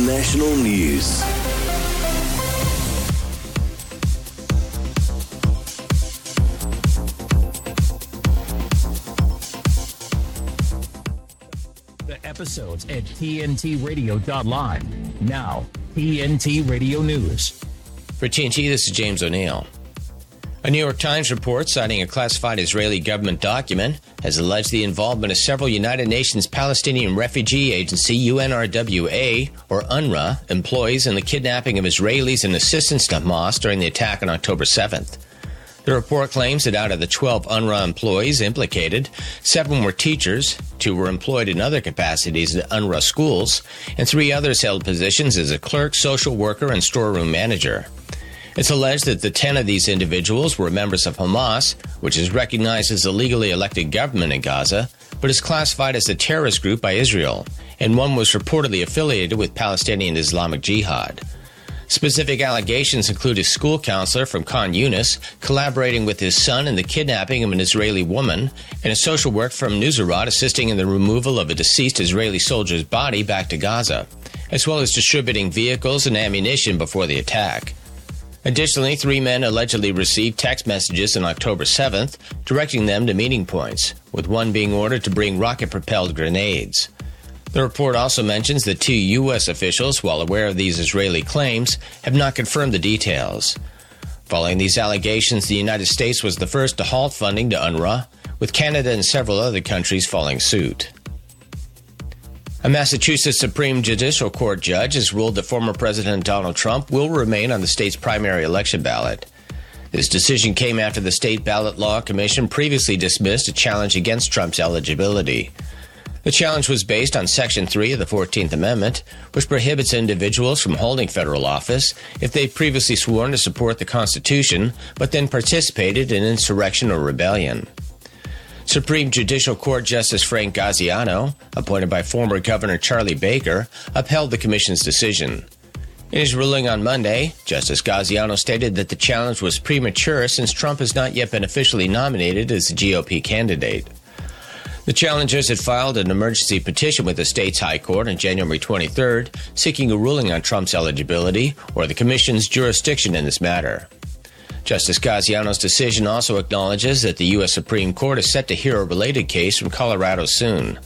International News. The episodes at TNTRadio.live. Now, TNT Radio News. For TNT, this is James O'Neill. A New York Times report citing a classified Israeli government document has alleged the involvement of several United Nations Palestinian Refugee Agency UNRWA or UNRWA employees in the kidnapping of Israelis and assistance to Hamas during the attack on October 7th. The report claims that out of the 12 UNRWA employees implicated, seven were teachers, two were employed in other capacities at UNRWA schools, and three others held positions as a clerk, social worker, and storeroom manager. It's alleged that the 10 of these individuals were members of Hamas, which is recognized as a legally elected government in Gaza, but is classified as a terrorist group by Israel, and one was reportedly affiliated with Palestinian Islamic Jihad. Specific allegations include a school counselor from Khan Yunis collaborating with his son in the kidnapping of an Israeli woman, and a social worker from Nuseirat assisting in the removal of a deceased Israeli soldier's body back to Gaza, as well as distributing vehicles and ammunition before the attack. Additionally, three men allegedly received text messages on October 7th directing them to meeting points, with one being ordered to bring rocket propelled grenades. The report also mentions that two U.S. officials, while aware of these Israeli claims, have not confirmed the details. Following these allegations, the United States was the first to halt funding to UNRWA, with Canada and several other countries following suit. A Massachusetts Supreme Judicial Court judge has ruled that former President Donald Trump will remain on the state's primary election ballot. This decision came after the State Ballot Law Commission previously dismissed a challenge against Trump's eligibility. The challenge was based on Section 3 of the 14th Amendment, which prohibits individuals from holding federal office if they've previously sworn to support the Constitution but then participated in insurrection or rebellion. Supreme Judicial Court Justice Frank Gaziano, appointed by former Governor Charlie Baker, upheld the Commission's decision. In his ruling on Monday, Justice Gaziano stated that the challenge was premature since Trump has not yet been officially nominated as the GOP candidate. The challengers had filed an emergency petition with the state's High Court on January 23rd, seeking a ruling on Trump's eligibility or the Commission's jurisdiction in this matter. Justice Gaziano's decision also acknowledges that the U.S. Supreme Court is set to hear a related case from Colorado soon.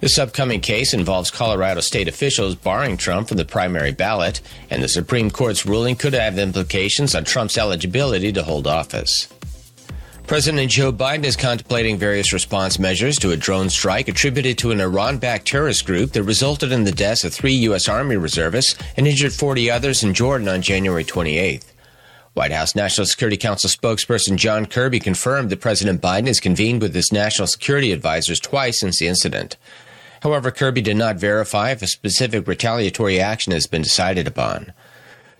This upcoming case involves Colorado state officials barring Trump from the primary ballot, and the Supreme Court's ruling could have implications on Trump's eligibility to hold office. President Joe Biden is contemplating various response measures to a drone strike attributed to an Iran backed terrorist group that resulted in the deaths of three U.S. Army reservists and injured 40 others in Jordan on January 28th. White House National Security Council spokesperson John Kirby confirmed that President Biden has convened with his national security advisors twice since the incident. However, Kirby did not verify if a specific retaliatory action has been decided upon.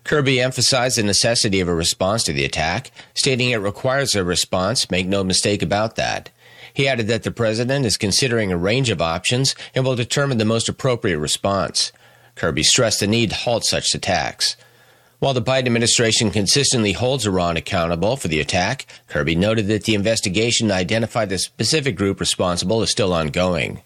Kirby emphasized the necessity of a response to the attack, stating it requires a response, make no mistake about that. He added that the president is considering a range of options and will determine the most appropriate response. Kirby stressed the need to halt such attacks. While the Biden administration consistently holds Iran accountable for the attack, Kirby noted that the investigation to identify the specific group responsible is still ongoing.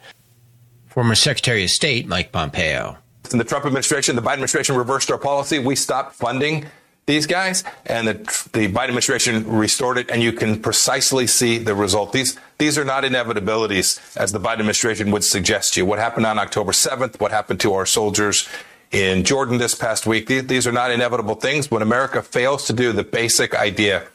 Former Secretary of State Mike Pompeo. In the Trump administration, the Biden administration reversed our policy. We stopped funding these guys, and the, the Biden administration restored it, and you can precisely see the result. These these are not inevitabilities, as the Biden administration would suggest to you. What happened on October 7th, what happened to our soldiers in Jordan this past week, these, these are not inevitable things. When America fails to do the basic idea,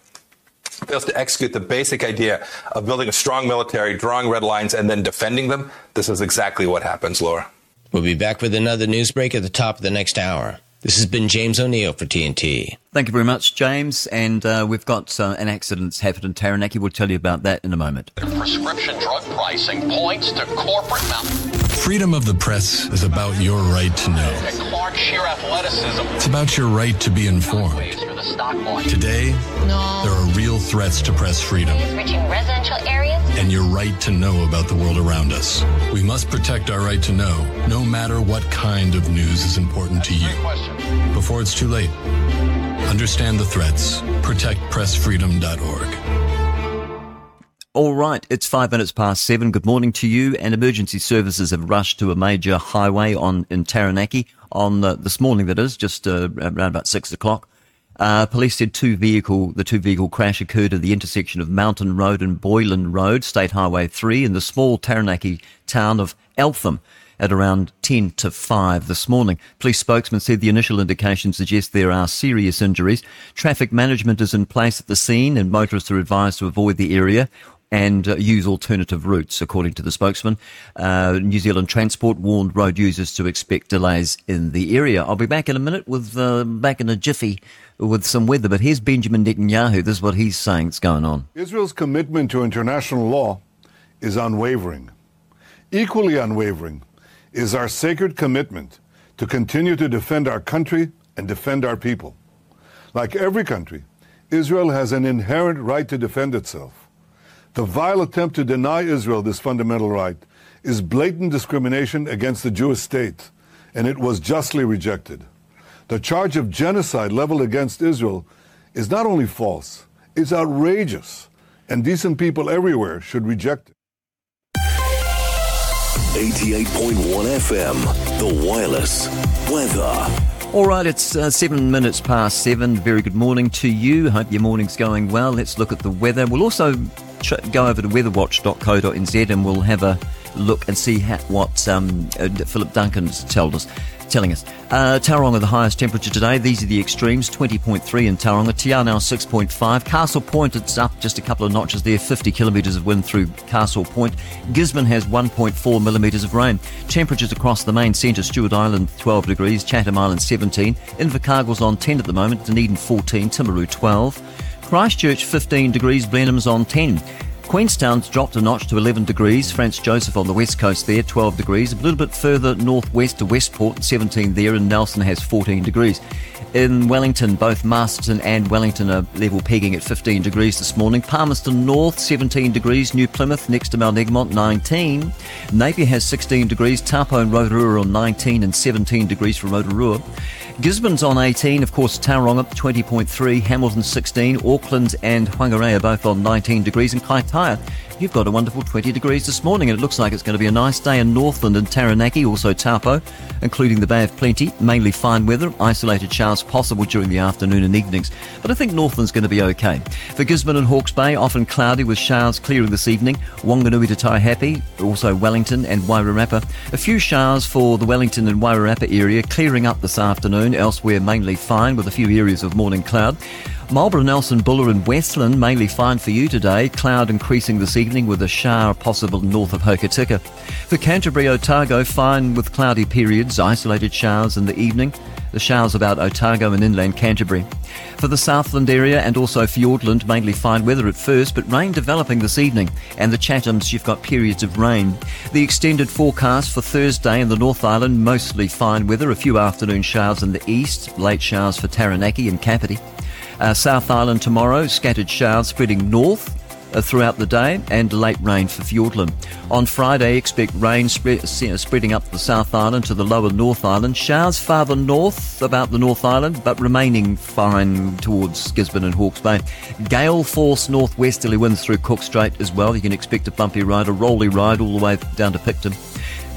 fails to execute the basic idea of building a strong military, drawing red lines, and then defending them, this is exactly what happens, Laura. We'll be back with another news break at the top of the next hour. This has been James O'Neill for TNT. Thank you very much, James. And uh, we've got uh, an accident that's happened in Taranaki. We'll tell you about that in a moment. Prescription drug pricing points to corporate mountain. Freedom of the press is about your right to know. At sheer athleticism. It's about your right to be informed. For the stock market. Today, No. there are real threats to press freedom reaching residential areas. and your right to know about the world around us. We must protect our right to know, no matter what kind of news is important to you. Before it's too late, understand the threats. ProtectPressFreedom.org. All right, it's five minutes past seven. Good morning to you. And emergency services have rushed to a major highway on in Taranaki on uh, this morning. That is just uh, around about six o'clock. Uh, police said two vehicle the two vehicle crash occurred at the intersection of Mountain Road and Boylan Road, State Highway Three, in the small Taranaki town of Eltham at around 10 to 5 this morning. Police spokesman said the initial indications suggest there are serious injuries. Traffic management is in place at the scene and motorists are advised to avoid the area and uh, use alternative routes, according to the spokesman. Uh, New Zealand Transport warned road users to expect delays in the area. I'll be back in a minute with, uh, back in a jiffy with some weather, but here's Benjamin Netanyahu. This is what he's saying is going on. Israel's commitment to international law is unwavering. Equally unwavering is our sacred commitment to continue to defend our country and defend our people. Like every country, Israel has an inherent right to defend itself. The vile attempt to deny Israel this fundamental right is blatant discrimination against the Jewish state, and it was justly rejected. The charge of genocide leveled against Israel is not only false, it's outrageous, and decent people everywhere should reject it. 88.1 FM, The Wireless. Weather. All right, it's uh, seven minutes past seven. Very good morning to you. Hope your morning's going well. Let's look at the weather. We'll also ch- go over to weatherwatch.co.nz and we'll have a look and see ha- what um, uh, Philip Duncan's told us telling us. Uh, Tauranga, the highest temperature today. These are the extremes 20.3 in Tauranga. Anau, 6.5. Castle Point, it's up just a couple of notches there. 50 kilometres of wind through Castle Point. Gisborne has 1.4 millimetres of rain. Temperatures across the main centre. Stewart Island, 12 degrees. Chatham Island, 17. Invercargill's on 10 at the moment. Dunedin, 14. Timaru, 12. Christchurch, 15 degrees. Blenheim's on 10. Queenstown's dropped a notch to 11 degrees. Franz Josef on the west coast there, 12 degrees. A little bit further northwest to Westport, 17 there, and Nelson has 14 degrees. In Wellington, both Masterton and Wellington are level pegging at 15 degrees this morning. Palmerston North, 17 degrees. New Plymouth, next to Mount Egmont, 19. Napier has 16 degrees. Taupo and Rotorua on 19 and 17 degrees for Rotorua. Gisborne's on 18, of course, Tauranga 20.3, Hamilton 16, Auckland and Whangarei are both on 19 degrees, and Kaitaia, you've got a wonderful 20 degrees this morning, and it looks like it's going to be a nice day in Northland and Taranaki, also Taupo, including the Bay of Plenty, mainly fine weather, isolated showers possible during the afternoon and evenings, but I think Northland's going to be okay. For Gisborne and Hawke's Bay, often cloudy with showers clearing this evening, Wanganui to Taihape, also Wellington and Wairarapa. A few showers for the Wellington and Wairarapa area, clearing up this afternoon, elsewhere mainly fine with a few areas of morning cloud. Marlborough, Nelson, Buller and Westland mainly fine for you today. Cloud increasing this evening with a shower possible north of Hokitika. For Canterbury, Otago, fine with cloudy periods, isolated showers in the evening. The showers about Otago and inland Canterbury. For the Southland area and also Fiordland, mainly fine weather at first, but rain developing this evening. And the Chathams, you've got periods of rain. The extended forecast for Thursday in the North Island, mostly fine weather, a few afternoon showers in the east, late showers for Taranaki and Kapiti. Uh, South Island tomorrow, scattered showers spreading north uh, throughout the day and late rain for Fiordland. On Friday, expect rain spread, spreading up the South Island to the lower North Island. Showers farther north about the North Island, but remaining fine towards Gisborne and Hawke's Bay. Gale force northwesterly winds through Cook Strait as well. You can expect a bumpy ride, a rolly ride all the way down to Picton.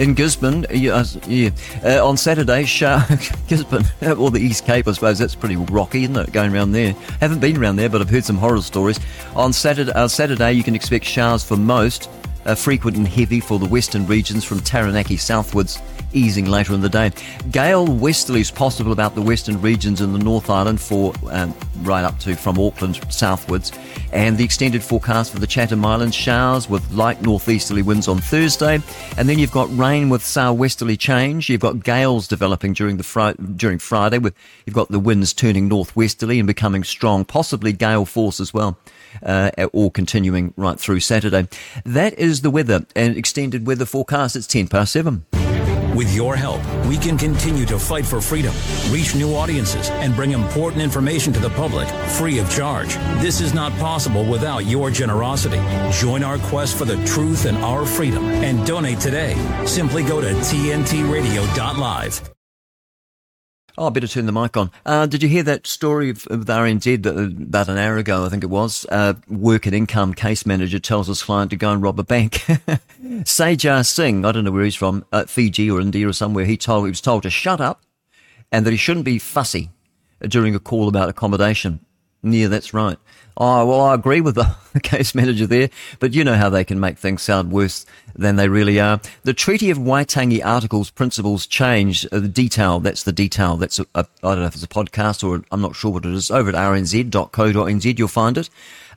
In Gisborne, yeah, yeah. Uh, on Saturday, shower, Gisborne, or the East Cape, I suppose that's pretty rocky, isn't it, going around there? Haven't been around there, but I've heard some horror stories. On Saturday, uh, Saturday you can expect showers for most, uh, frequent and heavy for the western regions from Taranaki southwards, easing later in the day. Gale westerlies possible about the western regions in the North Island for um, right up to from Auckland southwards. And the extended forecast for the Chatham Islands showers with light northeasterly winds on Thursday. And then you've got rain with southwesterly change. You've got gales developing during the fri- during Friday with you've got the winds turning northwesterly and becoming strong, possibly gale force as well. Uh, all continuing right through Saturday. That is the weather and extended weather forecast. It's 10 past 7. With your help, we can continue to fight for freedom, reach new audiences, and bring important information to the public free of charge. This is not possible without your generosity. Join our quest for the truth and our freedom and donate today. Simply go to tntradio.live. Oh, I better turn the mic on. Uh, did you hear that story of, of RNZ that, about an hour ago? I think it was. Uh, work and income case manager tells his client to go and rob a bank. Sajar Singh, I don't know where he's from, uh, Fiji or India or somewhere. He told he was told to shut up, and that he shouldn't be fussy during a call about accommodation. Yeah, that's right. Oh, well, I agree with the, case manager there, but you know how they can make things sound worse than they really are. The Treaty of Waitangi Articles Principles change uh, the detail. That's the detail. That's a, I don't know if it's a podcast or I'm not sure what it is. Over at rnz.co.nz, you'll find it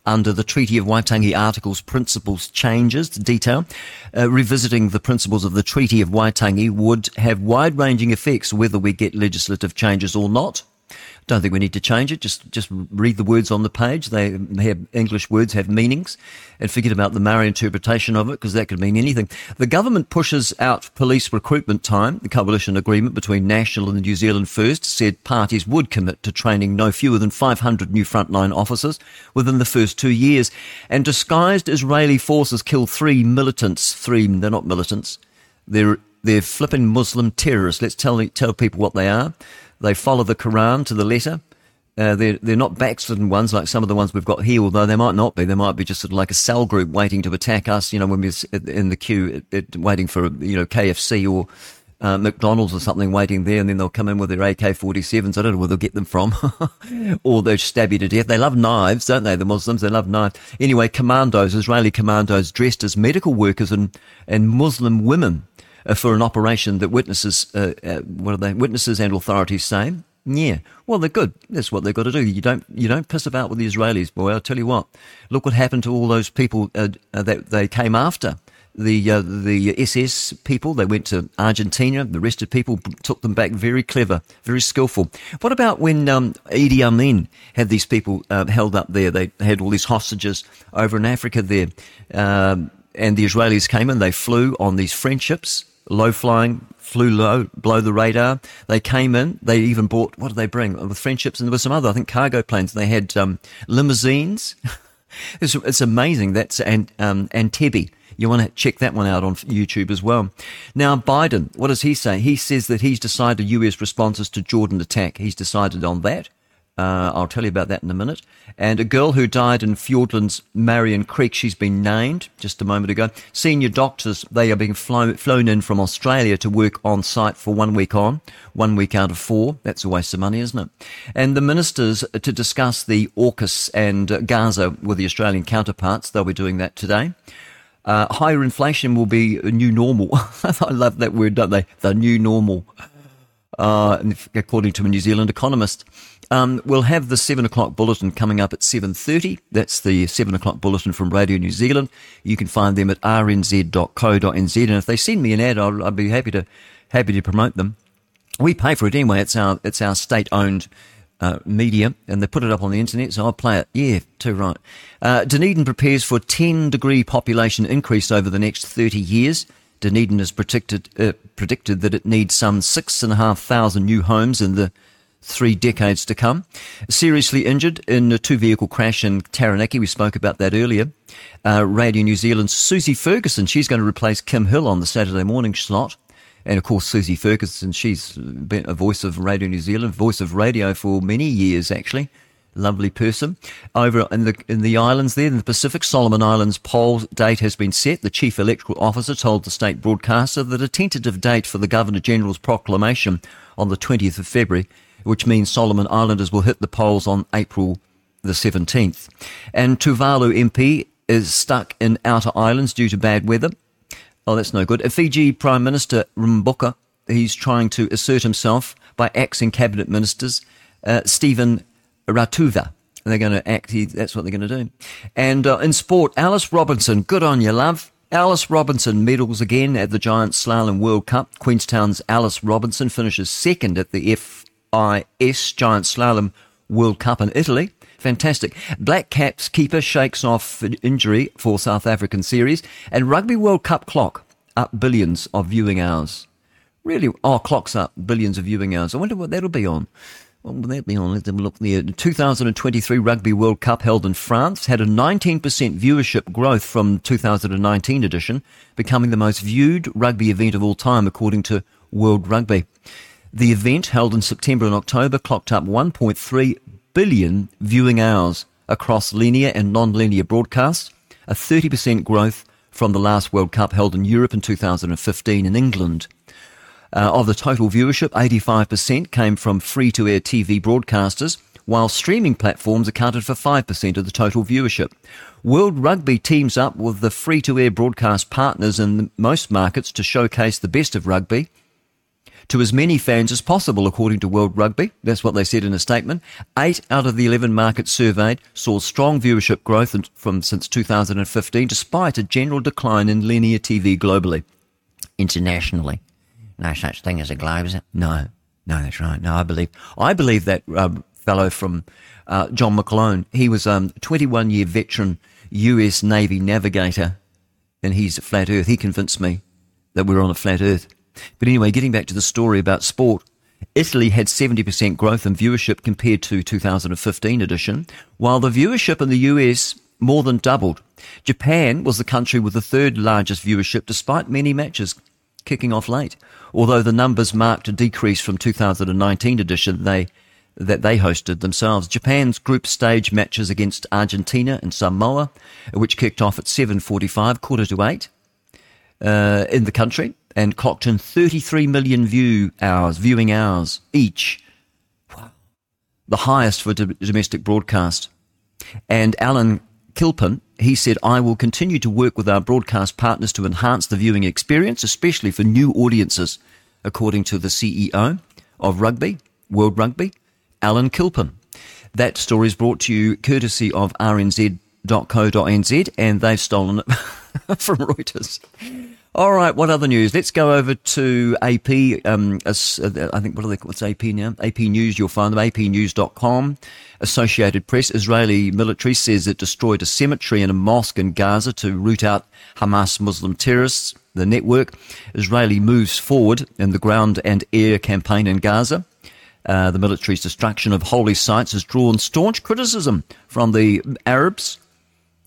under the Treaty of Waitangi Articles Principles changes, the detail, uh, revisiting the principles of the Treaty of Waitangi would have wide-ranging effects whether we get legislative changes or not. Don't think we need to change it. Just just read the words on the page. They have English words have meanings, and forget about the Maori interpretation of it because that could mean anything. The government pushes out police recruitment time. The coalition agreement between National and New Zealand First said parties would commit to training no fewer than 500 new frontline officers within the first two years. And disguised Israeli forces killed three militants. Three, they're not militants. They're they're flipping Muslim terrorists. Let's tell tell people what they are. They follow the Quran to the letter. Uh, they're, they're not backslidden ones like some of the ones we've got here, although they might not be. They might be just sort of like a cell group waiting to attack us, you know, when we're in the queue, it, it, waiting for, you know, KFC or uh, McDonald's or something waiting there, and then they'll come in with their AK 47s. I don't know where they'll get them from. or they'll stab you to death. They love knives, don't they? The Muslims, they love knives. Anyway, commandos, Israeli commandos dressed as medical workers and, and Muslim women for an operation that witnesses, uh, uh, what are they, witnesses and authorities say, yeah, well, they're good. That's what they've got to do. You don't, you don't piss about with the Israelis, boy. I'll tell you what. Look what happened to all those people uh, uh, that they came after. The uh, the SS people, they went to Argentina. The rest of people took them back. Very clever, very skillful. What about when um, Idi Amin had these people uh, held up there? They had all these hostages over in Africa there, um, and the Israelis came in. They flew on these friendships low flying, flew low, below the radar. They came in. They even bought, what did they bring? With friendships, and there were some other, I think, cargo planes. They had um, limousines. it's, it's, amazing. That's and um, Entebbe. You want to check that one out on YouTube as well. Now, Biden, what does he say? He says that he's decided U.S. responses to Jordan attack. He's decided on that. Uh, I'll tell you about that in a minute. And a girl who died in Fiordland's Marion Creek, she's been named just a moment ago. Senior doctors, they are being flown, in from Australia to work on site for one week on, one week out of four. That's a waste of money, isn't it? And the ministers to discuss the AUKUS and Gaza with the Australian counterparts, they'll be doing that today. Uh, higher inflation will be a new normal. I love that word, don't they? The new normal. Uh, according to a New Zealand economist. Um, we'll have the seven o'clock bulletin coming up at seven thirty. That's the seven o'clock bulletin from Radio New Zealand. You can find them at rnz.co.nz, and if they send me an ad, I'll, I'll be happy to happy to promote them. We pay for it anyway. It's our it's our state owned. Uh, media and they put it up on the internet, so I'll play it. Yeah, too right. Uh, Dunedin prepares for 10 degree population increase over the next 30 years. Dunedin has predicted, uh, predicted that it needs some 6,500 new homes in the three decades to come. Seriously injured in a two vehicle crash in Taranaki. We spoke about that earlier. Uh, Radio New Zealand's Susie Ferguson, she's going to replace Kim Hill on the Saturday morning slot. And of course, Susie Ferguson, she's been a voice of Radio New Zealand, voice of radio for many years, actually. Lovely person. Over in the in the islands there, in the Pacific, Solomon Islands poll date has been set. The chief electoral officer told the state broadcaster that a tentative date for the Governor General's proclamation on the 20th of February which means Solomon Islanders will hit the polls on April the 17th. And Tuvalu MP is stuck in outer islands due to bad weather. Oh, that's no good. A Fiji Prime Minister Mboka, he's trying to assert himself by axing cabinet ministers. Uh, Stephen Ratuva. They're going to act. That's what they're going to do. And uh, in sport, Alice Robinson. Good on you, love. Alice Robinson medals again at the Giant Slalom World Cup. Queenstown's Alice Robinson finishes second at the FIS IS Giant Slalom World Cup in Italy. Fantastic. Black Caps keeper shakes off injury for South African series. And Rugby World Cup clock up billions of viewing hours. Really? Oh, clock's up billions of viewing hours. I wonder what that'll be on. What will that on? Let's look. The 2023 Rugby World Cup held in France had a 19% viewership growth from 2019 edition, becoming the most viewed rugby event of all time according to World Rugby. The event, held in September and October, clocked up 1.3 billion viewing hours across linear and non-linear broadcasts, a 30% growth from the last World Cup held in Europe in 2015 in England. Uh, of the total viewership, 85% came from free-to-air TV broadcasters, while streaming platforms accounted for 5% of the total viewership. World Rugby teams up with the free-to-air broadcast partners in most markets to showcase the best of rugby to as many fans as possible, according to World Rugby. That's what they said in a statement. Eight out of the 11 markets surveyed saw strong viewership growth from since 2015, despite a general decline in linear TV globally. Internationally, no such thing as a globe, is it? No, no, that's right. No, I believe I believe that um, fellow from uh, John McClone. He was a um, 21 year veteran U.S. Navy navigator, and he's a flat Earth. He convinced me that we're on a flat Earth. But anyway, getting back to the story about sport, Italy had 70% growth in viewership compared to 2015 edition, while the viewership in the US more than doubled. Japan was the country with the third largest viewership despite many matches kicking off late. Although the numbers marked a decrease from 2019 edition they that they hosted themselves. Japan's group stage matches against Argentina and Samoa, which kicked off at 7:45, quarter to 8 uh, in the country, and clocked in 33 million view hours, viewing hours each. Wow. The highest for do- domestic broadcast. And Alan Gilpin, he said, I will continue to work with our broadcast partners to enhance the viewing experience, especially for new audiences, according to the CEO of Rugby, World Rugby, Alan Gilpin. That story is brought to you courtesy of rnz.co.nz, and they've stolen it from Reuters. All right, what other news? Let's go over to AP. Um, uh, I think, what are they, what's AP now? AP News, you'll find them, apnews.com. Associated Press, Israeli military says it destroyed a cemetery and a mosque in Gaza to root out Hamas Muslim terrorists. The network, Israeli moves forward in the ground and air campaign in Gaza. Uh, the military's destruction of holy sites has drawn staunch criticism from the Arabs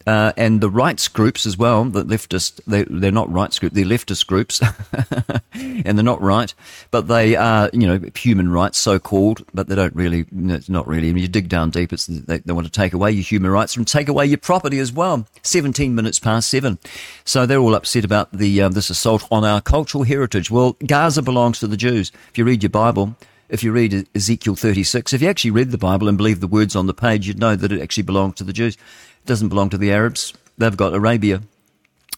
uh, and the rights groups as well, the leftist, they, they're not rights groups, they're leftist groups, and they're not right, but they are, you know, human rights, so-called, but they don't really, it's not really. I mean, you dig down deep, it's, they, they want to take away your human rights and take away your property as well. 17 minutes past seven. So they're all upset about the, uh, this assault on our cultural heritage. Well, Gaza belongs to the Jews. If you read your Bible, if you read Ezekiel 36, if you actually read the Bible and believe the words on the page, you'd know that it actually belongs to the Jews. Doesn't belong to the Arabs. They've got Arabia.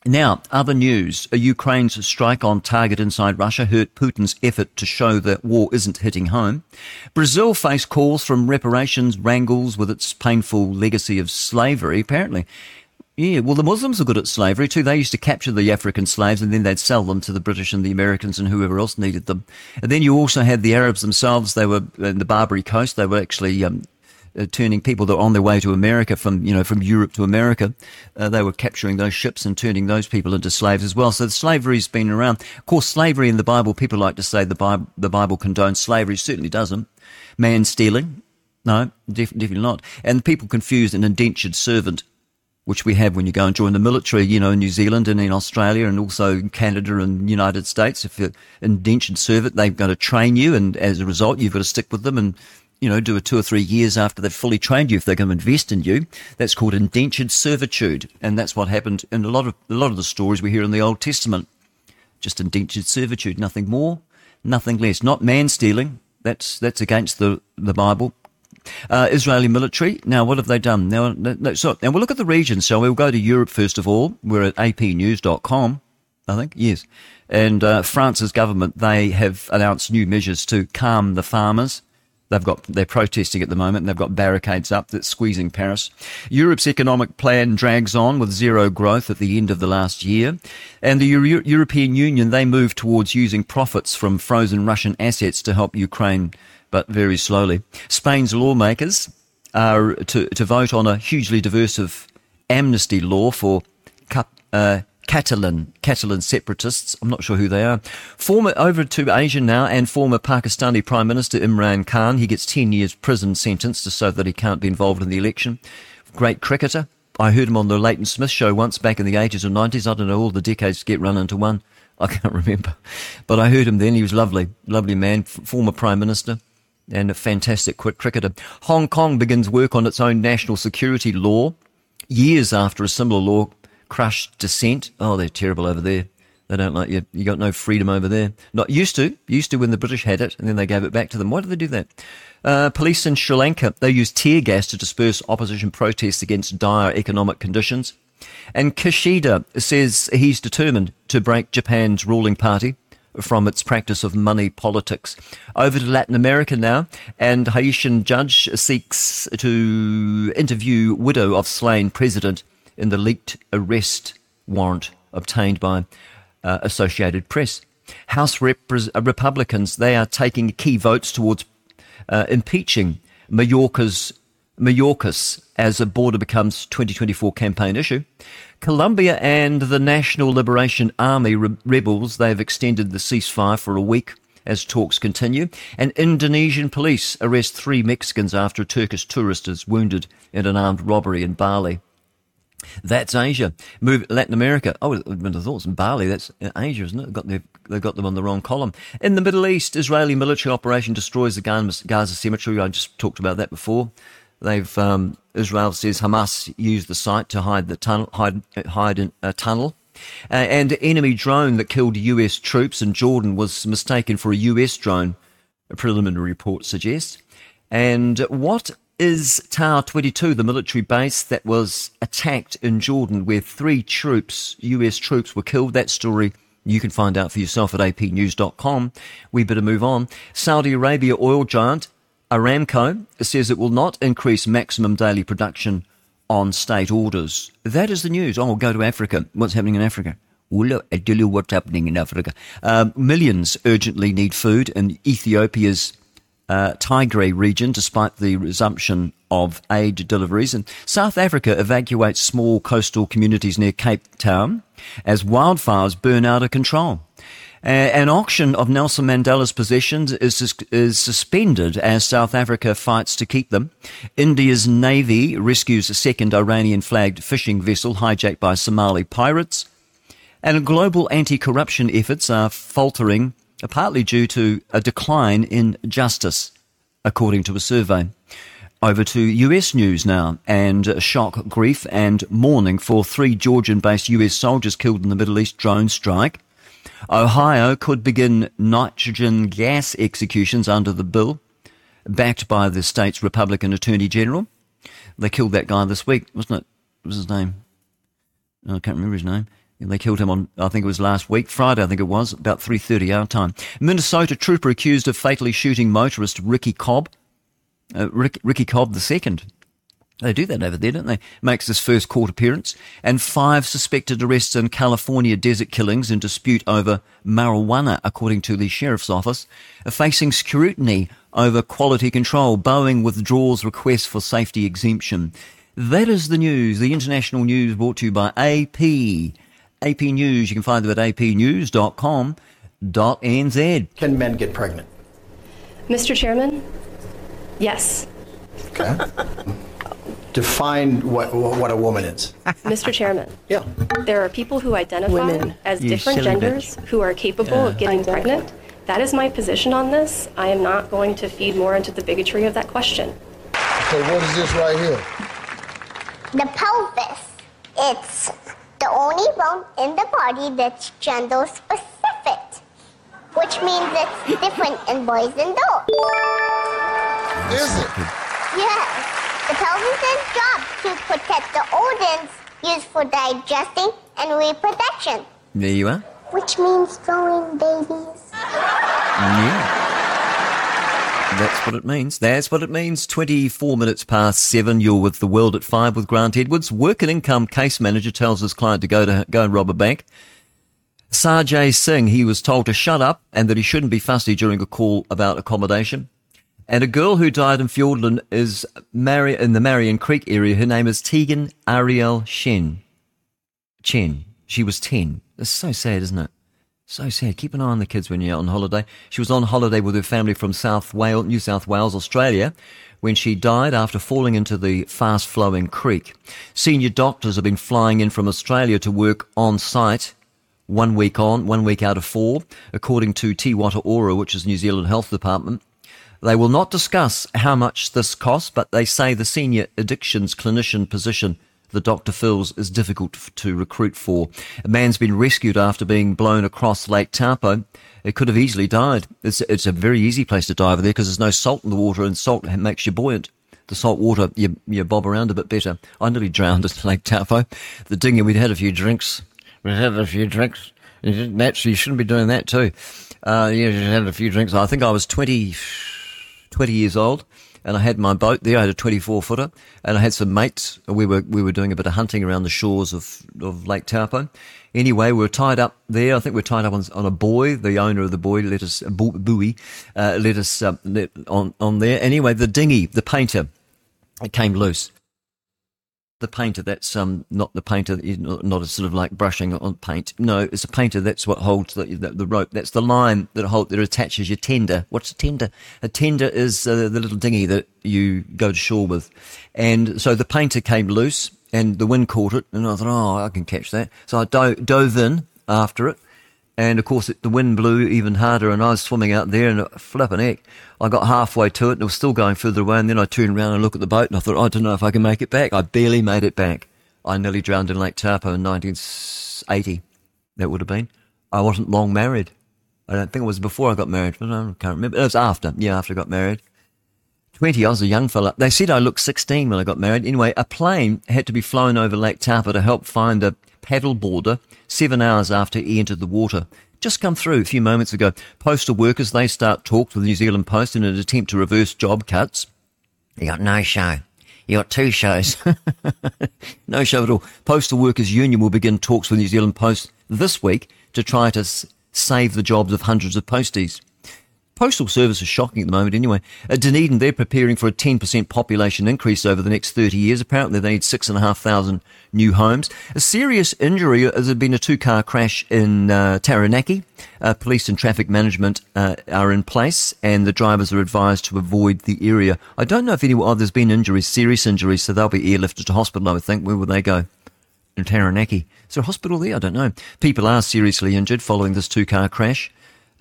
Now, other news. A Ukraine's strike on target inside Russia hurt Putin's effort to show that war isn't hitting home. Brazil faced calls from reparations wrangles with its painful legacy of slavery, apparently. Yeah, well, the Muslims are good at slavery too. They used to capture the African slaves and then they'd sell them to the British and the Americans and whoever else needed them. And then you also had the Arabs themselves. They were in the Barbary Coast. They were actually um, uh, turning people that were on their way to America from you know from Europe to America. Uh, they were capturing those ships and turning those people into slaves as well. So slavery's been around. Of course, slavery in the Bible. People like to say the Bible the Bible condones slavery. Certainly doesn't. Man stealing. No, def- definitely not. And people confuse an indentured servant which we have when you go and join the military, you know, in New Zealand and in Australia and also in Canada and United States. If you're indentured servant, they've got to train you, and as a result, you've got to stick with them and you know, do it two or three years after they've fully trained you if they're going to invest in you. That's called indentured servitude, and that's what happened in a lot of a lot of the stories we hear in the Old Testament. Just indentured servitude, nothing more, nothing less. Not man stealing. That's that's against the the Bible. Uh, Israeli military. Now, what have they done? Now, no, so, and we'll look at the region. So we'll go to Europe first of all. We're at apnews.com, I think. Yes. And uh, France's government, they have announced new measures to calm the farmers They've got they're protesting at the moment. They've got barricades up that's squeezing Paris. Europe's economic plan drags on with zero growth at the end of the last year, and the Euro- European Union they move towards using profits from frozen Russian assets to help Ukraine, but very slowly. Spain's lawmakers are to to vote on a hugely diversive amnesty law for. Uh, Catalan Catalan separatists. I'm not sure who they are. Former over to Asia now, and former Pakistani Prime Minister Imran Khan. He gets 10 years prison sentence to so that he can't be involved in the election. Great cricketer. I heard him on the Leighton Smith show once back in the 80s or 90s. I don't know, all the decades get run into one. I can't remember. But I heard him then. He was lovely, lovely man, f- former Prime Minister and a fantastic quick cricketer. Hong Kong begins work on its own national security law years after a similar law crushed dissent. Oh, they're terrible over there. They don't like you. You got no freedom over there. Not used to. Used to when the British had it, and then they gave it back to them. Why did they do that? Uh, police in Sri Lanka they used tear gas to disperse opposition protests against dire economic conditions. And Kishida says he's determined to break Japan's ruling party from its practice of money politics. Over to Latin America now, and Haitian judge seeks to interview widow of slain president in the leaked arrest warrant obtained by uh, Associated Press. House Repres- uh, Republicans they are taking key votes towards uh, impeaching Mallorca's Mayorkas as a border becomes 2024 campaign issue. Colombia and the National Liberation Army re- rebels, they've extended the ceasefire for a week as talks continue. And Indonesian police arrest three Mexicans after a Turkish tourist is wounded in an armed robbery in Bali. That's Asia. Move Latin America. Oh, I would have thought it's in Bali. That's Asia, isn't it? Got, they've, got them on the wrong column. In the Middle East, Israeli military operation destroys the Gaza Gaza cemetery. I just talked about that before. They've um, Israel says Hamas used the site to hide the tunnel, hide, hide in a tunnel. Uh, and enemy drone that killed U.S. troops in Jordan was mistaken for a U.S. drone. A preliminary report suggests. And what is Tower 22, the military base that was attacked in Jordan, where three troops, US troops, were killed? That story you can find out for yourself at apnews.com. We better move on. Saudi Arabia oil giant Aramco says it will not increase maximum daily production on state orders. That is the news. Oh, we'll go to Africa. What's happening in Africa? Well, I tell you what's happening in Africa. Um, millions urgently need food in Ethiopia's uh, Tigray region, despite the resumption of aid deliveries. And South Africa evacuates small coastal communities near Cape Town as wildfires burn out of control. Uh, an auction of Nelson Mandela's possessions is, is suspended as South Africa fights to keep them. India's Navy rescues a second Iranian flagged fishing vessel hijacked by Somali pirates. And global anti corruption efforts are faltering, partly due to a decline in justice, according to a survey. Over to US news now, and shock, grief, and mourning for three Georgian based US soldiers killed in the Middle East drone strike. Ohio could begin nitrogen gas executions under the bill, backed by the state's Republican Attorney General. They killed that guy this week, wasn't it? What was his name? I can't remember his name. They killed him on, I think it was last week, Friday, I think it was, about 3.30 our time. Minnesota trooper accused of fatally shooting motorist Ricky Cobb, uh, Rick, Ricky Cobb II. They do that over there, don't they? Makes his first court appearance. And five suspected arrests in California desert killings in dispute over marijuana, according to the sheriff's office, are facing scrutiny over quality control. Boeing withdraws request for safety exemption. That is the news, the international news brought to you by AP. AP News, you can find them at apnews.com.nz. Can men get pregnant? Mr. Chairman, yes. Okay. Define what what a woman is. Mr. Chairman. Yeah. There are people who identify Women. as You different silly genders who are capable Yeah. of getting pregnant. That is my position on this. I am not going to feed more into the bigotry of that question. So what is this right here? The pelvis. It's the only bone in the body that's gender specific, which means it's different in boys and girls. Is it? Yes. The pelvis's job to protect the organs used for digesting and reproduction, There you are. which means throwing babies. Yeah. That's what it means. That's what it means. 24 minutes past seven. You're with the world at five with Grant Edwards. Work and income case manager tells his client to go to go and rob a bank. Sajay Singh, he was told to shut up and that he shouldn't be fussy during a call about accommodation. And a girl who died in Fiordland is Mari- in the Marion Creek area. Her name is Tegan Ariel Shen. Chen. She was 10. It's so sad, isn't it? So sad. Keep an eye on the kids when you're on holiday. She was on holiday with her family from South Wales, New South Wales, Australia, when she died after falling into the fast flowing creek. Senior doctors have been flying in from Australia to work on site one week on, one week out of four, according to Te Whatu Ora, which is New Zealand Health Department. They will not discuss how much this costs, but they say the senior addictions clinician position the doctor feels is difficult to recruit for. A man's been rescued after being blown across Lake Taupo. It could have easily died. It's, it's a very easy place to die over there because there's no salt in the water and salt makes you buoyant. The salt water, you, you bob around a bit better. I nearly drowned at Lake Taupo. The dinghy, we'd had a few drinks. We'd had a few drinks. Naturally, you shouldn't be doing that too. Uh, just had a few drinks. I think I was 20, 20 years old and I had my boat there. I had a 24 footer and I had some mates. We were, we were doing a bit of hunting around the shores of, of Lake Taupo. Anyway, we were tied up there. I think we were tied up on, on a buoy. The owner of the buoy let us, bu- buoy, uh, let us, uh, let, on, on there. Anyway, the dinghy, the painter, it came loose. The painter, that's um, not the painter, not not a sort of like brushing on paint. No, it's a painter. That's what holds the, the, the rope. That's the line that hold that attaches your tender. What's a tender? A tender is uh, the little dinghy that you go to shore with. And so the painter came loose, and the wind caught it, and I thought, oh, I can catch that. So I do- dove in after it, and of course, it, the wind blew even harder, and I was swimming out there, and flipping heck, I got halfway to it, and it was still going further away. And then I turned around and looked at the boat, and I thought, I don't know if I can make it back. I barely made it back. I nearly drowned in Lake Taupo in 1980. That would have been. I wasn't long married. I don't think it was before I got married, but I can't remember. It was after. Yeah, after I got married. 20, I was a young fella. They said I looked 16 when I got married. Anyway, a plane had to be flown over Lake Taupo to help find a paddle boarder seven hours after he entered the water. Just come through a few moments ago. Postal workers, they start talks with the New Zealand Post in an attempt to reverse job cuts. You got no show. You got two shows. no show at all. Postal Workers Union will begin talks with New Zealand Post this week to try to s- save the jobs of hundreds of posties. Postal service is shocking at the moment anyway. At Dunedin, they're preparing for a 10% population increase over the next 30 years. Apparently, they need 6,500 new homes. A serious injury has been a two car crash in uh, Taranaki. Uh, police and traffic management uh, are in place, and the drivers are advised to avoid the area. I don't know if any, oh, there's been injuries, serious injuries, so they'll be airlifted to hospital, I would think. Where will they go? in Taranaki. Is there a hospital there? I don't know. People are seriously injured following this two car crash.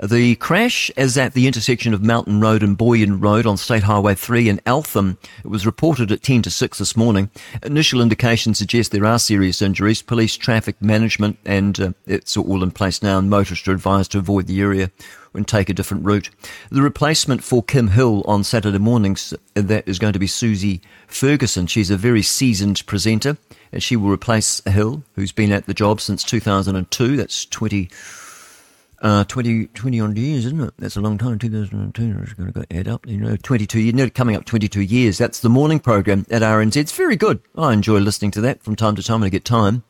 The crash is at the intersection of Mountain Road and Boyan Road on State Highway 3 in Eltham. It was reported at 10 to 6 this morning. Initial indications suggest there are serious injuries. Police, traffic management, and uh, it's all in place now, and motorists are advised to avoid the area and take a different route. The replacement for Kim Hill on Saturday mornings, that is going to be Susie Ferguson. She's a very seasoned presenter, and she will replace Hill, who's been at the job since 2002. That's 20, uh, 20, 20 odd years, isn't it? That's a long time. 2002, it's going to go add up. You know, 22 years, nearly coming up 22 years. That's the morning program at RNZ. It's very good. I enjoy listening to that from time to time when I get time.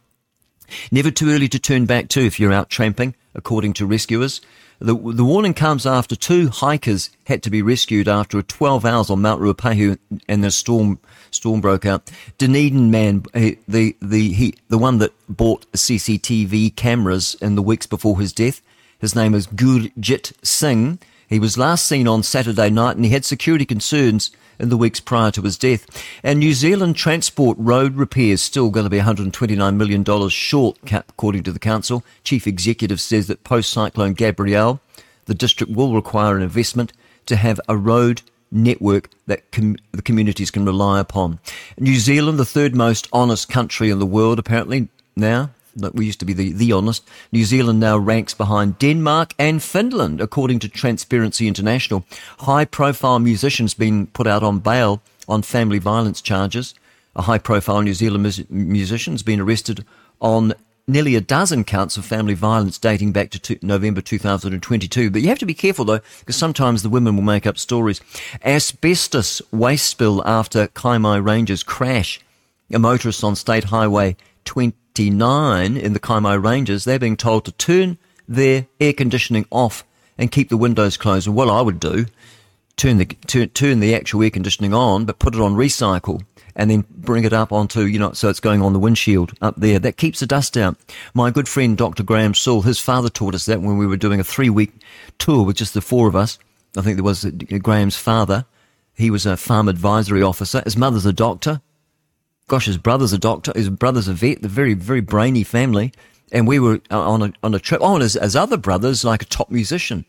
Never too early to turn back too, if you're out tramping, according to rescuers. The, the warning comes after two hikers had to be rescued after a 12 hours on Mount Ruapehu and the storm storm broke out. Dunedin man, eh, the the he, the one that bought CCTV cameras in the weeks before his death. His name is Gurjit Singh. He was last seen on Saturday night and he had security concerns in the weeks prior to his death. And New Zealand Transport Road Repairs still going to be $129 million short, according to the council. Chief Executive says that post-cyclone Gabrielle, the district will require an investment to have a road network that com- the communities can rely upon. New Zealand, the third most honest country in the world, apparently now. Like we used to be the, the honest. New Zealand now ranks behind Denmark and Finland, according to Transparency International. High profile musicians being put out on bail on family violence charges. A high profile New Zealand mus- musician's been arrested on nearly a dozen counts of family violence dating back to November 2022. But you have to be careful though, because sometimes the women will make up stories. Asbestos waste spill after Kaimai Ranges crash. A motorist on State Highway 29 in the Kaimai Ranges, they're being told to turn their air conditioning off and keep the windows closed. And what I would do, turn the turn, turn the actual air conditioning on, but put it on recycle and then bring it up onto, you know, so it's going on the windshield up there. That keeps the dust out. My good friend Dr. Graham Saul, his father taught us that when we were doing a three week tour with just the four of us. I think there was uh, Graham's father. He was a farm advisory officer. His mother's a doctor. Gosh, his brother's a doctor. His brother's a vet. They're very, very brainy family. and we were uh, on a on a trip. Oh, and his, his other brother's like a top musician,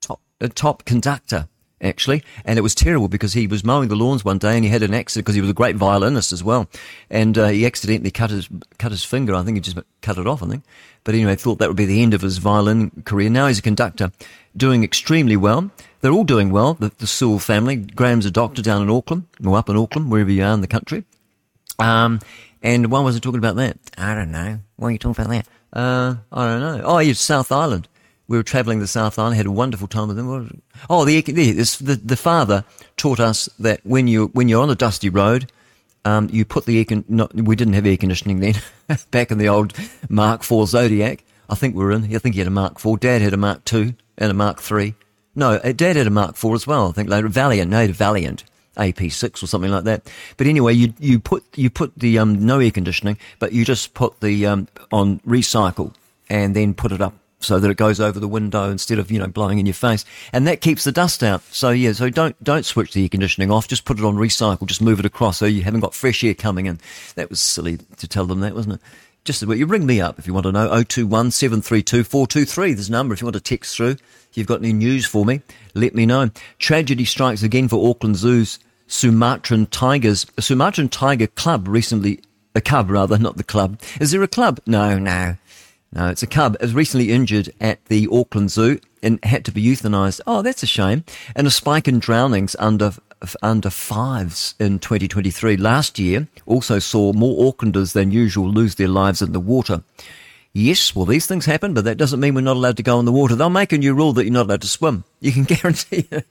top a top conductor actually, and it was terrible because he was mowing the lawns one day and he had an accident because he was a great violinist as well, and uh, he accidentally cut his cut his finger. I think he just cut it off. I think, but anyway, thought that would be the end of his violin career. Now he's a conductor, doing extremely well. They're all doing well. The, the Sewell family. Graham's a doctor down in Auckland, or up in Auckland, wherever you are in the country. Um, and why was I talking about that? I don't know. Why are you talking about that? Uh, I don't know. Oh, yeah, South Island. We were travelling the South Island, had a wonderful time with them. Oh, the, the, the, the father taught us that when you, when you're on a dusty road, um, you put the air con- not, we didn't have air conditioning then, back in the old Mark IV Zodiac. I think we are in, I think he had a Mark IV. Dad had a Mark II and a Mark III. No, uh, Dad had a Mark IV as well. I think later, Valiant, no, Valiant. AP6 or something like that. But anyway, you you put you put the um, no air conditioning, but you just put the um, on recycle and then put it up so that it goes over the window instead of you know blowing in your face, and that keeps the dust out. So yeah, so don't don't switch the air conditioning off. Just put it on recycle. Just move it across so you haven't got fresh air coming in. That was silly to tell them that, wasn't it? Just you ring me up if you want to know. 021 732 423. There's a number if you want to text through. If you've got any news for me, let me know. Tragedy strikes again for Auckland Zoo's Sumatran Tigers. A Sumatran Tiger Club recently, a cub rather, not the club. Is there a club? No, no. No, it's a cub. Is recently injured at the Auckland Zoo and had to be euthanised. Oh, that's a shame. And a spike in drownings under under fives in 2023. Last year also saw more Aucklanders than usual lose their lives in the water. Yes, well, these things happen, but that doesn't mean we're not allowed to go in the water. They'll make a new rule that you're not allowed to swim. You can guarantee it.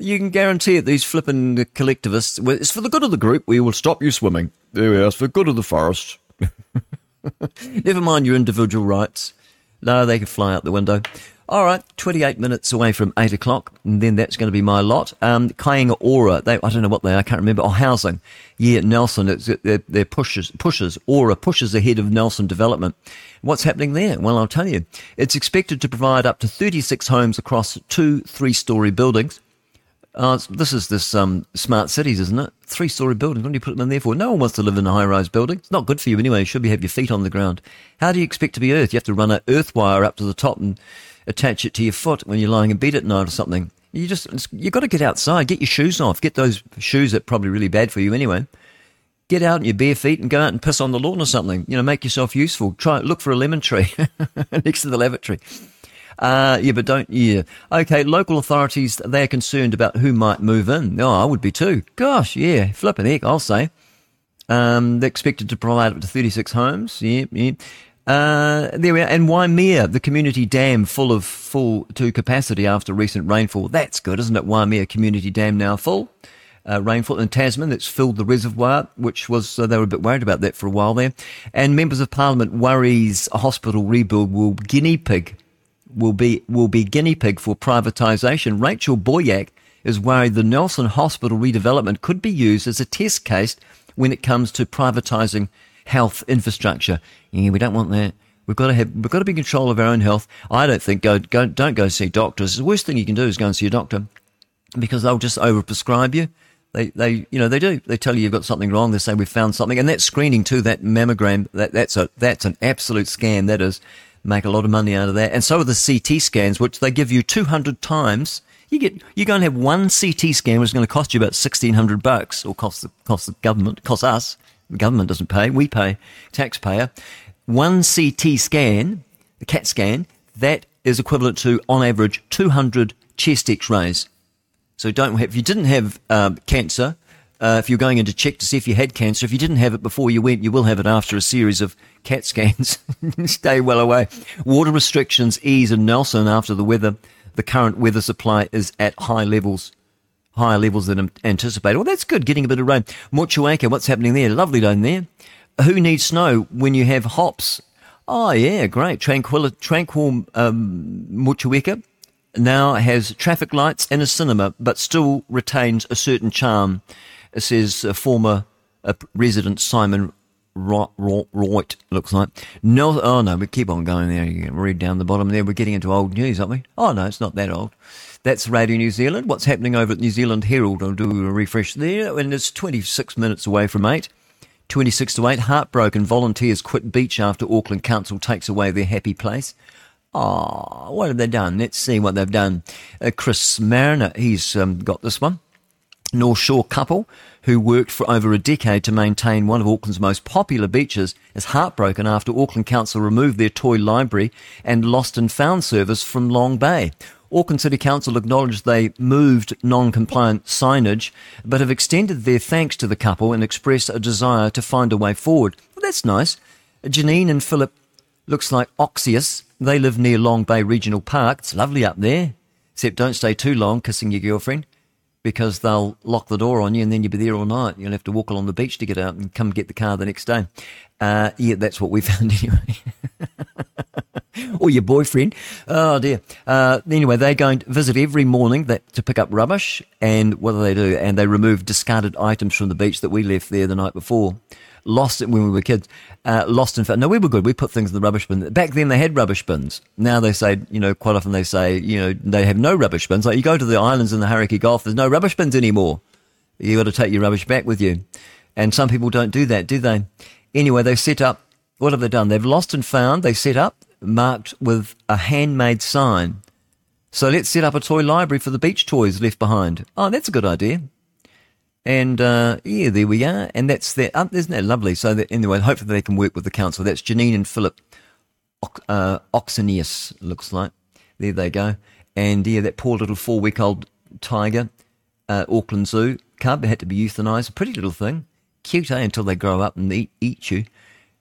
You can guarantee it. These flippin' collectivists, well, it's for the good of the group. We will stop you swimming. There we are. It's for the good of the forest. Never mind your individual rights. No, they can fly out the window. All right, 28 minutes away from 8 o'clock, and then that's going to be my lot. Um, Kainga Ora, they, I don't know what they are, I can't remember. Oh, housing. Yeah, Nelson, it's, they're, they're pushes, pushes, Aura pushes ahead of Nelson Development. What's happening there? Well, I'll tell you. It's expected to provide up to 36 homes across two three-story buildings. Uh, this is this um, smart cities, isn't it? Three story buildings. What do you put them in there for? No one wants to live in a high rise building. It's not good for you anyway. You should be have your feet on the ground. How do you expect to be earth? You have to run an earth wire up to the top and attach it to your foot when you're lying in bed at night or something. You just you got to get outside. Get your shoes off. Get those shoes that are probably really bad for you anyway. Get out in your bare feet and go out and piss on the lawn or something. You know, make yourself useful. Try look for a lemon tree next to the lavatory. Uh, yeah, but don't, yeah. Okay, local authorities, they're concerned about who might move in. Oh, I would be too. Gosh, yeah, flipping heck, I'll say. Um, they're expected to provide up to 36 homes. Yeah, yeah. Uh, there we are. And Waimea, the community dam full of full to capacity after recent rainfall. That's good, isn't it? Waimea community dam now full. Uh, rainfall in Tasman that's filled the reservoir, which was, uh, they were a bit worried about that for a while there. And members of parliament worries a hospital rebuild will guinea pig will be will be guinea pig for privatisation. Rachel Boyack is worried the Nelson Hospital redevelopment could be used as a test case when it comes to privatising health infrastructure. Yeah, we don't want that. We've got to have we've got to be in control of our own health. I don't think go go don't go see doctors. The worst thing you can do is go and see a doctor because they'll just overprescribe you. They, they, you know, they do. They tell you you've got something wrong. They say we've found something, and that screening too, that mammogram, that, that's a, that's an absolute scam. That is, make a lot of money out of that. And so are the CT scans, which they give you 200 times. You get, you're going to have one CT scan, which is going to cost you about 1600 bucks, or cost the, cost the government, cost us. The government doesn't pay. We pay, taxpayer. One CT scan, the CAT scan, that is equivalent to, on average, 200 chest x-rays. So don't have, if you didn't have um, cancer, uh, if you're going in to check to see if you had cancer, if you didn't have it before you went, you will have it after a series of CAT scans. Stay well away. Water restrictions ease in Nelson after the weather. The current weather supply is at high levels, higher levels than anticipated. Well, that's good, getting a bit of rain. Motueka, what's happening there? Lovely down there. Who needs snow when you have hops? Oh, yeah, great. Tranquil, tranquil um, Motueka now has traffic lights and a cinema, but still retains a certain charm says uh, former uh, resident Simon Roit, looks like. No, oh no, we keep on going there. You can read down the bottom there. We're getting into old news, aren't we? Oh no, it's not that old. That's Radio New Zealand. What's happening over at New Zealand Herald? I'll do a refresh there, and it's 26 minutes away from 8. 26 to 8. Heartbroken volunteers quit beach after Auckland Council takes away their happy place. Oh, what have they done? Let's see what they've done. Uh, Chris Mariner, he's um, got this one. North Shore couple who worked for over a decade to maintain one of Auckland's most popular beaches is heartbroken after Auckland Council removed their toy library and lost and found service from Long Bay. Auckland City Council acknowledged they moved non-compliant signage, but have extended their thanks to the couple and expressed a desire to find a way forward. Well, that's nice. Janine and Philip looks like Oxius. They live near Long Bay Regional Park. It's lovely up there. Except don't stay too long kissing your girlfriend because they'll lock the door on you and then you'll be there all night. You'll have to walk along the beach to get out and come get the car the next day. Uh, yeah, that's what we found anyway. or your boyfriend. Oh dear. Uh, anyway, they're going to visit every morning that, to pick up rubbish. And what do they do? And they remove discarded items from the beach that we left there the night before. Lost it when we were kids. Uh, lost and found. No, we were good. We put things in the rubbish bin. Back then they had rubbish bins. Now they say, you know, quite often they say, you know, they have no rubbish bins. Like you go to the islands in the Hauraki Gulf, there's no rubbish bins anymore. You got to take your rubbish back with you. And some people don't do that, do they? Anyway, they've set up, what have they done? They've lost and found. They set up, marked with a handmade sign. So let's set up a toy library for the beach toys left behind. Oh, that's a good idea. And uh, yeah, there we are. And that's that. Um, isn't that lovely? So that, anyway, hopefully they can work with the council. That's Janine and Philip uh, Oxenius, looks like. There they go. And yeah, that poor little four week old tiger, uh, Auckland Zoo cub, had to be euthanized. Pretty little thing. Cute, eh? Until they grow up and eat, eat you.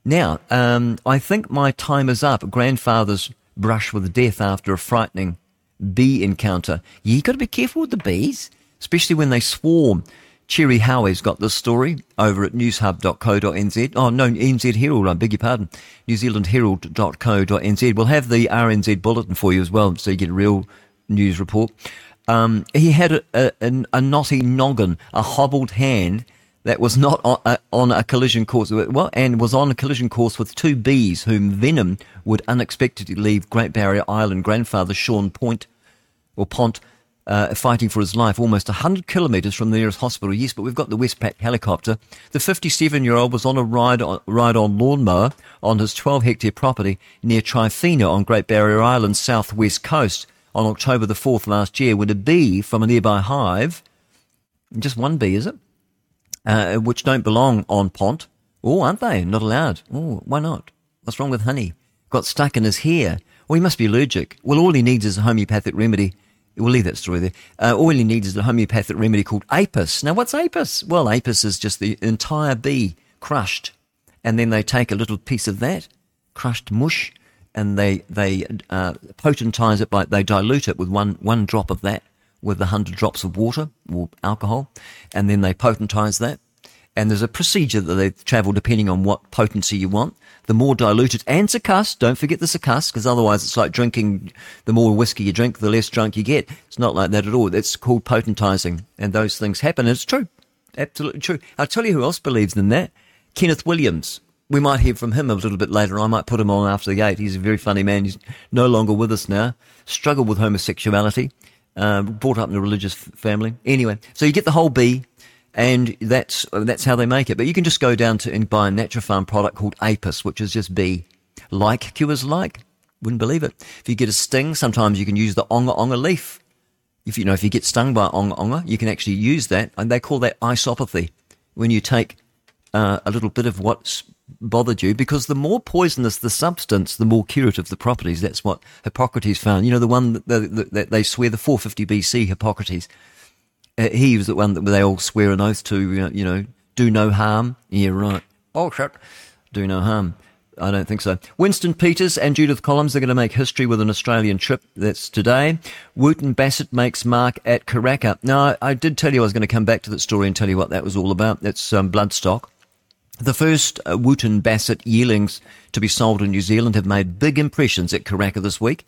Now, um, I think my time is up. Grandfather's brush with death after a frightening bee encounter. You got to be careful with the bees, especially when they swarm. Cherie Howie's got this story over at newshub.co.nz. Oh, no, NZ Herald, I beg your pardon. New Zealand Herald.co.nz. We'll have the RNZ bulletin for you as well, so you get a real news report. Um, he had a, a, a, a knotty noggin, a hobbled hand that was not on a, on a collision course, well, and was on a collision course with two bees whom venom would unexpectedly leave Great Barrier Island grandfather Sean Point, or Pont, uh, fighting for his life almost 100 kilometres from the nearest hospital. Yes, but we've got the Westpac helicopter. The 57 year old was on a ride on, ride on lawnmower on his 12 hectare property near Tryphena on Great Barrier Island's southwest coast on October the 4th last year when a bee from a nearby hive, just one bee, is it? Uh, which don't belong on Pont. Oh, aren't they? Not allowed. Oh, why not? What's wrong with honey? Got stuck in his hair. Well, he must be allergic. Well, all he needs is a homeopathic remedy. We'll leave that story there. Uh, all you need is a homeopathic remedy called apis. Now, what's apis? Well, apis is just the entire bee crushed, and then they take a little piece of that crushed mush, and they they uh, potentize it by they dilute it with one one drop of that with a hundred drops of water or alcohol, and then they potentize that. And there's a procedure that they travel depending on what potency you want. The more diluted and succussed, don't forget the succussed, because otherwise it's like drinking, the more whiskey you drink, the less drunk you get. It's not like that at all. It's called potentizing. And those things happen. It's true. Absolutely true. I'll tell you who else believes in that. Kenneth Williams. We might hear from him a little bit later. I might put him on after the eight. He's a very funny man. He's no longer with us now. Struggled with homosexuality. Uh, brought up in a religious family. Anyway, so you get the whole bee, and that's that's how they make it. But you can just go down to and buy a Natural Farm product called Apis, which is just bee. Like cures like. Wouldn't believe it. If you get a sting, sometimes you can use the onga onga leaf. If you know, if you get stung by onga onga, you can actually use that, and they call that isopathy. When you take uh, a little bit of what's bothered you, because the more poisonous the substance, the more curative the properties. That's what Hippocrates found. You know, the one that, that, that they swear, the 450 BC Hippocrates. Uh, he was the one that they all swear an oath to, you know, do no harm. Yeah, right. Oh, shit. Do no harm. I don't think so. Winston Peters and Judith Collins are going to make history with an Australian trip. That's today. Wootton Bassett makes mark at Karaka. Now, I, I did tell you I was going to come back to that story and tell you what that was all about. That's um, bloodstock. The first uh, Wootton Bassett yearlings to be sold in New Zealand have made big impressions at Karaka this week,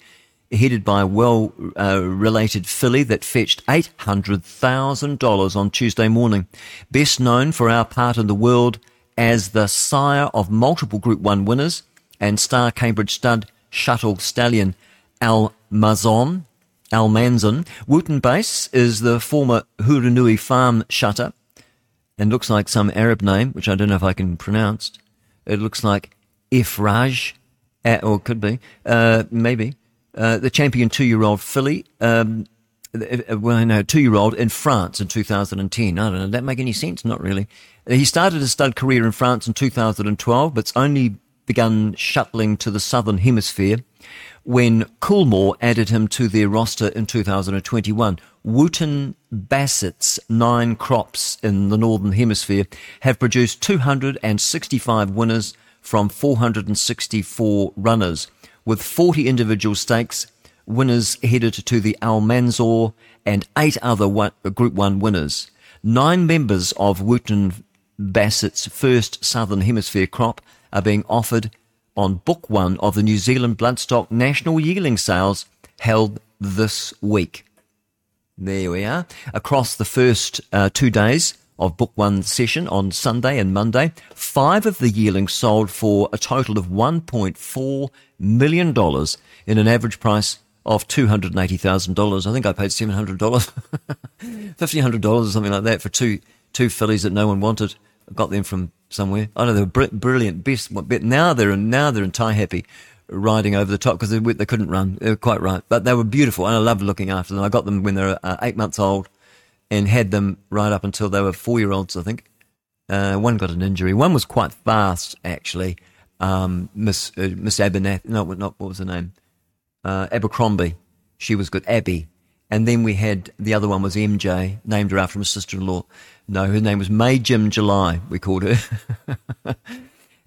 headed by a well uh, related filly that fetched $800,000 on Tuesday morning. Best known for our part in the world as the sire of multiple Group 1 winners and star Cambridge stud shuttle stallion Al Mazon. Al Manzon. Wooten Base is the former Hurunui farm shutter and looks like some Arab name, which I don't know if I can pronounce. It looks like Iffraaj, uh, or could be, uh, maybe. Uh, the champion two-year-old filly, um, uh, well, no, two-year-old in France in 2010. I don't know. That make any sense? Not really. He started his stud career in France in 2012, but's only begun shuttling to the southern hemisphere when Coolmore added him to their roster in 2021. Wootton Bassett's nine crops in the northern hemisphere have produced 265 winners from 464 runners, with 40 individual stakes winners headed to the Al Almanzor and eight other one, Group 1 winners. Nine members of Wootton Bassett's first Southern Hemisphere crop are being offered on Book One of the New Zealand Bloodstock National Yearling Sales held this week. There we are. Across the first uh, two days of Book One session on Sunday and Monday, five of the yearlings sold for a total of $1.4 million in an average price of $280,000. I think I paid $700, $1,500 or something like that for two, two fillies that no one wanted. I got them from somewhere. I know they were br- brilliant, best. But now they're in, now they're in Taihape, riding over the top because they, they couldn't run. They were quite right, but they were beautiful, and I loved looking after them. I got them when they were uh, eight months old, and had them right up until they were four year olds, I think. Uh, one got an injury. One was quite fast, actually. Um, Miss uh, Miss Abernathy, no, not what was her name? Uh, Abercrombie. She was good. Abby. And then we had the other one was MJ, named her after my sister-in-law. No, her name was May Jim July. We called her.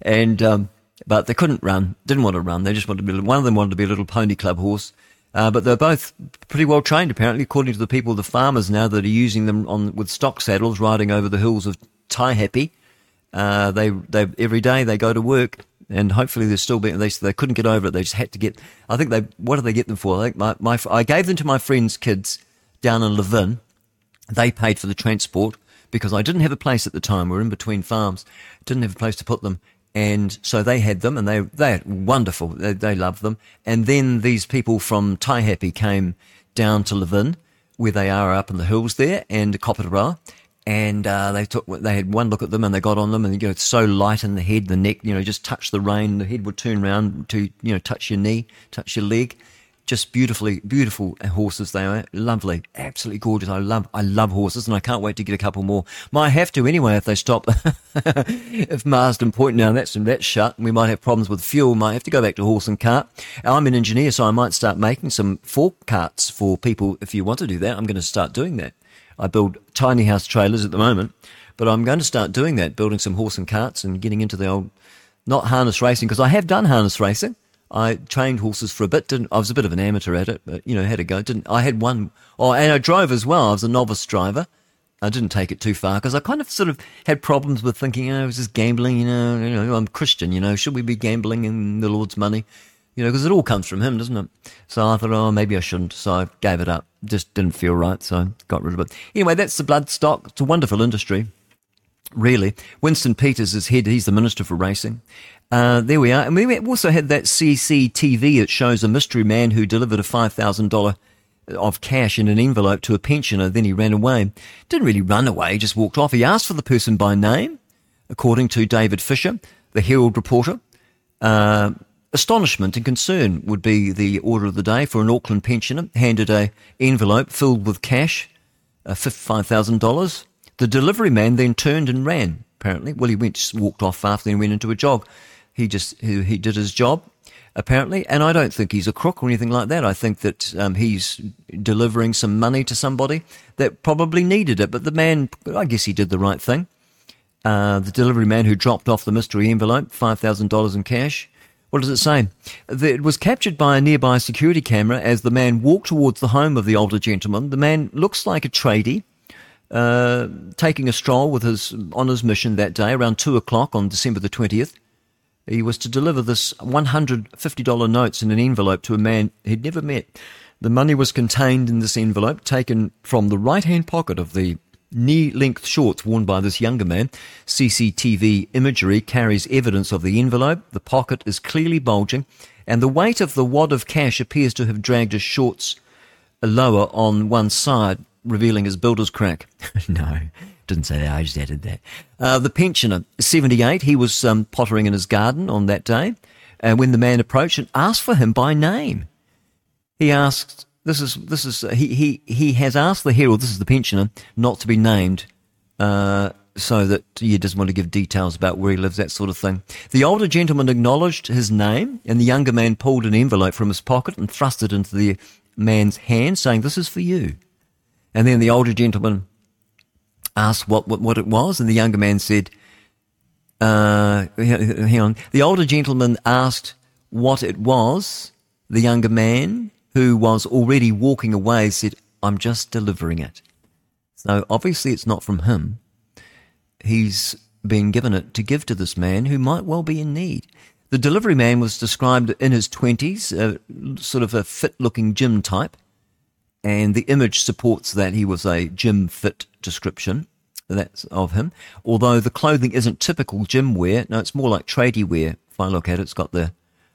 and um, but they couldn't run. Didn't want to run. They just wanted to be. One of them wanted to be a little pony club horse. Uh, but they're both pretty well trained, apparently, according to the people, the farmers now that are using them on with stock saddles, riding over the hills of Taihape. Uh, they they every day they go to work, and hopefully they're still being. They they couldn't get over it. They just had to get. I think they. What did they get them for? I think my, my I gave them to my friends' kids down in Levin. They paid for the transport because I didn't have a place at the time. We are in between farms, didn't have a place to put them. And so they had them and they, they're wonderful. They, they loved them. And then these people from Taihape came down to Levin, where they are up in the hills there, and Kopera. And uh, they took, they had one look at them and they got on them, and you know, it's so light in the head, the neck, you know, just touch the rein, the head would turn around to, you know, touch your knee, touch your leg just beautifully, beautiful horses they are. Lovely, absolutely gorgeous. I love, I love horses, and I can't wait to get a couple more. Might have to anyway if they stop. if Marsden Point now that's that's shut, we might have problems with fuel. Might have to go back to horse and cart. I'm an engineer, so I might start making some fork carts for people. If you want to do that, I'm going to start doing that. I build tiny house trailers at the moment, but I'm going to start doing that, building some horse and carts and getting into the old, not harness racing because I have done harness racing. I trained horses for a bit. Didn't I was a bit of an amateur at it, but you know had a go. Didn't I had one? Oh, and I drove as well. I was a novice driver. I didn't take it too far because I kind of sort of had problems with thinking, I was just gambling. You know, you know, I'm Christian. You know, should we be gambling in the Lord's money? You know, because it all comes from Him, doesn't it? So I thought, oh, maybe I shouldn't. So I gave it up. Just didn't feel right, so I got rid of it. Anyway, that's the bloodstock. It's a wonderful industry really. Winston Peters is head, he's the Minister for Racing. Uh, there we are. And we also had that CCTV. It shows a mystery man who delivered a $5,000 of cash in an envelope to a pensioner. Then he ran away. Didn't really run away, just walked off. He asked for the person by name, according to David Fisher, the Herald reporter. Uh, astonishment and concern would be the order of the day for an Auckland pensioner. Handed a envelope filled with cash, uh, $5,000. The delivery man then turned and ran, apparently. Well, he went, walked off after and went into a jog. He just, he, he did his job, apparently. And I don't think he's a crook or anything like that. I think that um, he's delivering some money to somebody that probably needed it. But the man, I guess he did the right thing. Uh, the delivery man who dropped off the mystery envelope, $5,000 in cash. What does it say? It was captured by a nearby security camera as the man walked towards the home of the older gentleman. The man looks like a tradie, uh, taking a stroll with his on his mission that day around two o'clock on December the twentieth. He was to deliver this one hundred fifty dollar notes in an envelope to a man he'd never met. The money was contained in this envelope, taken from the right hand pocket of the knee length shorts worn by this younger man. CCTV imagery carries evidence of the envelope. The pocket is clearly bulging, and the weight of the wad of cash appears to have dragged his shorts lower on one side. revealing his builder's crack. no, didn't say that. I just added that. Uh, the pensioner, 78, he was um, pottering in his garden on that day, and when the man approached and asked for him by name, he asked. This is this is he he he has asked the herald. This is the pensioner not to be named. Uh, so that he doesn't want to give details about where he lives, that sort of thing. The older gentleman acknowledged his name, and the younger man pulled an envelope from his pocket and thrust it into the man's hand, saying, This is for you. And then the older gentleman asked what, what, what it was, and the younger man said, uh, hang on. The older gentleman asked what it was. The younger man, who was already walking away, said, I'm just delivering it. So obviously it's not from him he's been given it to give to this man who might well be in need. The delivery man was described in his 20s, uh, sort of a fit looking gym type, and the image supports that he was a gym fit description. That's of him. Although the clothing isn't typical gym wear, no, it's more like tradie wear. If I look at it, it's got the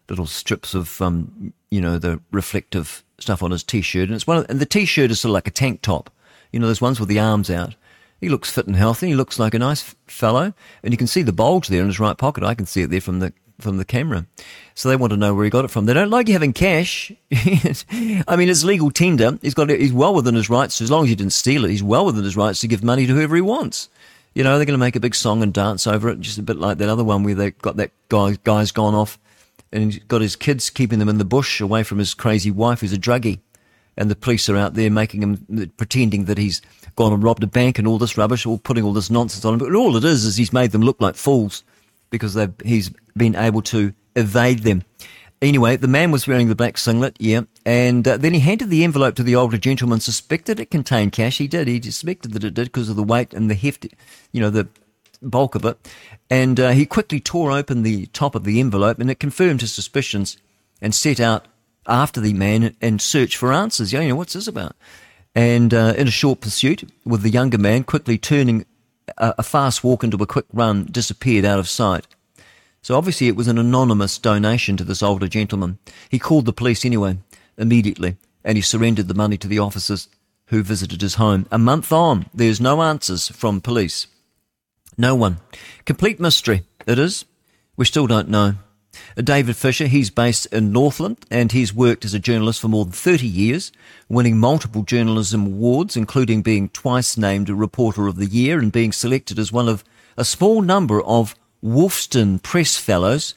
little strips of, um, you know, the reflective stuff on his t-shirt, and it's one, of, and the t-shirt is sort of like a tank top. You know, those ones with the arms out. He looks fit and healthy. He looks like a nice fellow, and you can see the bulge there in his right pocket. I can see it there from the from the camera. So they want to know where he got it from. They don't like you having cash. I mean, it's legal tender. He's got he's well within his rights. As long as he didn't steal it, he's well within his rights to give money to whoever he wants. You know, they're going to make a big song and dance over it, just a bit like that other one where they got that guy guy's gone off and he's got his kids keeping them in the bush away from his crazy wife who's a druggie and the police are out there making him pretending that he's gone and robbed a bank and all this rubbish, or putting all this nonsense on him. But all it is is he's made them look like fools because he's been able to evade them. Anyway, the man was wearing the black singlet, yeah, and uh, then he handed the envelope to the older gentleman. Suspected it contained cash. He did. He suspected that it did because of the weight and the heft, you know, the bulk of it. And uh, he quickly tore open the top of the envelope, and it confirmed his suspicions and set out after the man and search for answers. Yeah, you know, what's this about? And uh, in a short pursuit, with the younger man quickly turning a, a fast walk into a quick run, disappeared out of sight. So obviously it was an anonymous donation to this older gentleman. He called the police anyway, immediately, and he surrendered the money to the officers who visited his home. A month on, there's no answers from police. No one. Complete mystery, it is. We still don't know. David Fisher, he's based in Northland and he's worked as a journalist for more than 30 years, winning multiple journalism awards, including being twice named Reporter of the Year and being selected as one of a small number of Wolfson Press Fellows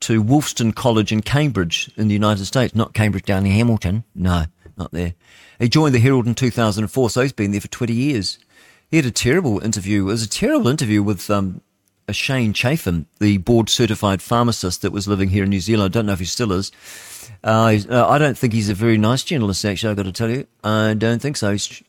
to Wolfson College in Cambridge in the United States, not Cambridge down in Hamilton. No, not there. He joined the Herald in 2004, so he's been there for 20 years. He had a terrible interview. It was a terrible interview with um, Shane Chaffin, the board certified pharmacist that was living here in New Zealand. I don't know if he still is. Uh, uh, I don't think he's a very nice journalist, actually, I've got to tell you. I don't think so. He's,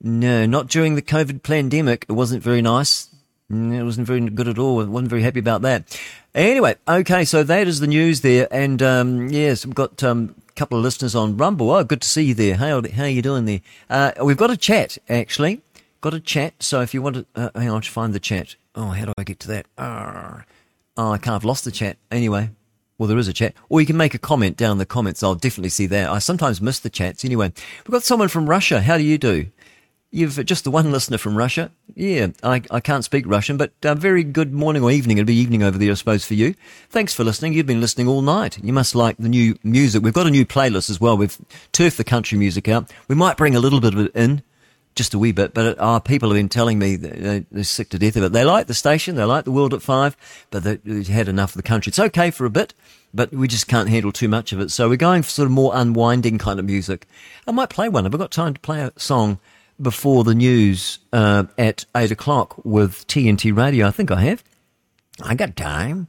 no, not during the COVID pandemic. It wasn't very nice. It wasn't very good at all. I wasn't very happy about that. Anyway, okay, so that is the news there. And um, yes, we've got um, a couple of listeners on Rumble. Oh, good to see you there. How, how are you doing there? Uh, we've got a chat, actually. Got a chat. So if you want to, uh, hang on, I'll find the chat. Oh, how do I get to that? Arr. Oh, I can't. I've lost the chat. Anyway, well, there is a chat. Or you can make a comment down in the comments. I'll definitely see that. I sometimes miss the chats. Anyway, we've got someone from Russia. How do you do? You've just the one listener from Russia. Yeah, I, I can't speak Russian, but uh, very good morning or evening. It'll be evening over there, I suppose, for you. Thanks for listening. You've been listening all night. You must like the new music. We've got a new playlist as well. We've turfed the country music out. We might bring a little bit of it in just a wee bit. But uh, people have been telling me they're sick to death of it. They like the station, they like the world at five, but they've had enough of the country. It's okay for a bit, but we just can't handle too much of it. So we're going for sort of more unwinding kind of music. I might play one. Have I got time to play a song before the news uh, at eight o'clock with TNT Radio? I think I have. I got time.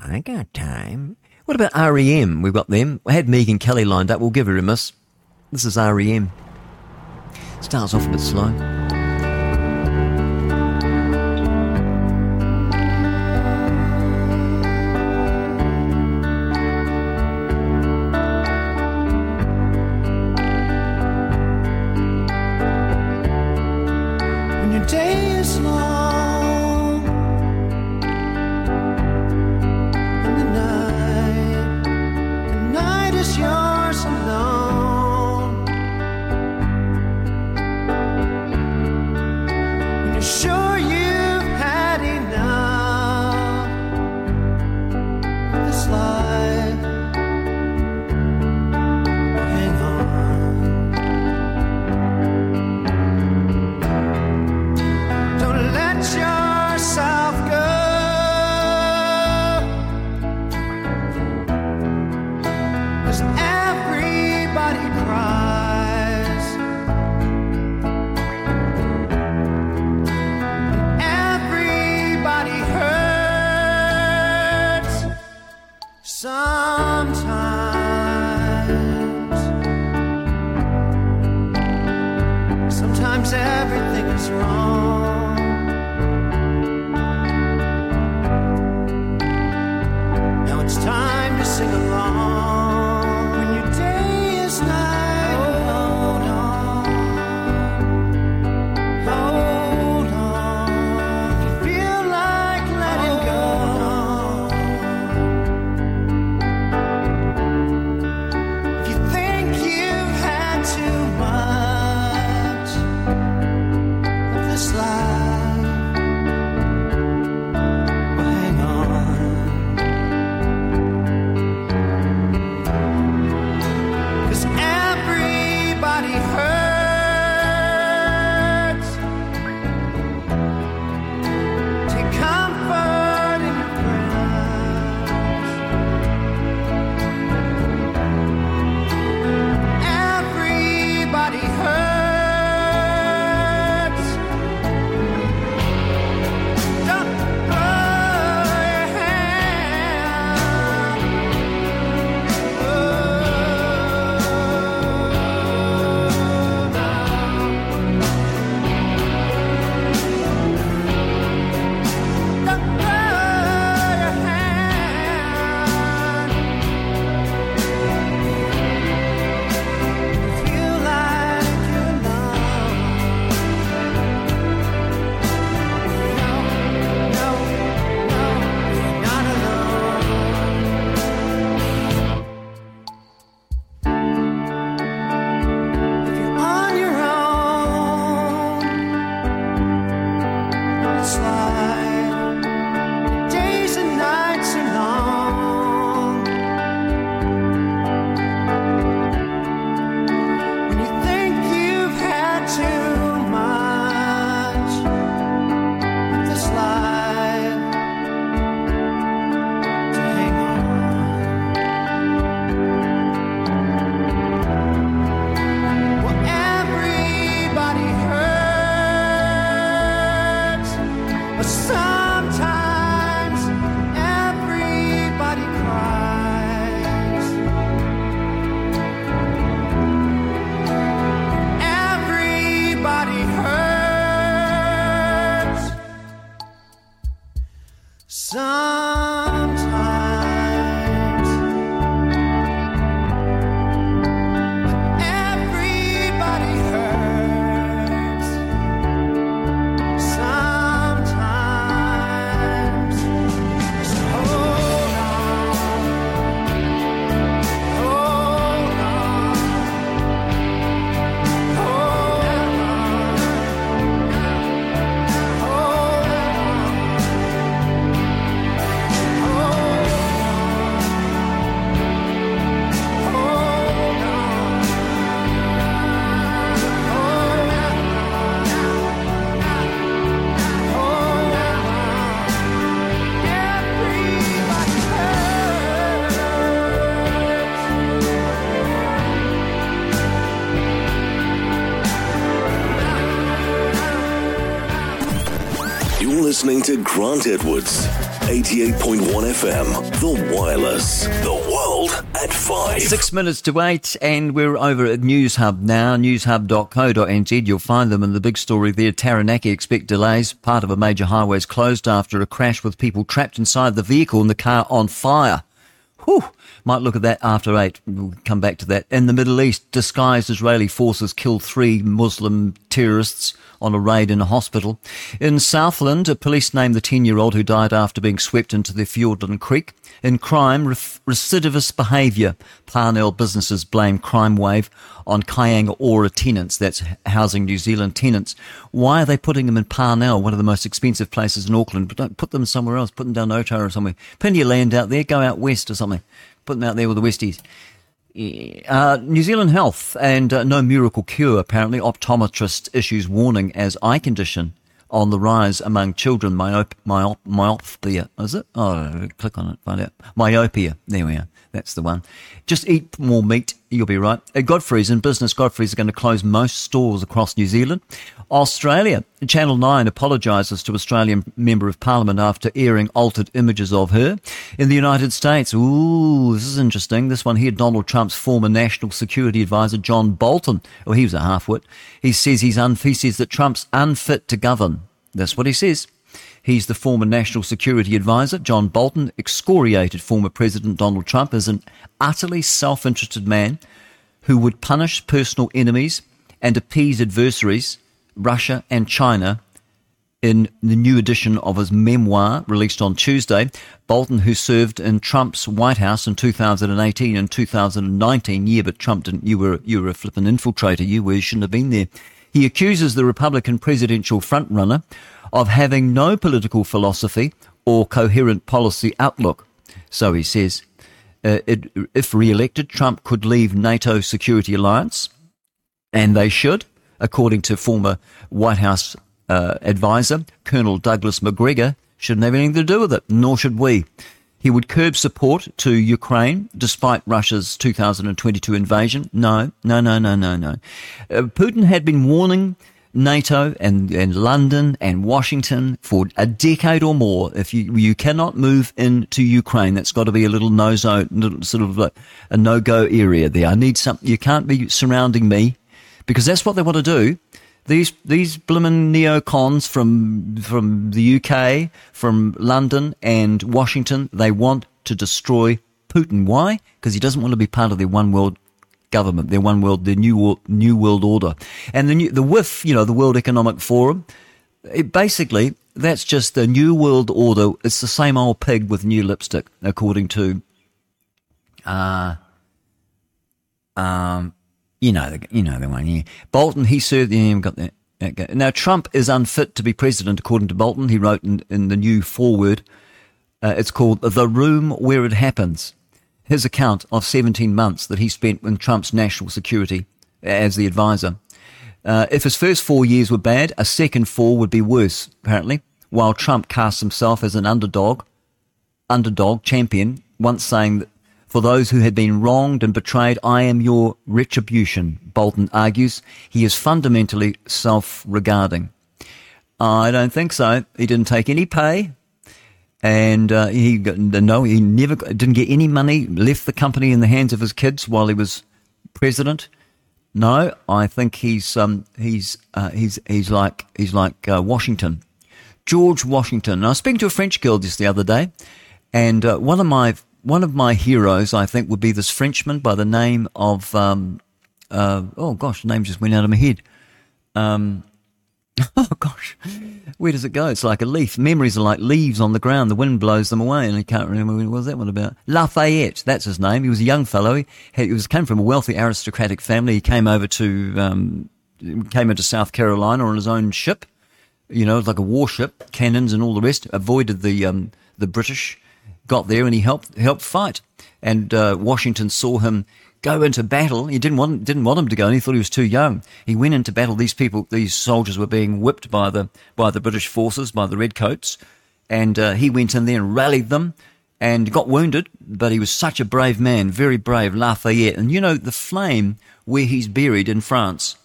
I got time. What about REM? We've got them. I had Megan Kelly lined up. We'll give her a miss. This is REM. Starts off a bit slow. Sometimes 88.1 FM, The Wireless, The World at 5. Six minutes to eight, and we're over at News Hub now, newshub.co.nz. You'll find them in the big story there. Taranaki expect delays. Part of a major highway is closed after a crash with people trapped inside the vehicle and the car on fire. Whew. Might look at that after eight. We'll come back to that. In the Middle East, disguised Israeli forces kill three Muslim terrorists on a raid in a hospital. In Southland, a police named the 10 year old who died after being swept into the Fiordland Creek. In crime, recidivist behaviour. Parnell businesses blame crime wave on Kainga Ora tenants. That's housing New Zealand tenants. Why are they putting them in Parnell, one of the most expensive places in Auckland? But don't put them somewhere else. Put them down Otara or somewhere. Plenty of land out there. Go out west or something. Put them out there with the Westies. Uh, New Zealand Health and uh, no miracle cure. Apparently, optometrist issues warning as eye condition on the rise among children. Myop- myop- myopia, is it? Oh, click on it, find out. Myopia. There we are. That's the one. Just eat more meat You'll be right. Godfrey's and business. Godfrey's are going to close most stores across New Zealand. Australia, Channel 9 apologises to Australian Member of Parliament after airing altered images of her. In the United States, ooh, this is interesting. This one here, Donald Trump's former National Security Advisor, John Bolton. Oh, he was a halfwit. He says he's he says that Trump's unfit to govern. That's what he says. He's the former National Security Advisor. John Bolton excoriated former President Donald Trump as an utterly self interested man who would punish personal enemies and appease adversaries, Russia and China. In the new edition of his memoir released on Tuesday, Bolton, who served in Trump's White House in 2018 and 2019, yeah, but Trump didn't, you were, you were a flippin' infiltrator, you were, you shouldn't have been there. He accuses the Republican presidential frontrunner of having no political philosophy or coherent policy outlook. So he says, uh, it, if re-elected, Trump could leave NATO security alliance, and they should, according to former White House uh, advisor Colonel Douglas Macgregor, shouldn't have anything to do with it, nor should we. He would curb support to Ukraine despite Russia's 2022 invasion. No, no, no, no, no, no. Uh, Putin had been warning NATO and, and London and Washington for a decade or more. If you you cannot move into Ukraine, that's got to be a little no zone, sort of a, no go area there. I need something. You can't be surrounding me because that's what they want to do. These these bloomin' neocons from from the UK, from London and Washington, they want to destroy Putin. Why? Because he doesn't want to be part of their one world government, their one world, their new world, new world order, and the new, the WEF, you know, the World Economic Forum. It basically, that's just the new world order. It's the same old pig with new lipstick, according to, uh, um, you know, you know the one. Yeah. Bolton, he served. Yeah, got that. Okay. Now Trump is unfit to be president, according to Bolton. He wrote in, in the new foreword. Uh, it's called "The Room Where It Happens." His account of 17 months that he spent in Trump's national security as the advisor. Uh, if his first four years were bad, a second four would be worse, apparently, while Trump casts himself as an underdog, underdog champion, once saying that for those who had been wronged and betrayed, I am your retribution, Bolton argues. He is fundamentally self-regarding. I don't think so. He didn't take any pay. And uh, he got, no, he never didn't get any money. Left the company in the hands of his kids while he was president. No, I think he's um, he's uh, he's he's like he's like uh, Washington, George Washington. I was speaking to a French girl just the other day, and uh, one of my one of my heroes, I think, would be this Frenchman by the name of um, uh, oh gosh, the name just went out of my head. Um, oh gosh, where does it go? It's like a leaf. Memories are like leaves on the ground. The wind blows them away, and I can't remember what was that one about. Lafayette, that's his name. He was a young fellow. He, was came from a wealthy aristocratic family. He came over to um, came into South Carolina on his own ship. You know, like a warship, cannons and all the rest. Avoided the um, the British. Got there and he helped helped fight. And uh, Washington saw him go into battle. He didn't want didn't want him to go, and he thought he was too young. He went into battle. These people, these soldiers, were being whipped by the by the British forces, by the redcoats, and uh, he went in there and rallied them, and got wounded. But he was such a brave man, very brave, Lafayette. And you know, the flame where he's buried in France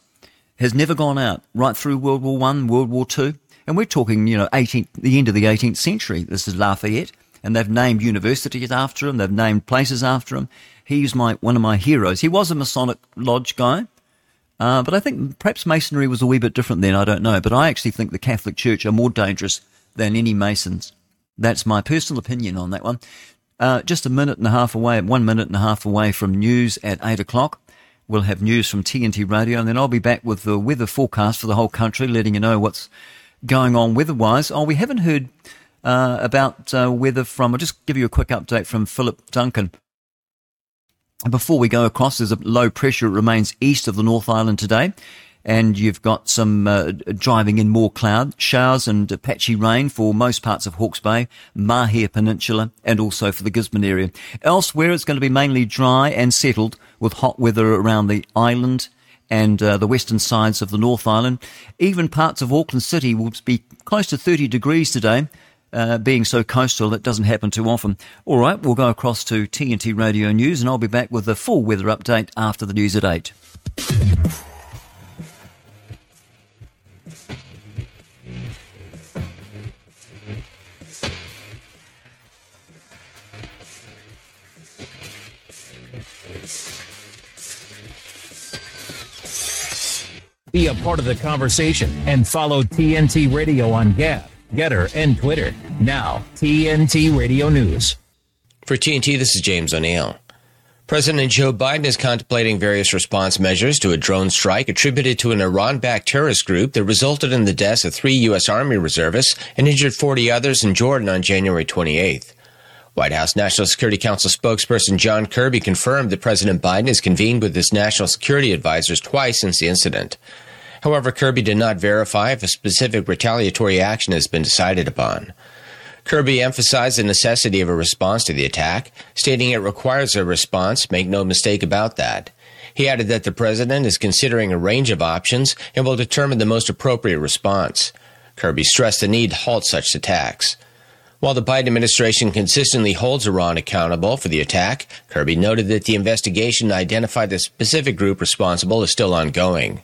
has never gone out. Right through World War One, World War Two, and we're talking, you know, 18th, the end of the 18th century. This is Lafayette. And they've named universities after him. They've named places after him. He's my one of my heroes. He was a Masonic Lodge guy, uh, but I think perhaps Masonry was a wee bit different then. I don't know, but I actually think the Catholic Church are more dangerous than any Masons. That's my personal opinion on that one. Uh, just a minute and a half away, one minute and a half away from news at eight o'clock. We'll have news from TNT Radio, and then I'll be back with the weather forecast for the whole country, letting you know what's going on weather-wise. Oh, we haven't heard uh, about uh, weather from. I'll just give you a quick update from Philip Duncan. Before we go across, there's a low pressure remains east of the North Island today, and you've got some uh, driving in more cloud, showers and patchy rain for most parts of Hawke's Bay, Mahia Peninsula, and also for the Gisborne area. Elsewhere, it's going to be mainly dry and settled with hot weather around the island and uh, the western sides of the North Island. Even parts of Auckland City will be close to 30 degrees today. Uh, being so coastal, it doesn't happen too often. All right, we'll go across to TNT Radio News, and I'll be back with the full weather update after the news at 8. Be a part of the conversation and follow TNT Radio on Gab, Gettr, and Twitter. Now, TNT Radio News. For TNT, this is James O'Neill. President Joe Biden is contemplating various response measures to a drone strike attributed to an Iran backed terrorist group that resulted in the deaths of three U.S. Army reservists and injured 40 others in Jordan on January 28th. White House National Security Council spokesperson John Kirby confirmed that President Biden has convened with his national security advisors twice since the incident. However, Kirby did not verify if a specific retaliatory action has been decided upon. Kirby emphasized the necessity of a response to the attack, stating it requires a response, make no mistake about that. He added that the president is considering a range of options and will determine the most appropriate response. Kirby stressed the need to halt such attacks. While the Biden administration consistently holds Iran accountable for the attack, Kirby noted that the investigation to identify the specific group responsible is still ongoing.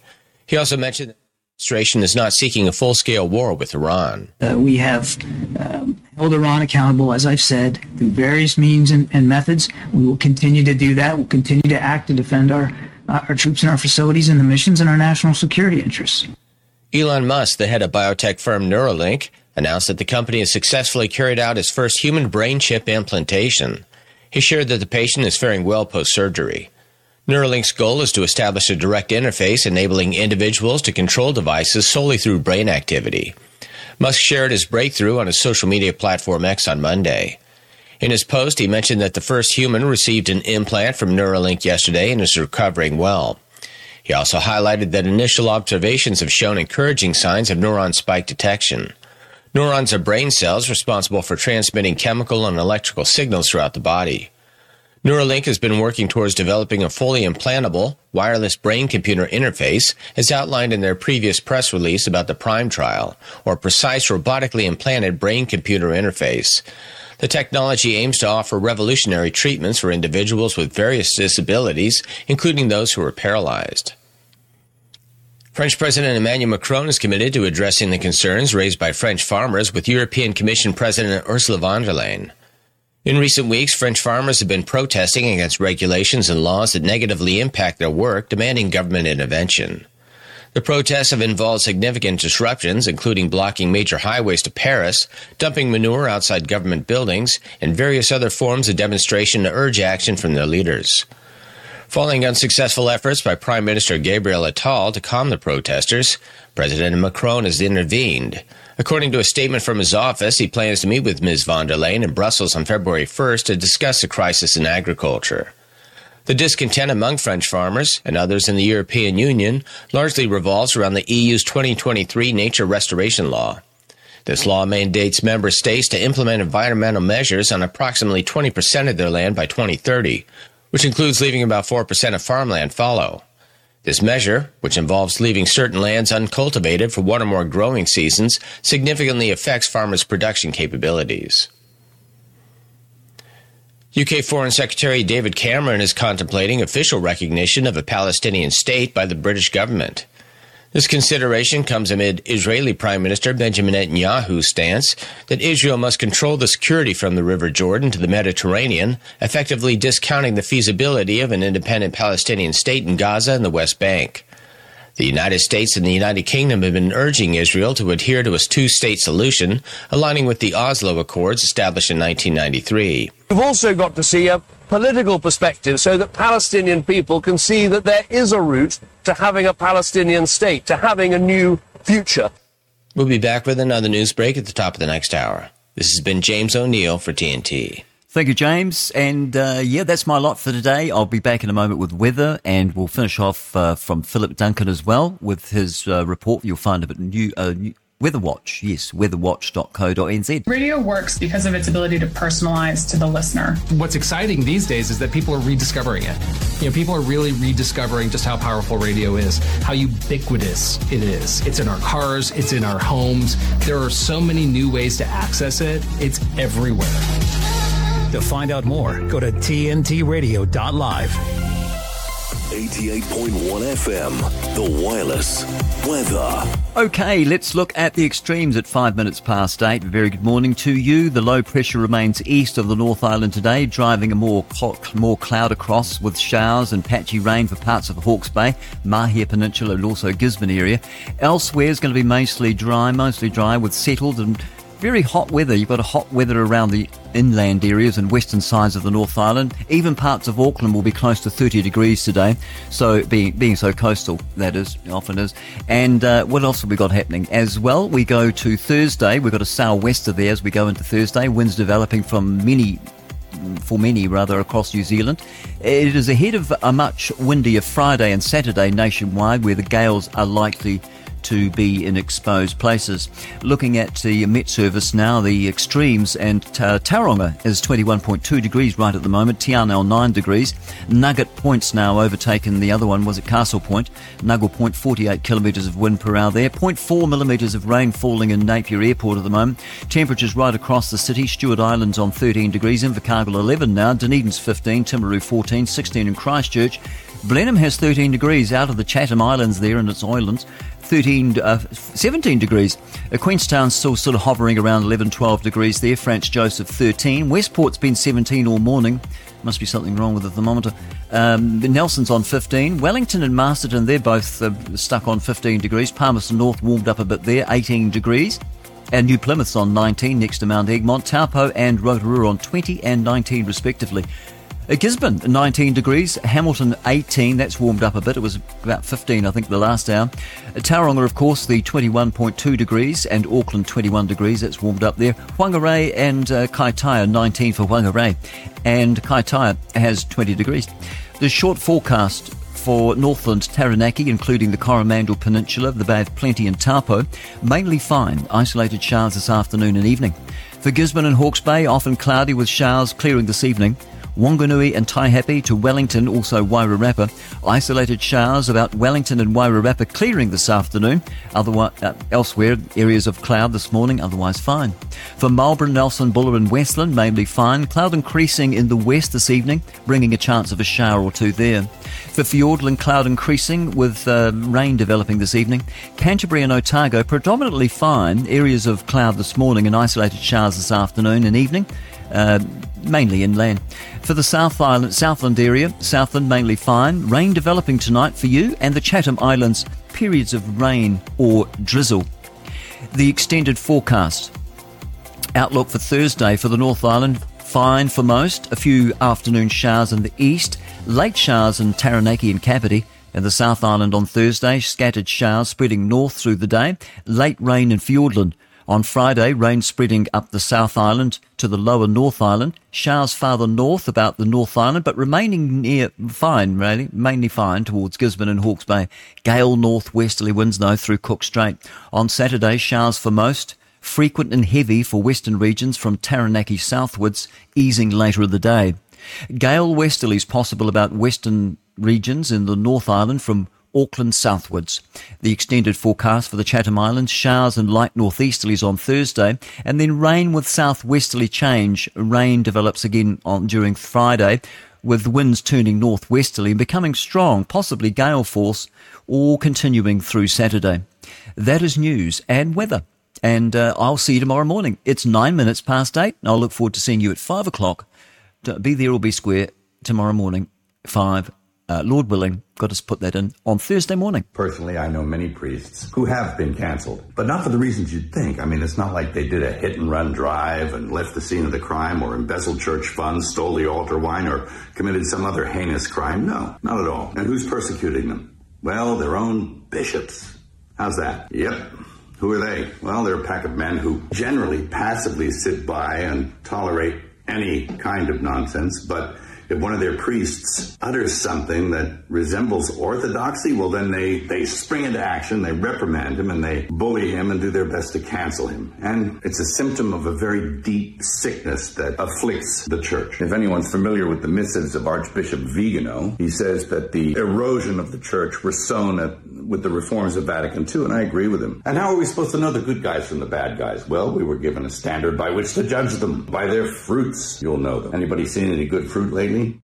He also mentioned that the administration is not seeking a full scale war with Iran. Uh, we have um, held Iran accountable, as I've said, through various means and, and, methods. We will continue to do that. We'll continue to act to defend our, uh, our troops and our facilities and the missions and our national security interests. Elon Musk, the head of biotech firm Neuralink, announced that the company has successfully carried out its first human brain chip implantation. He shared that the patient is faring well post surgery. Neuralink's goal is to establish a direct interface enabling individuals to control devices solely through brain activity. Musk shared his breakthrough on his social media platform X on Monday. In his post, he mentioned that the first human received an implant from Neuralink yesterday and is recovering well. He also highlighted that initial observations have shown encouraging signs of neuron spike detection. Neurons are brain cells responsible for transmitting chemical and electrical signals throughout the body. Neuralink has been working towards developing a fully implantable, wireless brain computer interface, as outlined in their previous press release about the PRIME trial, or Precise Robotically Implanted Brain Computer Interface. The technology aims to offer revolutionary treatments for individuals with various disabilities, including those who are paralyzed. French President Emmanuel Macron is committed to addressing the concerns raised by French farmers with European Commission President Ursula von der Leyen. In recent weeks, French farmers have been protesting against regulations and laws that negatively impact their work, demanding government intervention. The protests have involved significant disruptions, including blocking major highways to Paris, dumping manure outside government buildings, and various other forms of demonstration to urge action from their leaders. Following unsuccessful efforts by Prime Minister Gabriel Attal to calm the protesters, President Macron has intervened. According to a statement from his office, he plans to meet with Ms. von der Leyen in Brussels on February 1st to discuss the crisis in agriculture. The discontent among French farmers and others in the European Union largely revolves around the EU's 2023 nature restoration law. This law mandates member states to implement environmental measures on approximately 20% of their land by 2030, which includes leaving about 4% of farmland fallow. This measure, which involves leaving certain lands uncultivated for one or more growing seasons, significantly affects farmers' production capabilities. UK Foreign Secretary David Cameron is contemplating official recognition of a Palestinian state by the British government. This consideration comes amid Israeli Prime Minister Benjamin Netanyahu's stance that Israel must control the security from the River Jordan to the Mediterranean, effectively discounting the feasibility of an independent Palestinian state in Gaza and the West Bank. The United States and the United Kingdom have been urging Israel to adhere to a two state solution, aligning with the Oslo Accords established in 1993. We've also got to see a political perspective so that Palestinian people can see that there is a route to having a Palestinian state, to having a new future. We'll be back with another news break at the top of the next hour. This has been James O'Neill for TNT. Thank you, James. And uh, yeah, that's my lot for today. I'll be back in a moment with weather, and we'll finish off uh, from Philip Duncan as well with his uh, report. You'll find a bit new, uh, new Weather Watch, yes, weatherwatch.co.nz. Radio works because of its ability to personalize to the listener. What's exciting these days is that people are rediscovering it. You know, people are really rediscovering just how powerful radio is, how ubiquitous it is. It's in our cars, it's in our homes. There are so many new ways to access it. It's everywhere. To find out more, go to tntradio.live. 88.1 FM, The Wireless. Weather. Okay, let's look at the extremes at five minutes past eight. Very good morning to you. The low pressure remains east of the North Island today, driving a more more cloud across with showers and patchy rain for parts of Hawke's Bay, Mahia Peninsula, and also Gisborne area. Elsewhere is going to be mostly dry, mostly dry with settled and very hot weather. You've got a hot weather around the inland areas and western sides of the North Island. Even parts of Auckland will be close to 30 degrees today. So being being so coastal, that is often is. And uh, what else have we got happening as well? We go to Thursday. We've got a sou'wester there as we go into Thursday. Winds developing from many for many rather across New Zealand. It is ahead of a much windier Friday and Saturday nationwide where the gales are likely to be in exposed places. Looking at the Met Service now, the extremes and uh, is 21.2 degrees right at the moment, Te Anau 9 degrees. Nugget Point's now overtaken the other one, was it Castle Point? Nugget Point 48 kilometres of wind per hour there, 0.4 millimetres of rain falling in Napier Airport at the moment. Temperatures right across the city, Stewart Island's on 13 degrees, Invercargill 11 now, Dunedin's 15, Timaru 14, 16 in Christchurch. Blenheim has 13 degrees out of the Chatham Islands there in its islands. 13, uh, 17 degrees. Uh, Queenstown's still sort of hovering around 11, 12 degrees there. Franz Josef 13. Westport's been 17 all morning. Must be something wrong with the thermometer. Um, Nelson's on 15. Wellington and Masterton, they're both uh, stuck on 15 degrees. Palmerston North warmed up a bit there, 18 degrees. And New Plymouth's on 19 next to Mount Egmont. Taupo and Rotorua on 20 and 19 respectively. Gisborne, 19 degrees. Hamilton, 18. That's warmed up a bit. It was about 15, I think, the last hour. Tauranga, of course, the 21.2 degrees. And Auckland, 21 degrees. That's warmed up there. Whangarei and uh, Kaitaia, 19 for Whangarei. And Kaitaia has 20 degrees. The short forecast for Northland Taranaki, including the Coromandel Peninsula, the Bay of Plenty and Taupo, mainly fine. Isolated showers this afternoon and evening. For Gisborne and Hawke's Bay, often cloudy with showers clearing this evening. Wanganui and Taihape to Wellington, also Wairarapa. Isolated showers about Wellington and Wairarapa clearing this afternoon. Otherwise, uh, elsewhere, areas of cloud this morning, otherwise fine. For Marlborough, Nelson, Buller and Westland, mainly fine. Cloud increasing in the west this evening, bringing a chance of a shower or two there. For Fiordland, cloud increasing with uh, rain developing this evening. Canterbury and Otago, predominantly fine. Areas of cloud this morning and isolated showers this afternoon and evening. Uh, mainly inland. For the South Island, Southland area, Southland mainly fine. Rain developing tonight for you and the Chatham Islands, periods of rain or drizzle. The extended forecast. Outlook for Thursday for the North Island, fine for most. A few afternoon showers in the east, late showers in Taranaki and Kapiti. In the South Island on Thursday, scattered showers spreading north through the day, late rain in Fiordland. On Friday, rain spreading up the South Island to the lower North Island. Showers farther north about the North Island, but remaining near fine, really, mainly fine towards Gisborne and Hawke's Bay. Gale northwesterly winds though through Cook Strait. On Saturday, showers for most. Frequent and heavy for western regions from Taranaki southwards, easing later in the day. Gale westerlies possible about western regions in the North Island from Auckland southwards. The extended forecast for the Chatham Islands, showers and light northeasterlies on Thursday, and then rain with southwesterly change. Rain develops again on during Friday, with winds turning northwesterly and becoming strong, possibly gale force, or continuing through Saturday. That is news and weather. And uh, I'll see you tomorrow morning. It's nine minutes past eight. And I'll look forward to seeing you at five o'clock. Be there or be square tomorrow morning, five uh, Lord willing, got to put that in on Thursday morning. Personally, I know many priests who have been canceled, but not for the reasons you'd think. I mean, it's not like they did a hit and run drive and left the scene of the crime or embezzled church funds, stole the altar wine, or committed some other heinous crime. No, not at all. And who's persecuting them? Well, their own bishops. How's that? Yep. Who are they? Well, they're a pack of men who generally passively sit by and tolerate any kind of nonsense, but If one of their priests utters something that resembles orthodoxy, well, then they, they spring into action, they reprimand him, and they bully him and do their best to cancel him. And it's a symptom of a very deep sickness that afflicts the church. If anyone's familiar with the missives of Archbishop Vigano, he says that the erosion of the church were sown at, with the reforms of Vatican II, and I agree with him. And how are we supposed to know the good guys from the bad guys? Well, we were given a standard by which to judge them. By their fruits, you'll know them. Anybody seen any good fruit lately?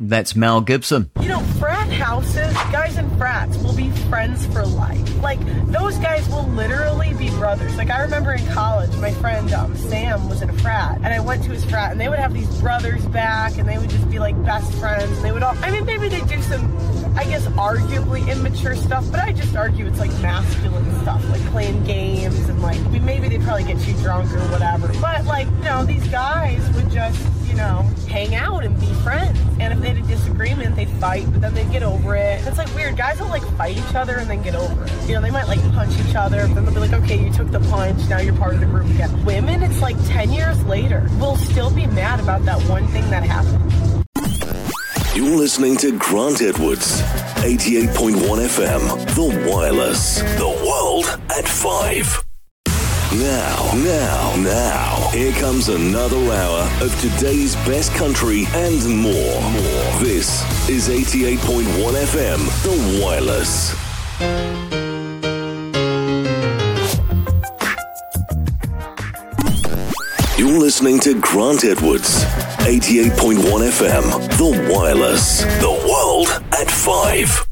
That's Mel Gibson. You know, frat houses, guys in frats will be friends for life. Like, those guys will literally be brothers. Like, I remember in college, my friend um, Sam was in a frat, and I went to his frat, and they would have these brothers back, and they would just be like best friends. And they would all, I mean, maybe they do some, I guess, arguably immature stuff, but I just argue it's like masculine stuff, like playing games, and like, maybe they probably get too drunk or whatever. But, like, you know, these guys would just, you know, hang out and be friends. And if they had a disagreement, they'd fight, but then they'd get over it. It's like weird. Guys will like fight each other and then get over it. You know, they might like punch each other, but then they'll be like, okay, you took the punch, now you're part of the group again. Women, it's like 10 years later, will still be mad about that one thing that happened. You're listening to Grant Edwards, 88.1 FM, The Wireless, The World at 5. Now, now, now, here comes another hour of today's best country and more. More. This is 88.1 FM, The Wireless. You're listening to Grant Edwards, 88.1 FM, The Wireless, The World at 5.